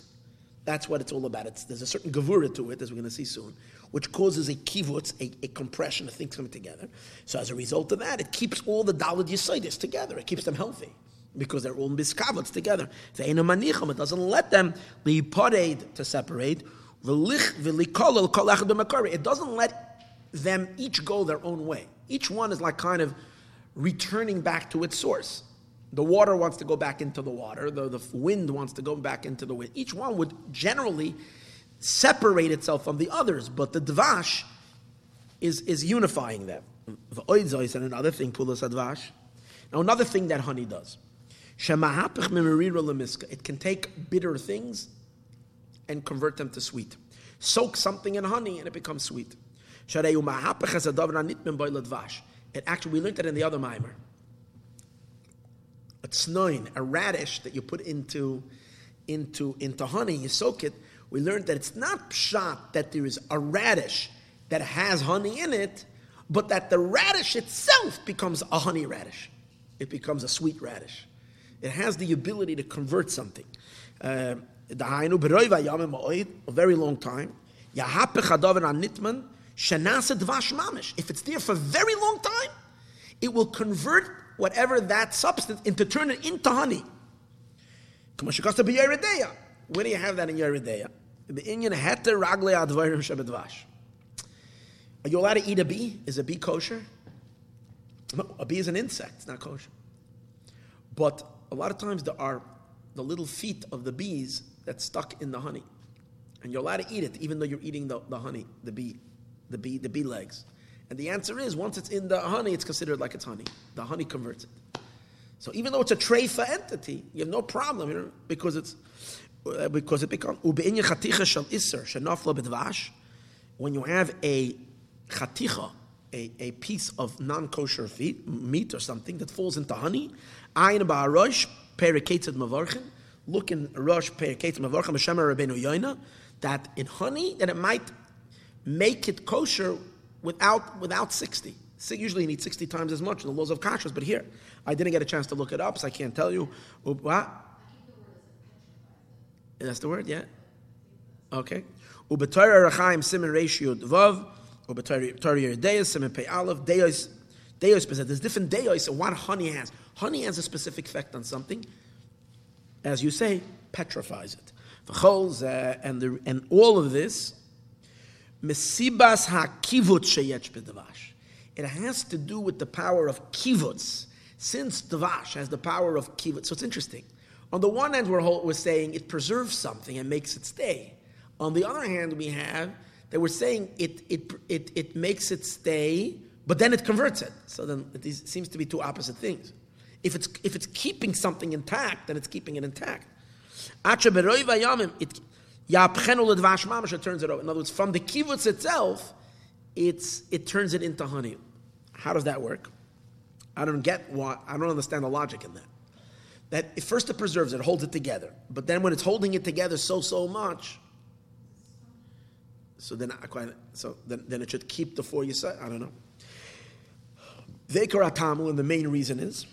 that's what it's all about. It's, there's a certain gavura to it, as we're going to see soon, which causes a kivutz, a, a, compression of things coming together. So as a result of that, it keeps all the dalad yisaidis together. It keeps them healthy because they're all miskavats together. It doesn't let them be parade to separate. It doesn't let them each go their own way. Each one is like kind of returning back to its source. The water wants to go back into the water, the, the wind wants to go back into the wind. Each one would generally separate itself from the others, but the dvash is, is unifying them. And another thing, pulas advash. Now, another thing that honey does. It can take bitter things and convert them to sweet. Soak something in honey and it becomes sweet. It actually, we learned that in the other mimer. A tsnoin, a radish that you put into, into, into honey, you soak it. We learned that it's not pshat that there is a radish that has honey in it, but that the radish itself becomes a honey radish. It becomes a sweet radish. It has the ability to convert something. A very long time. If it's there for a very long time, it will convert whatever that substance into turn it into honey. Where do you have that in Yeridea? The Inyan hete ragle advarim shebedvash. Are you allowed to eat a bee? Is a bee kosher? No, a bee is an insect. It's not kosher. But a lot of times there are the little feet of the bees that's stuck in the honey. And you're allowed to eat it even though you're eating the, the honey, the bee, the bee, the bee legs. And the answer is, once it's in the honey, it's considered like it's honey. The honey converts it. So even though it's a treifa entity, you have no problem here because it's because it becomes when you have a chaticha, a, a piece of non-kosher meat or something that falls into honey, ayin ba'arosh periketzed mavarchin, look in Rosh that in honey that it might make it kosher without without sixty. So usually you need sixty times as much in the laws of kashrus, but here I didn't get a chance to look it up, so I can't tell you. That's the word, yeah. Okay. Ubetorah rachaim simen ratio dvav. Ubetorah deis simen pei aleph deis. Deos, there's different deos and what honey has. Honey has a specific effect on something. As you say, petrifies it. And, the, and all of this, mesibas hakivut sheyetch bedavash. It has to do with the power of kivuts. Since davash has the power of kivut, so it's interesting. On the one hand, we're, saying it preserves something and makes it stay. On the other hand, we have that we're saying it, it, it, it makes it stay, but then it converts it. So then it is, seems to be two opposite things. If it's, if it's keeping something intact, then it's keeping it intact. It, it turns it over. In other words, from the kibbutz itself, it's, it turns it into honey. How does that work? I don't get what, I don't understand the logic in that that first it preserves it, holds it together. But then when it's holding it together so so much, so then so then, then it should keep the four you say. I don't know. Vekaratamu, and the main reason is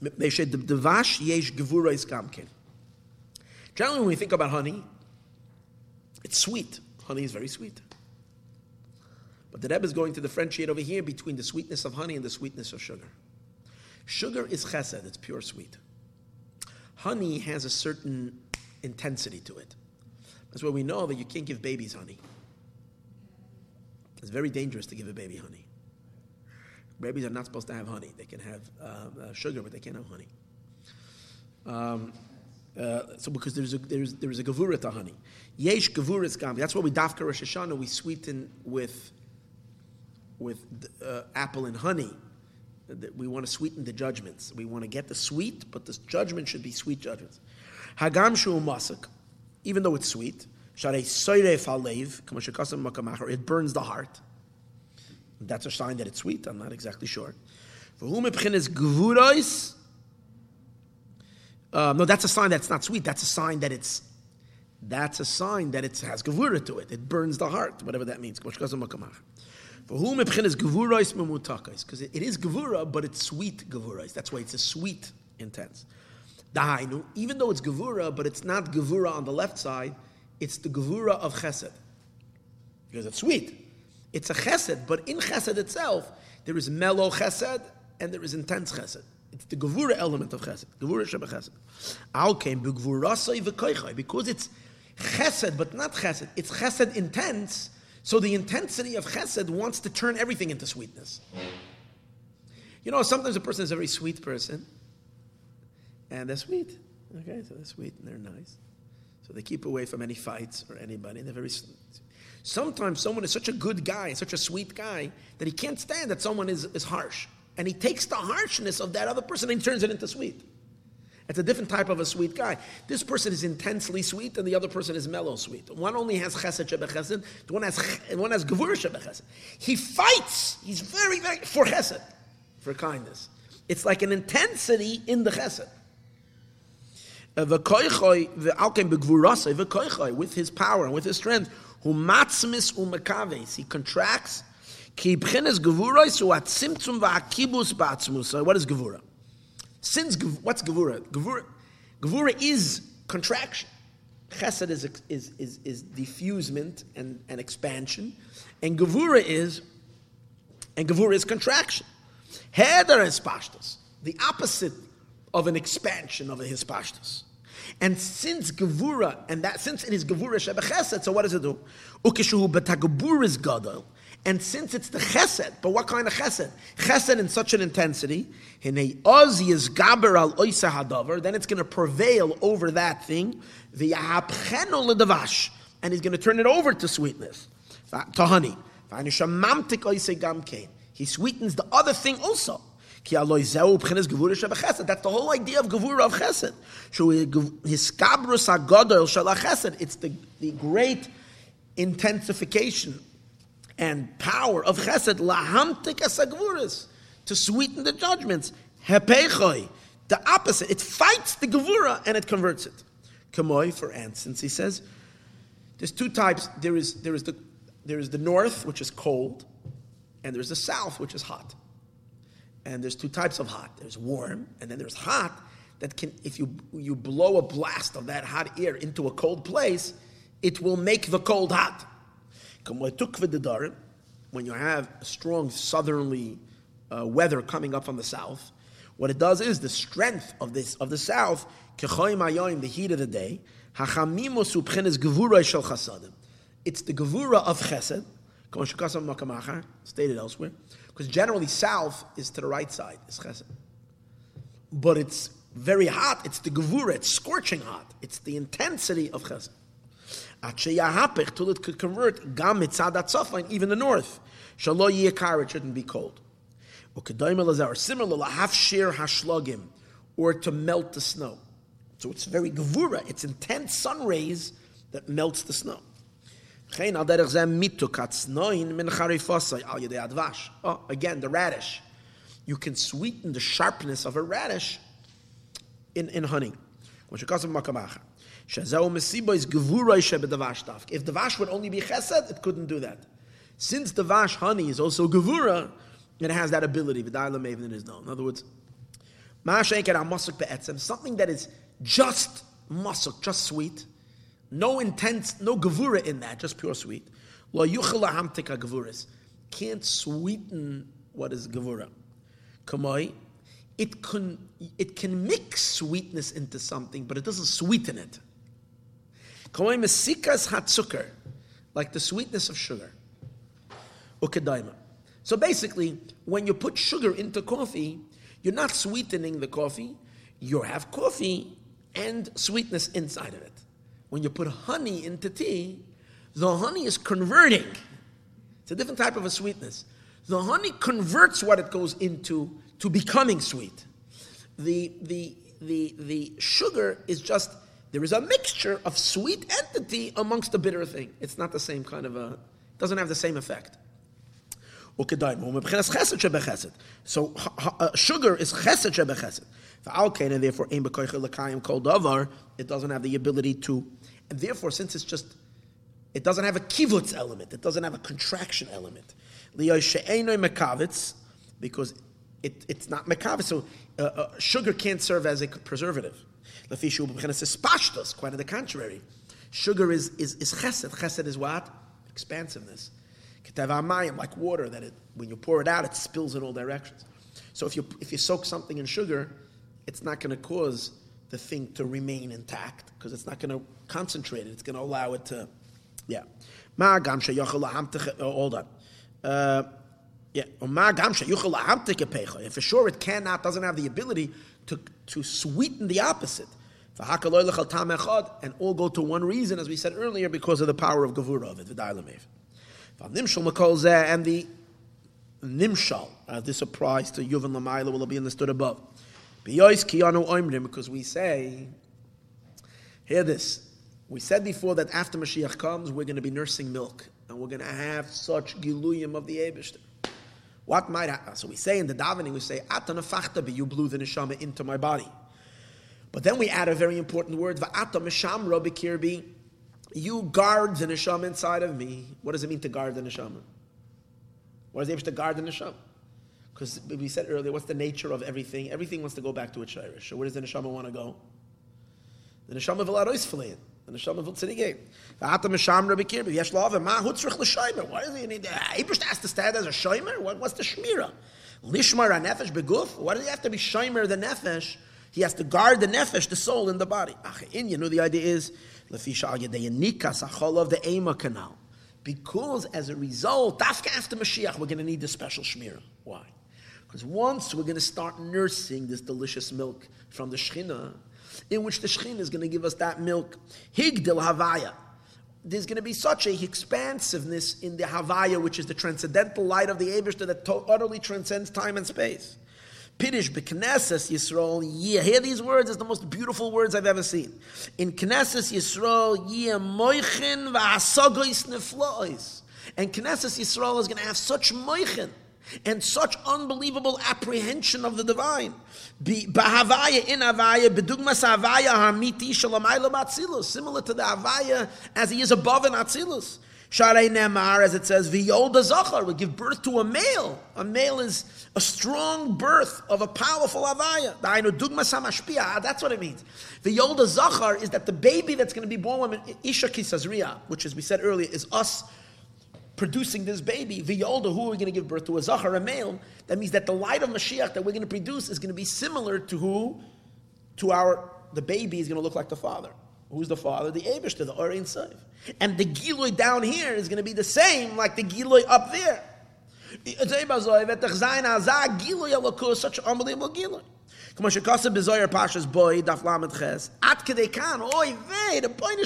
they the devash yesh gevura is gamkin. Generally, when we think about honey, it's sweet. Honey is very sweet. But the Rebbe is going to differentiate over here between the sweetness of honey and the sweetness of sugar. Sugar is chesed, it's pure sweet. Honey has a certain intensity to it. That's why we know that you can't give babies honey. It's very dangerous to give a baby honey. Babies are not supposed to have honey. They can have uh, uh, sugar, but they can't have honey. Um, uh, so because there's a there's there's a gavura to honey. Yesh gavuras gam. That's why we dafka Rosh Hashanah we sweeten with with uh, apple and honey we want to sweeten the judgments. We want to get the sweet, but the judgment should be sweet judgments. Hagam shu masak, even though it's sweet, it burns the heart. That's a sign that it's sweet. I'm not exactly sure. Gvurais? Uh, no, that's a sign that's not sweet. That's a sign that it's that's a sign that it has gevura to it. It burns the heart, whatever that means. For whom is? Because it is gevura, but it's sweet gevurais. That's why it's a sweet intense. Dahainu, even though it's gevura, but it's not gevura on the left side, it's the gevura of chesed. Because it's sweet. It's a chesed, but in chesed itself, there is mellow chesed and there is intense chesed. It's the gevura element of chesed. Gevura sheba chesed. Al came because it's chesed, but not chesed. It's chesed intense so the intensity of chesed wants to turn everything into sweetness. You know, sometimes a person is a very sweet person, and they're sweet. Okay, so they're sweet and they're nice. So they keep away from any fights or anybody. They're very. Sometimes someone is such a good guy, such a sweet guy, that he can't stand that someone is, is harsh. And he takes the harshness of that other person and turns it into sweet. It's a different type of a sweet guy. This person is intensely sweet, and the other person is mellow sweet. One only has chesed shebechesed, the one has one has gevur shebechesed. He fights. He's very very for chesed, for kindness. It's like an intensity in the chesed. Uh, with his power and with his strength, who matzmis umakaves, he contracts. Ki b'chenes gevuros uatzimtzum va'akibus ba'atzmus. What is gevura? Since what's Gevura? Gevura, Gevura is contraction. Chesed is, is, is, is diffusement and, and expansion. And Gevura is, and Gevura is contraction. Heder is pashtus, the opposite of an expansion of a hispashtus. And since Gevura, and that since it is Gevura Shebechesed, so what does it do? Ukishu betagabur is gadol. And since it's the chesed, but what kind of chesed? Chesed in such an intensity, then it's going to prevail over that thing, the and he's going to turn it over to sweetness, to honey. He sweetens the other thing also. That's the whole idea of Gevura of Chesed. It's the, the great intensification and power of Chesed, lahamtik asagvuras, to sweeten the judgments. Hepechoi, the opposite. It fights the Gevura and it converts it. Kamoi, for instance, he says, there's two types. There is, there is, the, there is the north, which is cold, and there's the south, which is hot. And there's two types of hot. There's warm, and then there's hot that can, if you, you blow a blast of that hot air into a cold place, it will make the cold hot. When you have a strong southerly uh, weather coming up from the south, what it does is the strength of this of the south, the heat of the day, it's the gevura of chesed, stated elsewhere, because generally south is to the right side, is chesed. But it's very hot, it's the gevura, it's scorching hot, it's the intensity of chesed. Till it could convert gam mitzad even the north. Shalo yikar, it shouldn't be cold. Or similar lahafshir hashlogim, or to melt the snow. So it's very gevura, it's intense sun rays that melts the snow. Oh, again, the radish. You can sweeten the sharpness of a radish in, in honey. If the vash would only be chesed, it couldn't do that. Since the vash honey is also gevura, it has that ability. V'dayla Maven is known. In other words, something that is just musuk, just sweet, no intense, no gevura in that, just pure sweet. Lo yuchalahamtika gevuras. Can't sweeten what is gevura. Kamoi, it can, it can mix sweetness into something, but it doesn't sweeten it. Like the sweetness of sugar. So basically, when you put sugar into coffee, you're not sweetening the coffee, you have coffee and sweetness inside of it. When you put honey into tea, the honey is converting. It's a different type of a sweetness. The honey converts what it goes into to becoming sweet. The, the, the, the sugar is just, there is a mixture of sweet entity amongst the bitter thing. It's not the same kind of a, it doesn't have the same effect. So uh, sugar is chesed shebechesed. And therefore, it doesn't have the ability to and therefore, since it's just, it doesn't have a kivutz element, it doesn't have a contraction element. Because it, it's not mekavitz, so uh, uh, sugar can't serve as a preservative. Quite on the contrary. Sugar is, is, is chesed. Chesed is what? Expansiveness. Like water, that it, when you pour it out, it spills in all directions. So if you, if you soak something in sugar, it's not going to cause the thing to remain intact because it's not going to concentrate it. It's going to allow it to, yeah. Gam hold on. Uh, yeah. For sure it cannot, doesn't have the ability to, to sweeten the opposite. And all go to one reason, as we said earlier, because of the power of Gavura of it, And the Nimshal, uh, this applies to Yuvan Lamaila, will be understood above. Because we say, hear this. We said before that after Mashiach comes, we're going to be nursing milk. And we're going to have such giluyim of the Abishter. What might happen? So we say in the davening, we say, Atanafachta you blew the neshama into my body. But then we add a very important word, Va'ata mishamra bikirbi. You guard the neshama inside of me. What does it mean to guard the neshama? What does it to guard the neshama? Because we said earlier, what's the nature of everything? Everything wants to go back to its shirish. So where does the neshama want to go? The neshama will arois flein. The neshama will tzidike. V'ata meshamra b'kir b'yesh lava ma hutzrich l'shoymer. Why does he need? Uh, Abrish has to stand as a shoymer. What, what's the shmira? Lishmar nefesh beguf. Why does he have to be shoymer the nefesh? He has to guard the nefesh, the soul in the body. In you know the idea is lefisha al yedei of the ema canal. Because as a result, after Mashiach, we're going to need the special shmira. Why? Because once we're going to start nursing this delicious milk from the Shechina, in which the Shechina is going to give us that milk, Higdil Havaya. there's going to be such a expansiveness in the Havaya, which is the transcendental light of the Abishter that utterly transcends time and space. Pidish beknesses Yisrael, yeah, hear these words, it's the most beautiful words I've ever seen. In Knesses Yisrael, yeah, moichin v'asagois neflois. And Knesses Yisrael is going to have such moichin and such unbelievable apprehension of the divine. B'havaya in Havaya, b'dugmas Havaya hamiti shalamayla b'atzilus, similar to the Avaya as he is above in Atzilus. Sharei Nemar, as it says, V'yolda Zachar, will give birth to a male. A male is a strong birth of a powerful Avaya. That's what it means. V'yolda Zachar is that the baby that's going to be born Isha Kisazriya, which as we said earlier, is us producing this baby, V'yolda, who are we going to give birth to? A Zachar, a male. That means that the light of Mashiach that we're going to produce is going to be similar to who? To our, the baby is going to look like the father. Who's the father? The Abish to the Orein Seif. And the Giloi down here is going to be the same like the Giloi up there. Such an unbelievable Giloi. כמו שקוסה בזויר פashas boy daf lamed ches at kedei kan oy vey the point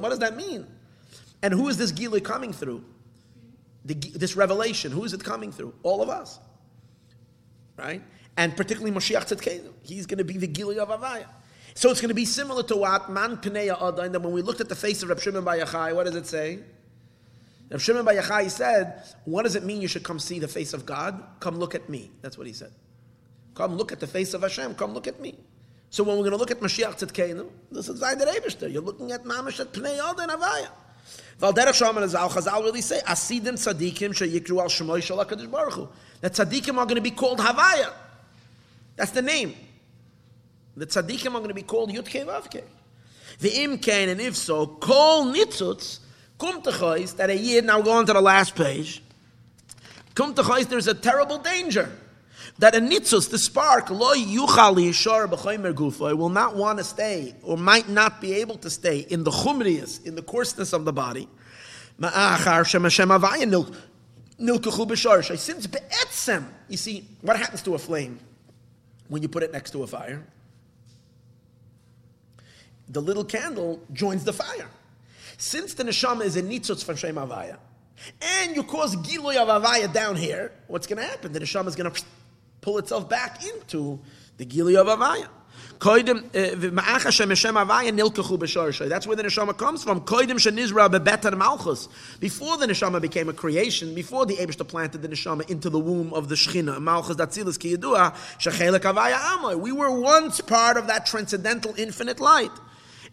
what does that mean and who is this gilui coming through The, this revelation who is it coming through all of us right and particularly Moshiach Tzedkenu he's going to be the gilui of Avaya so it's going to be similar to what Man Pneya Adain, that when we looked at the face of Reb Shimon Bar Yochai, what does it say? Reb Shimon Bar Yochai said, what does it mean you should come see the face of God? Come look at me. That's what he said. Come look at the face of Hashem. Come look at me. So when we're going to look at Mashiach Tzidkenu, this is Zayd Rebishter. You're looking at Mamash at Pnei Adain Avaya. Val derech Shlomo Zal Chazal really say, Asidim tzadikim sheyikru al shemoy shal Baruch Hu. That tzadikim are going to be called Havaya. That's the name. The tzaddikim are going to be called Yud Vavke. The im kain, and if so, kol nitzutz, kum techois, that a year, now go on to the last page, kum techois, there's a terrible danger. That a nitzutz, the spark, lo yuchal yishar b'choymer gufoy, will not want to stay, or might not be able to stay in the chumrius, in the coarseness of the body. Ma'achar shem Hashem avayin nilkachu b'shar Since be'etzem, you see, what happens to a flame when you put it next to a fire? the little candle joins the fire. Since the neshama is a nitzutz from Shem Avaya, and you cause giloy of Avaya down here, what's going to happen? The neshama is going to pull itself back into the giloy of Avaya. Uh, That's where the neshama comes from. Before the neshama became a creation, before the Abishta planted the neshama into the womb of the Shechina, we were once part of that transcendental infinite light.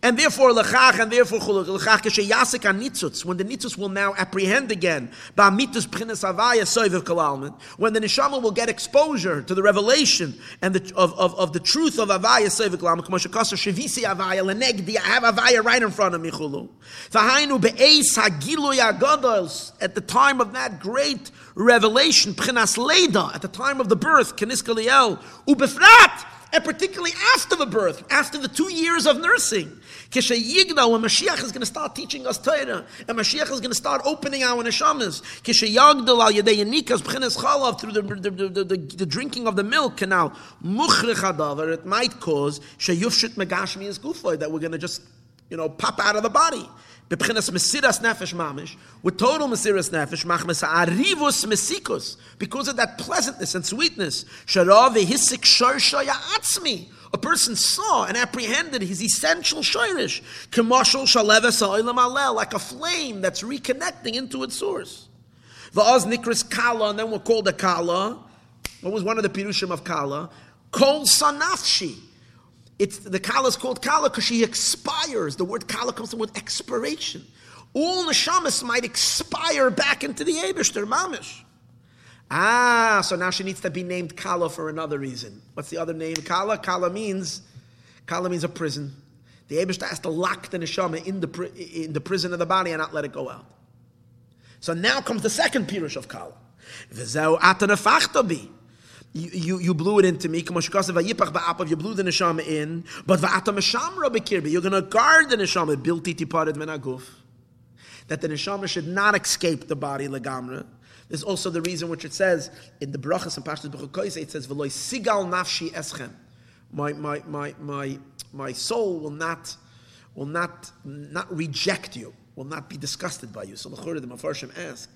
And therefore, lechach, and therefore, lechach, yasik nitzutz, when the nitzutz will now apprehend again, ba'mitus p'chinas avaya soiviv kalalman, when the neshama will get exposure to the revelation and the, of, of, of the truth of avaya soiviv kalalman, k'mo shekasa shivisi avaya lenegdi, I have avaya right in front of me, chulu. V'hainu be'eis hagilu yagodos, at the time of that great revelation, p'chinas leda, at the time of the birth, kenis kaliel, ubefrat, and particularly after the birth, after the two years of nursing. Kishayigda, when Mashiach is going to start teaching us Torah, and Mashiach is going to start opening our neshamas. Kishayagdal al yedei yanikas b'chines chalav through the, the, the, the, the drinking of the milk canal. Muchrich adavar, it might cause shayufshit megashmi is gufoy, that we're going to just, you know, pop out of the body. B'pchinas mesiras nefesh mamish, with total mesiras nefesh, machmes arivus mesikus, because of that pleasantness and sweetness. Sharav hisik shorsha atzmi a person saw and apprehended his essential shirish, commercial shaleves alel, like a flame that's reconnecting into its source. Va'az nikris kala, and then we're called a kala. What was one of the pirushim of kala? Kol sanafshi. It's the kala is called kala because she expires. The word kala comes from the word expiration. All neshamas might expire back into the Abishter mamish. Ah, so now she needs to be named Kala for another reason. What's the other name? Kala. Kala means Kala means a prison. The Abishta has to lock the neshama in the in the prison of the body and not let it go out. So now comes the second pirush of Kala. You, you, blew it into me. You blew the neshama in, but you're going to guard the neshama. Bilti tipared menaguf. That the neshama should not escape the body legamra. There's also the reason which it says in the brachas and pashtas b'chukoyse, it says v'loy sigal nafshi eschem. My my my my my soul will not will not not reject you. will not be disgusted by you. So the the Mafarshim ask,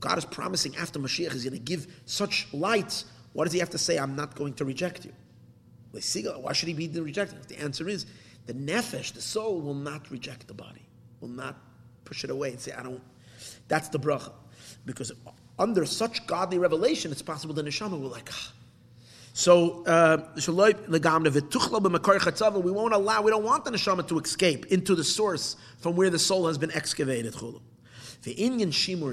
God is promising after Mashiach is going to give such light. What does he have to say? I'm not going to reject you. Why should he be rejected? The answer is the nefesh, the soul, will not reject the body, will not push it away and say, I don't. That's the bracha. Because under such godly revelation, it's possible the neshama will like, ah. So, uh, we won't allow, we don't want the neshama to escape into the source from where the soul has been excavated. The inyan shimur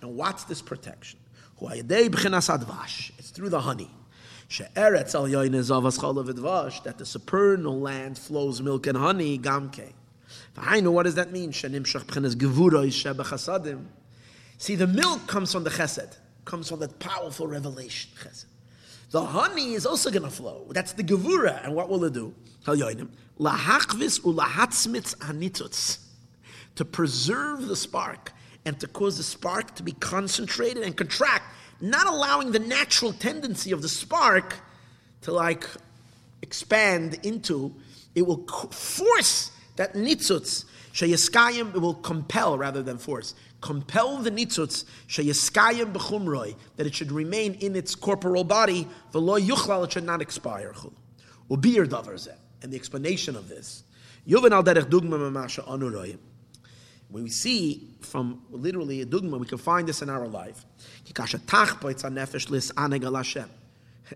And what's this protection? It's through the honey. That the supernal land flows milk and honey, gamke. What does that mean? See, the milk comes from the chesed, comes from that powerful revelation, chesed. The honey is also going to flow. That's the gevura. And what will it do? To preserve the spark and to cause the spark to be concentrated and contract, not allowing the natural tendency of the spark to like expand into, it will force that nitzutz, sheyaskayim, it will compel rather than force compel the nitzutz sheyiskayim b'chumroi that it should remain in its corporal body, law yuchlal it should not expire. Ubir davar and the explanation of this. Yuvan al derech dugma mamasha anuroyim. We see from literally a dugma, we can find this in our life.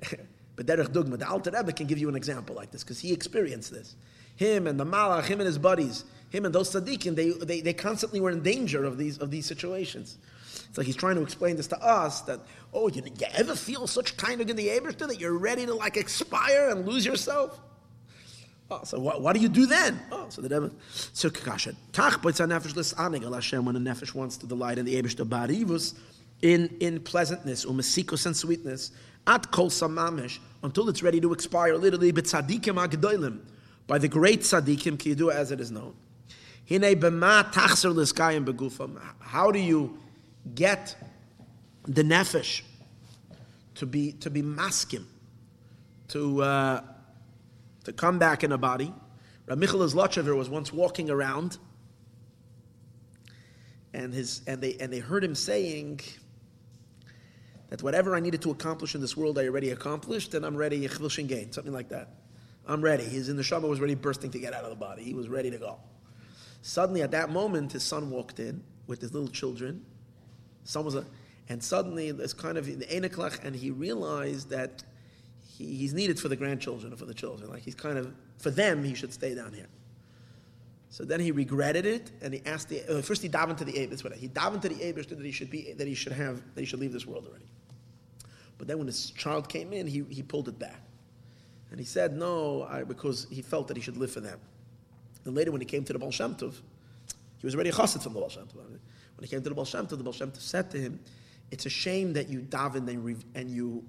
But derech dugma, the Alter Rebbe can give you an example like this because he experienced this. Him and the malach, him and his buddies him and those tzaddikim, they, they, they constantly were in danger of these, of these situations. It's like he's trying to explain this to us that, oh, you, you ever feel such kind of in the Abishter that you're ready to like expire and lose yourself? Oh, so what, what do you do then? Oh, so the devil. So kakasha. Tach but nefesh lis anig al Hashem when a nefesh wants to delight in the Abishter barivus in in pleasantness, umesikos and sweetness, at kol samamish until it's ready to expire. Literally, but tzaddikim agdoilim by the great tzaddikim kidu as it is known. How do you get the nefesh to be to be maskim, to uh, to come back in a body? Rav Michal Zlotchever was once walking around, and his and they and they heard him saying that whatever I needed to accomplish in this world, I already accomplished, and I'm ready, something like that. I'm ready. He's in the Shama was ready bursting to get out of the body. He was ready to go. Suddenly, at that moment, his son walked in with his little children. Son was a, and suddenly, there's kind of in the Eneklach, and he realized that he, he's needed for the grandchildren or for the children. Like he's kind of, for them, he should stay down here. So then he regretted it, and he asked the uh, first he davened to the Abish. He davened to the Abish that he should be that he should have that he should leave this world already. But then when his child came in, he, he pulled it back, and he said no I, because he felt that he should live for them. Then later, when he came to the Baal Shem Tov, he was already a chassid from the Baal Shem Tov. When he came to the Baal Shem Tov, the Baal Shem Tov said to him, "It's a shame that you davened and, and you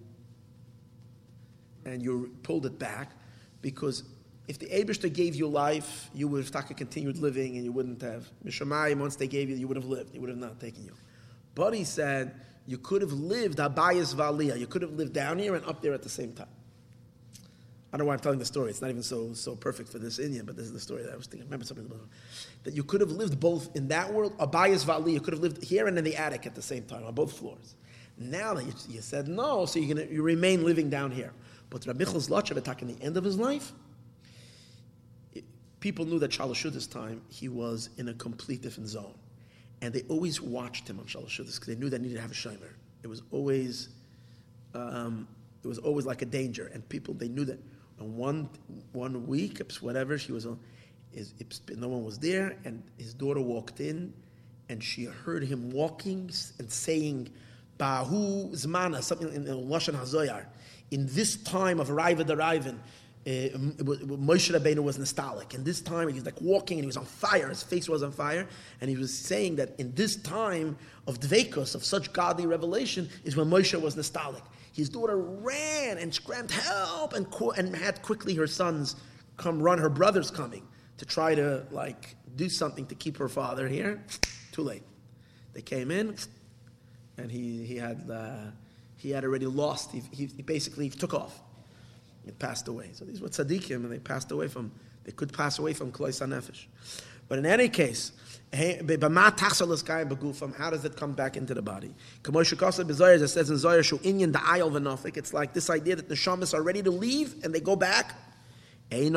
and you pulled it back, because if the Abishter gave you life, you would have continued living, and you wouldn't have. Mishamayim, once they gave you, you would have lived. He would have not taken you. But he said you could have lived abayas valia. You could have lived down here and up there at the same time. I don't know why I'm telling the story. It's not even so so perfect for this inyan, but this is the story that I was thinking. I remember something about that you could have lived both in that world, Abayas Vali, you could have lived here and in the attic at the same time on both floors. Now that you, you said no, so you're gonna you remain living down here. But Rabbi Michal Zlotchev, in the end of his life, it, people knew that Shalashuddha's time he was in a complete different zone, and they always watched him on Shalashuddha's because they knew that they needed to have a shimer. It was always. Um, it was always like a danger, and people they knew that and one one week, whatever, she was on, is no one was there, and his daughter walked in, and she heard him walking and saying, "Bahu zmana," something in, in lashon hazoyar. In this time of Raiva Daraivin, uh, Moshe Rabbeinu was nostalgic. And this time he was like walking and he was on fire. His face was on fire. And he was saying that in this time of Dvekos, of such godly revelation, is when Moshe was nostalgic. His daughter ran and screamed, help, and, and had quickly her sons come run, her brothers coming to try to like do something to keep her father here. Too late. They came in, and he, he, had, uh, he had already lost. He, he, he basically took off. He passed away. So these were tzaddikim, and they passed away from, they could pass away from Klois Nefesh. But in any case, How does it come back into the body? It says in Zohar, It's like this idea that the are ready to leave and they go back. Oh,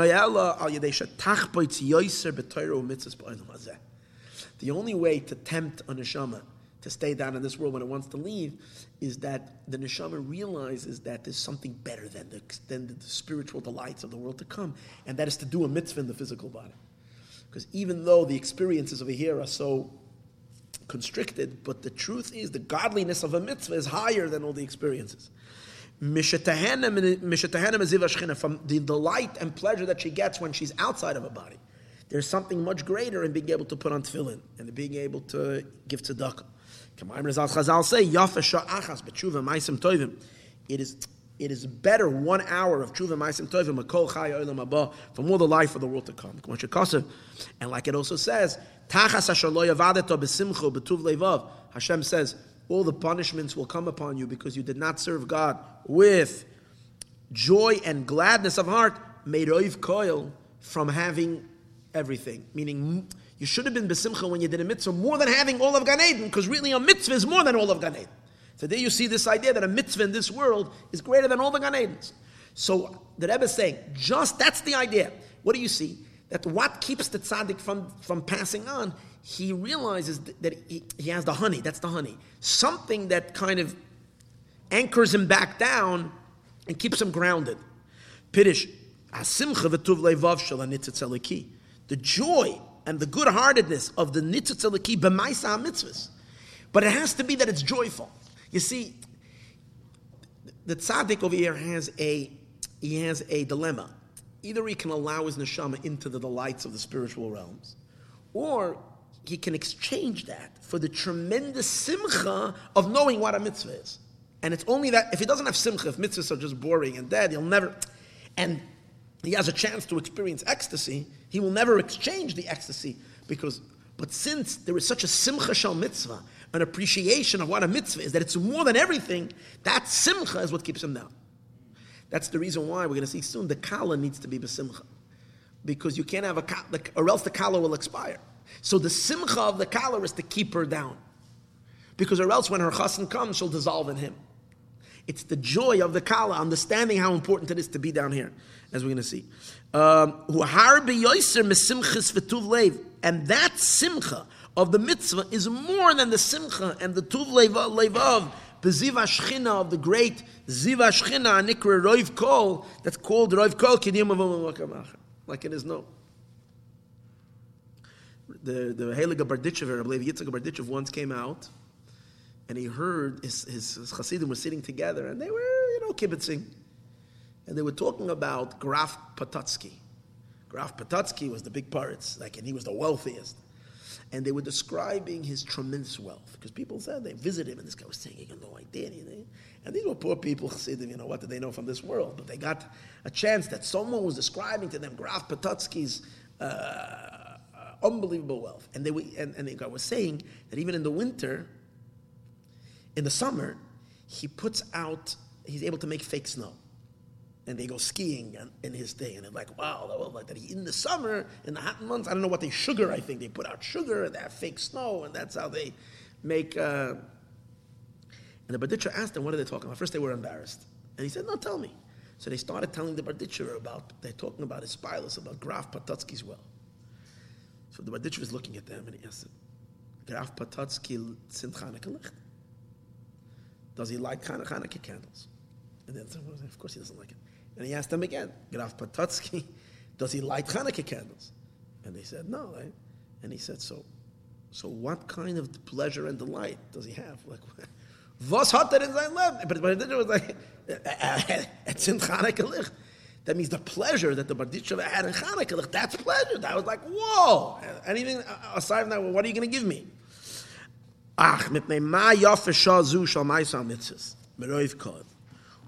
the only way to tempt a neshama to stay down in this world when it wants to leave is that the neshama realizes that there's something better than the, the spiritual delights of the world to come, and that is to do a mitzvah in the physical body. Because even though the experiences over here are so constricted, but the truth is the godliness of a mitzvah is higher than all the experiences. From the delight and pleasure that she gets when she's outside of a body. There's something much greater in being able to put on tefillin and being able to give tzedakah. Chazal say, It is it is better one hour of tshuva ma'asim tovim olam from all the life of the world to come. And like it also says, tachas. Hashem says, all the punishments will come upon you because you did not serve God with joy and gladness of heart, made oiv koil from having everything. Meaning, you should have been besimcha when you did a mitzvah more than having all of Gan Eden, because really a mitzvah is more than all of Gan Eden. So there you see this idea that a mitzvah in this world is greater than all the Gan Edens. So the Rebbe is saying, just that's the idea. What do you see? That what keeps the tzaddik from, from passing on, he realizes that he, he has the honey, that's the honey. Something that kind of anchors him back down and keeps him grounded. Piddish, asimcha v'tuv levav shel The joy and the good-heartedness of the nitzitzaliki b'maisa mitzvahs. But it has to be that it's joyful. You see, the tzaddik over here has a he has a dilemma. Either he can allow his neshama into the delights of the spiritual realms, or he can exchange that for the tremendous simcha of knowing what a mitzvah is. And it's only that if he doesn't have simcha, if mitzvahs are just boring and dead, he'll never. And he has a chance to experience ecstasy. He will never exchange the ecstasy because. But since there is such a simcha shal mitzvah, an appreciation of what a mitzvah is, that it's more than everything, that simcha is what keeps him down. That's the reason why we're going to see soon the kala needs to be besimcha. Because you can't have a kala, or else the kala will expire. So the simcha of the kala is to keep her down. Because or else when her chassan comes, she'll dissolve in him. It's the joy of the kala, understanding how important it is to be down here, as we're going to see. Um, and that simcha of the mitzvah is more than the simcha and the tuv levav, the ziva shchina of the great ziva shchina nikra roiv kol that's called roiv kol kidim of like it is no. The the Heilige Barditchever, I believe Yitzchak Barditchev once came out, and he heard his, his, his Hasidim were sitting together, and they were you know kibitzing, and they were talking about Graf Patutsky. Graf Patutsky was the big pirates, like, and he was the wealthiest and they were describing his tremendous wealth because people said they visited him and this guy was saying he had no idea anything. And these were poor people, Chassidim, you know, what did they know from this world? But they got a chance that someone was describing to them Graf Patutsky's uh, uh, unbelievable wealth. And they were, and, and the guy was saying that even in the winter, in the summer, he puts out, he's able to make fake snow and they go skiing in his day, and they're like, wow, like that. In the summer, in the hot months, I don't know what they sugar. I think they put out sugar and have fake snow, and that's how they make. Uh... And the Barditcher asked them, what are they talking about? First, they were embarrassed, and he said, no, tell me. So they started telling the Barditcher about they're talking about his pilus, about Graf Patutsky's well. So the Barditcher was looking at them, and he asked, Graf Patutsky sind Chanukah? Does he like Chanukah candles? And then, someone said, of course, he doesn't like it. And he asked them again, Graf Patutsky, does he light Hanukkah candles? And they said, no. Right? And he said, so, so what kind of pleasure and delight does he have? Like, was hat er in sein Leben? But was like, it's in Hanukkah licht. That means the pleasure that the Barditcher had in Hanukkah, that's pleasure. That was like, whoa. Anything aside from that, what are you going to give me? Ach, mit ma yofe shah zu shal maisa mitzvahs. Meroiv kod.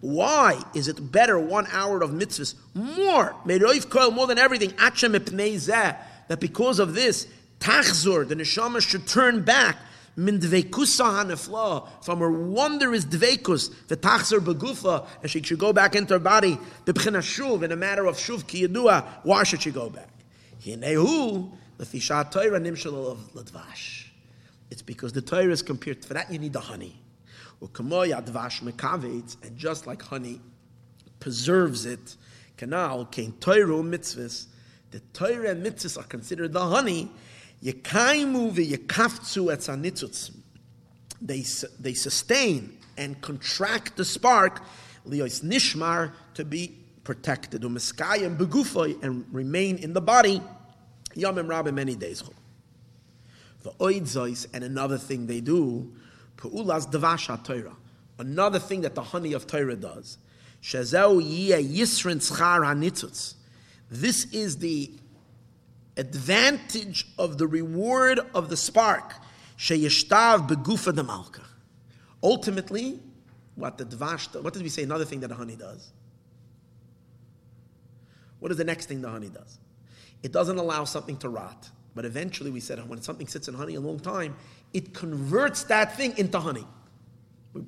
Why is it better one hour of mitzvahs more, more than everything, that because of this, tachzor, the neshama should turn back from her wondrous dveikus, the tachzor begufa, and she should go back into her body, b'bchina shuv, in a matter of shuv ki yedua. why should she go back? It's because the Torah is compared, for that you need the honey. And just like honey preserves it, canal, kain Torah mitzvahs, the Torah and mitzvahs are considered the honey, yekaimu v'yekafzu etzanitzutz. They, they sustain and contract the spark, lios nishmar, to be protected, umiskayim begufoy, and remain in the body, yamim rabim many days. The oidzois, and another thing they do, Pu'ulas devasha Torah. Another thing that the honey of Torah does. Shazau yisrin hanitzutz. This is the advantage of the reward of the spark. Sheyishtav begufa de malka. Ultimately, what the dvash, what did we say? Another thing that the honey does. What is the next thing the honey does? It doesn't allow something to rot. But eventually, we said when something sits in honey a long time, it converts that thing into honey.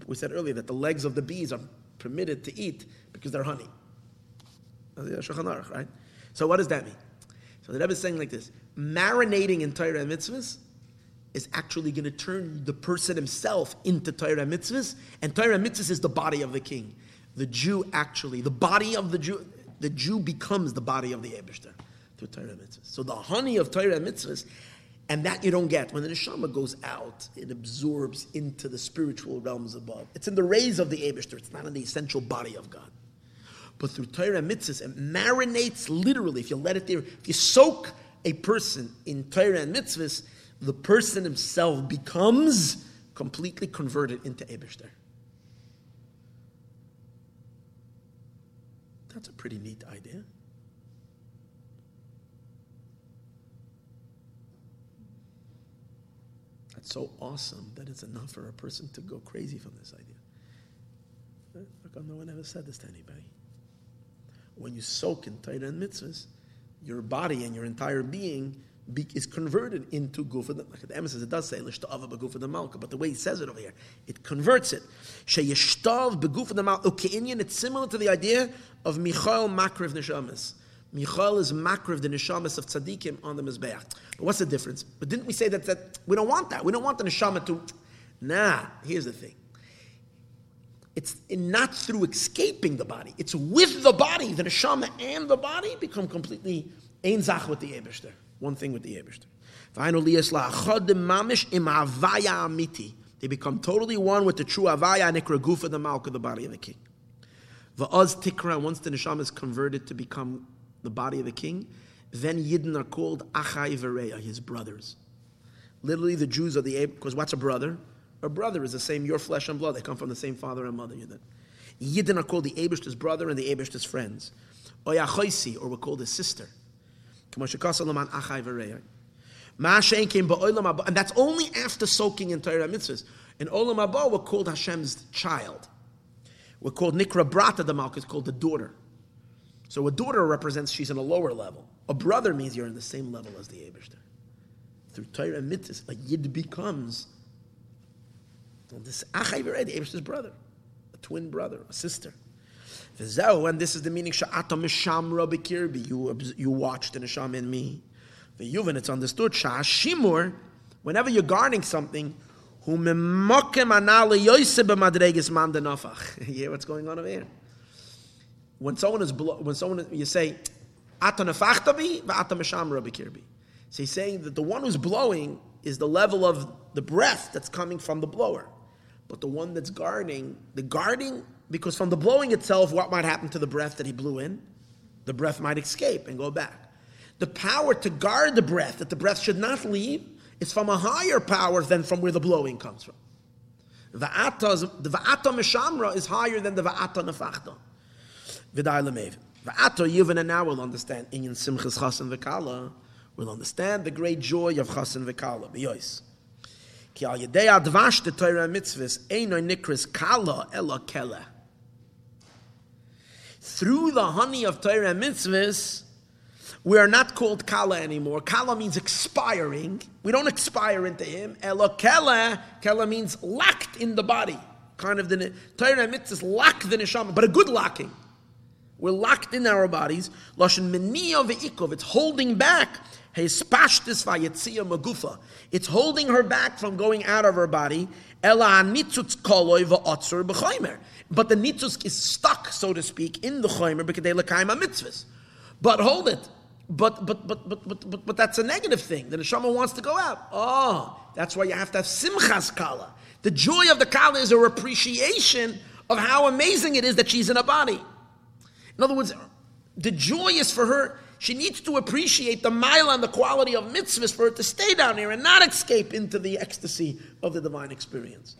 We, said earlier that the legs of the bees are permitted to eat because they're honey. Right? So what does that mean? So the Rebbe is saying like this: marinating in Torah mitzvahs is actually going to turn the person himself into Torah mitzvahs, and Torah mitzvahs is the body of the king. The Jew actually, the body of the Jew, the Jew becomes the body of the Eberster through Torah mitzvahs. So the honey of Torah mitzvahs and that you don't get. When the neshama goes out, it absorbs into the spiritual realms above. It's in the rays of the Abishter. It's not in the essential body of God. But through Torah and mitzvahs, it marinates literally. If you let it there, if you soak a person in Torah and mitzvahs, the person himself becomes completely converted into Abishter. That's a pretty neat idea. That's so awesome that it's enough for a person to go crazy from this idea. Come no one ever said this to anybody? When you soak in Torah and mitzvahs, your body and your entire being be, is converted into gufa. Like the emissaries, it does say lishta'ava begufa the malka, but the way he says it over here, it converts it. Sheyishtav begufa the malka. It's similar to the idea of Michael Makriv Neshamas. Michael is makriv the neshamas of tzaddikim on the mizbeach. But what's the difference? But didn't we say that, that we don't want that? We don't want the neshama to. Nah, here's the thing. It's not through escaping the body. It's with the body. The neshama and the body become completely ein zach with the Eberster. One thing with the Eberster. They become totally one with the true avaya nikra gufa, the of the body of the king. Va'az tikra, once the neshama is converted to become the body of the king, then Yidden are called Achai Vereya, his brothers. Literally, the Jews are the because what's a brother? A brother is the same, your flesh and blood. They come from the same father and mother. Yidden, Yidden are called the Abish's brother and the Abish's friends. Oyachoisi, or we're called his sister. And that's only after soaking in Torah mitzvahs. In Olam Haba, we're called Hashem's child. We're called Nikra Brata, the Malka is called the daughter. So a daughter represents she's in a lower level. A brother means you're in the same level as the Abishter. Through Torah and mitzvahs, a yid becomes this Achai the Abishter's brother, a twin brother, a sister. And this is the meaning Sha'ata Mishamra. You you watched the Neshama in me. The Yuvin, it's understood. Sha'ashimur, whenever you're guarding something, You hear what's going on over here? When someone is when someone you say ata nefachtabi v'ata meshamra b'kirbi. So he's saying that the one who's blowing is the level of the breath that's coming from the blower, but the one that's guarding, the guarding, because from the blowing itself, what might happen to the breath that he blew in? The breath might escape and go back. The power to guard the breath, that the breath should not leave, is from a higher power than from where the blowing comes from. The va'ata meshamra is higher than the va'ata nefachta. V'dai lemev. V'ato yivin, and now we'll understand inyan simchas chasen v'kala. We'll understand the great joy of chasen v'kala. B'yois. Ki al yedei advash the Torah mitzvahs eino nikris kala ela. Through the honey of Torah mitzvahs, we are not called kala anymore. Kala means expiring. We don't expire into him. Kela, kela means locked in the body. Kind of the Torah mitzvahs lock the neshama, but a good locking. We're locked in our bodies. Lashon meniya ve'ikov. It's holding back. It's holding her back from going out of her body. But the nitzutz is stuck, so to speak, in the chaymer because they lekaima mitzvahs. But hold it. But but, but but but but but that's a negative thing. The neshama wants to go out. Oh, that's why you have to have simchas kala. The joy of the kala is a appreciation of how amazing it is that she's in a body. In other words, the joy is for her. She needs to appreciate the mile and the quality of mitzvahs for her to stay down here and not escape into the ecstasy of the divine experience.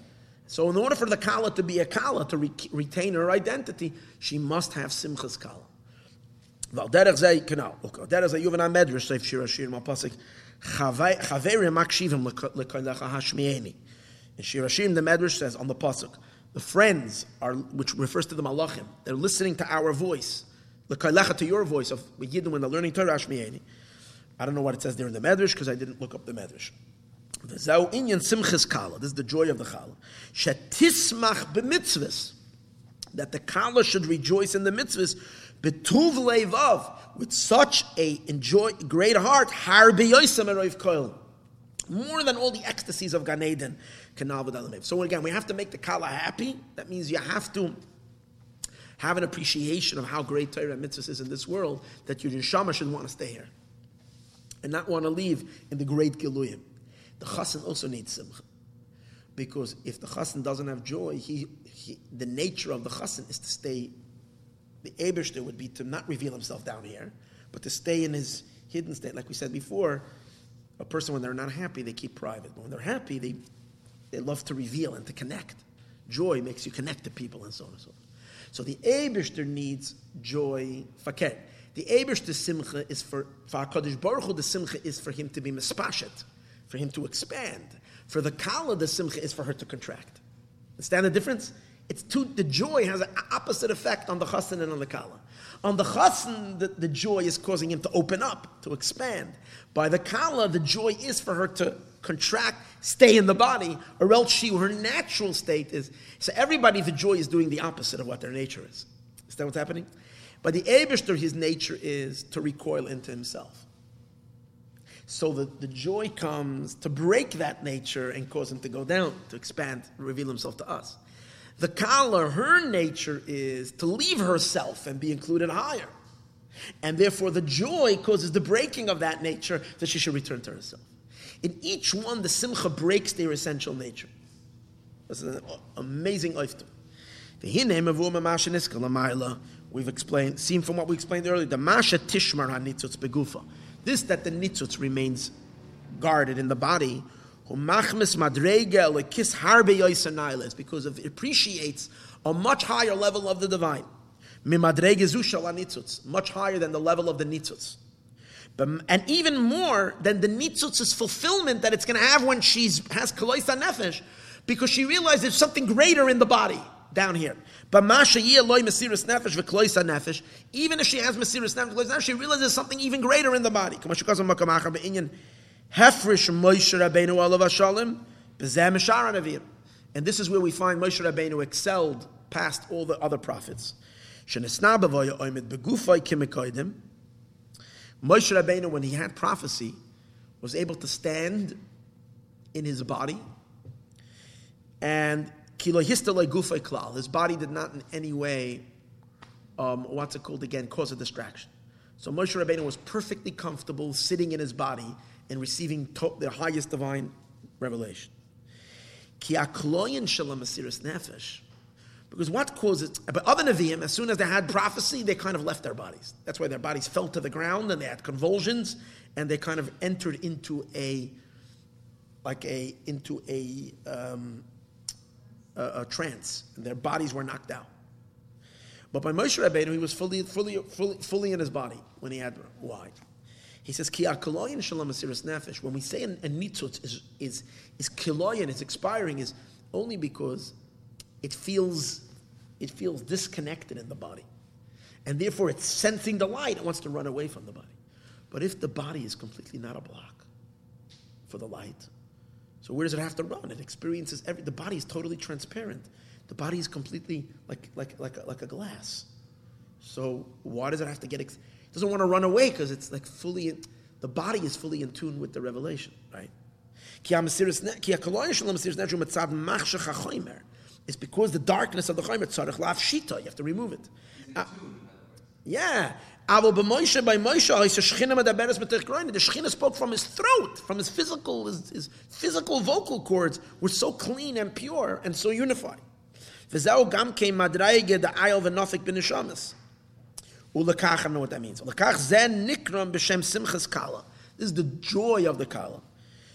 So, in order for the kala to be a kala, to re- retain her identity, she must have simchas kala. ועל דרך זה, כן, דרך זה יובן המדרש, סעיף שיר השיר מהפסק, חברים מקשיבים לקולך השמיעני. In Shir Hashim, the Medrash says on the pasuk, the friends are, which refers to the malachim, they're listening to our voice, the lekalecha to your voice of Yidden when they're learning Torah Shmieni. I don't know what it says there in the Medrash because I didn't look up the Medrash. This is the joy of the kala. Shetismach b'mitzvahs. That the kala should rejoice in the mitzvahs betuv leivav with such a enjoy great heart har more than all the ecstasies of Gan Eden. So again, we have to make the kala happy. That means you have to have an appreciation of how great Torah and mitzvahs is in this world that your neshama should want to stay here and not want to leave in the great giluyim. The chassan also needs simcha because if the chassan doesn't have joy, he, he the nature of the chassan is to stay the Ebershter would be to not reveal himself down here, but to stay in his hidden state. Like we said before, a person, when they're not happy, they keep private. But when they're happy, they, they love to reveal and to connect. Joy makes you connect to people and so on and so on. So the Ebershter needs joy, fakir. The Ebershter simcha is for, for HaKadosh Baruch Hu, the simcha is for him to be mispashet, for him to expand. For the Kala, the simcha is for her to contract. Understand the difference? It's too, the joy has an opposite effect on the chassan and on the kala. On the chassan, the, the joy is causing him to open up, to expand. By the kala, the joy is for her to contract, stay in the body, or else she, her natural state is. So everybody, the joy is doing the opposite of what their nature is. Is that what's happening? But the Abishter, his nature is to recoil into himself. So the, the joy comes to break that nature and cause him to go down, to expand, reveal himself to us. The Kala, her nature is to leave herself and be included higher. And therefore, the joy causes the breaking of that nature that she should return to herself. In each one, the Simcha breaks their essential nature. This is an amazing oiftum. We've explained, seen from what we explained earlier, the Masha Tishmar HaNitzutz Begufa. This that the Nitzutz remains guarded in the body because it appreciates a much higher level of the divine. Much higher than the level of the nitzutz. Um, and even more than the nitzutz's fulfillment that it's going to have when she has kaloisa nefesh, because she realizes there's something greater in the body down here. Even if she has mesiris nefesh, she realizes something even greater in the body. And this is where we find Moshe Rabbeinu excelled past all the other prophets. Moshe Rabbeinu, when he had prophecy, was able to stand in his body and klal. His body did not in any way, um, what's it called again, cause a distraction. So Moshe Rabbeinu was perfectly comfortable sitting in his body and receiving to- the highest divine revelation. Ki nefesh. Because what causes, but other Nevi'im, as soon as they had prophecy, they kind of left their bodies. That's why their bodies fell to the ground and they had convulsions and they kind of entered into a, like a, into a, um, a, a trance. And their bodies were knocked out. But by Moshe Rabbeinu, he was fully, fully, fully, fully in his body when he had, why? He says, Ki akaloyin shalom asiris nefesh. When we say a, nitzutz is, is, is kiloyin, it's expiring, is only because it feels, it feels disconnected in the body. And therefore it's sensing the light, it wants to run away from the body. But if the body is completely not a block for the light, so where does it have to run? It experiences every, the body is totally transparent. The body is completely like, like, like, a, like a glass. So why does it have to get? Ex- it doesn't want to run away because it's like fully. In, the body is fully in tune with the revelation, right? It's because the darkness of the chaymer tzarich laf shita. You have to remove it. Uh, yeah. Aber bei Moshe, bei Moshe. The Shechina spoke from his throat, from his physical, his, his physical vocal cords were so clean and pure and so unified. V'zeu gam kein madraige the ayel v'nofik b'nishamas. Ulekach, I know what that means. Ulekach zen nikram b'shem simchas kala. This is the joy of the kala.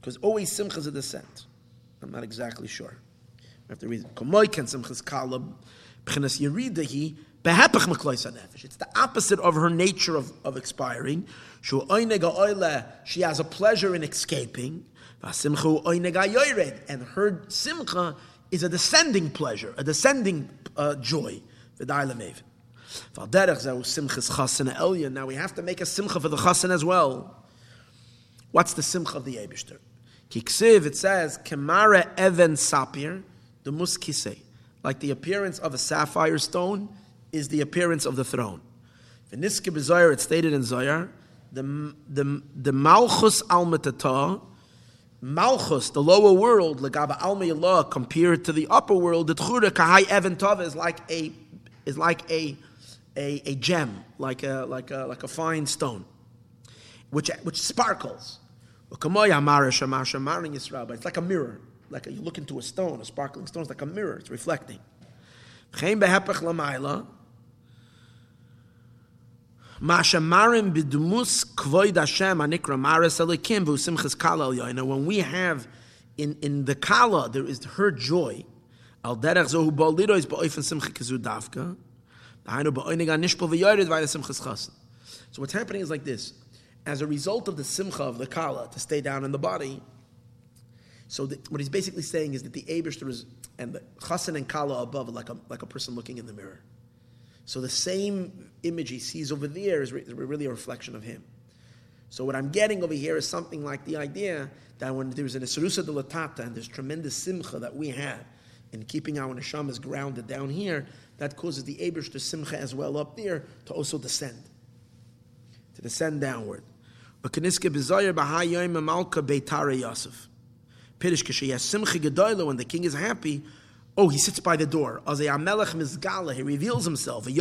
Because always simcha is a descent. I'm not exactly sure. I have to read it. Ken simchas kala b'chinas yerida hi it's the opposite of her nature of, of expiring. She has a pleasure in escaping. And her simcha is a descending pleasure, a descending uh, joy. Now we have to make a simcha for the chasen as well. What's the simcha of the Ebishter? Kiksiv, it says, Kemara even sapir, the muskise, like the appearance of a sapphire stone is the appearance of the throne. V'niske b'Zohar, it's stated in Zohar, the, the, the Malchus al Malchus, the lower world, legaba alma compared to the upper world, the tchura kahai even tova is like a is like a, a, a gem, like a like a like a fine stone, which which sparkles. But it's like a mirror, like a, you look into a stone, a sparkling stone. It's like a mirror. It's reflecting. When we have in, in the kala, there is her joy. So what's happening is like this. As a result of the simcha of the kala to stay down in the body, so the, what he's basically saying is that the Abishter is, and the chasen and kala above like a, like a person looking in the mirror. So the same image he sees over there is really a reflection of him. So what I'm getting over here is something like the idea that when there's an Esarusa de Latata and there's tremendous simcha that we have in keeping our neshamas grounded down here, that causes the Abish to simcha as well up there to also descend, to descend downward. When the king is happy, Oh, he sits by the door. He reveals himself. He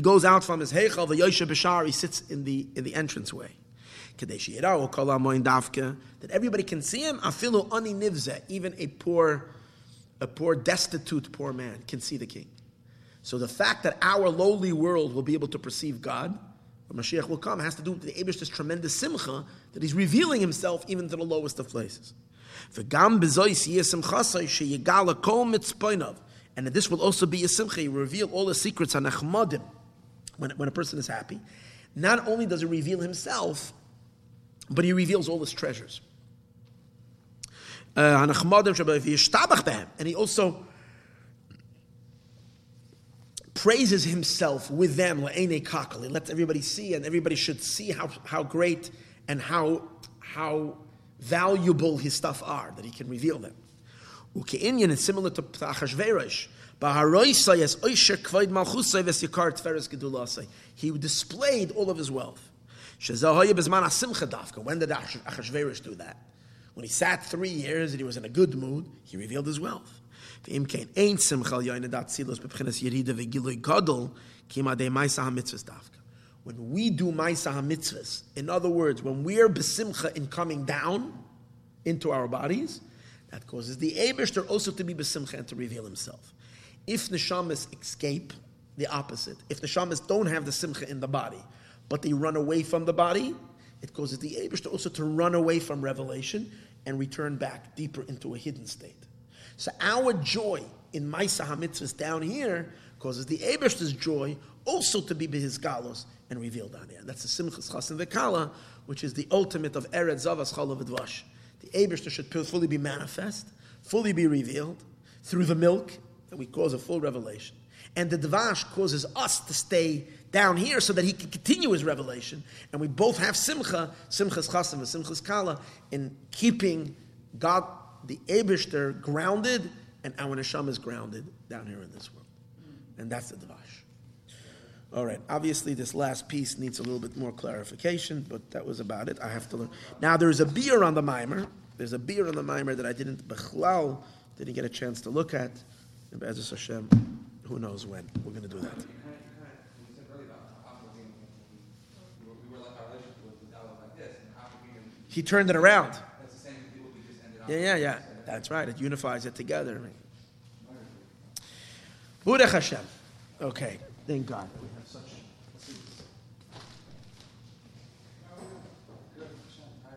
goes out from his heichal. He sits in the in the entranceway. That everybody can see him. Afilu ani nivze, Even a poor, a poor, destitute poor man can see the king. So the fact that our lowly world will be able to perceive God, when Mashiach will come, has to do with the Abish, this tremendous simcha that he's revealing himself even to the lowest of places. And this will also be a simcha, He reveal all the secrets on Achmadim when, when a person is happy. Not only does he reveal himself, but he reveals all his treasures. Uh, and he also praises himself with them. He lets everybody see, and everybody should see how, how great and how, how valuable his stuff are, that he can reveal them. Uke'inyan is similar to Achashverosh. He displayed all of his wealth. When did Achashverosh do that? When he sat three years and he was in a good mood, he revealed his wealth. When when we do Maisa HaMitzvahs, in other words, when we are besimcha in coming down into our bodies, that causes the Abishter also to be besimcha and to reveal himself. If neshamas escape, the opposite. If the neshamas don't have the simcha in the body, but they run away from the body, it causes the Abishter also to run away from revelation and return back deeper into a hidden state. So our joy in Maisa HaMitzvahs down here causes the Ebershter's joy also to be his galos and revealed on here. That's the Simchas Chasen Vekala, which is the ultimate of Eretz Zavas Chalav Dvash. The Ebershter should fully be manifest, fully be revealed through the milk that we cause a full revelation. And the Dvash causes us to stay down here so that he can continue his revelation. And we both have Simcha, Simchas Chasen and Simchas Kala, in keeping God, the Ebershter, grounded and our neshama is grounded down here in this world. And that's the Dvash. All right, obviously this last piece needs a little bit more clarification, but that was about it. I have to learn. Now there's a biur on the mimer. There's a biur on the mimer that I didn't, Bechlal, didn't get a chance to look at. And Be'ezus Hashem, who knows when. We're going to do that. He turned it around. Yeah, yeah, yeah. That's right. It unifies it together. Burech Hashem. Okay. Thank God we have such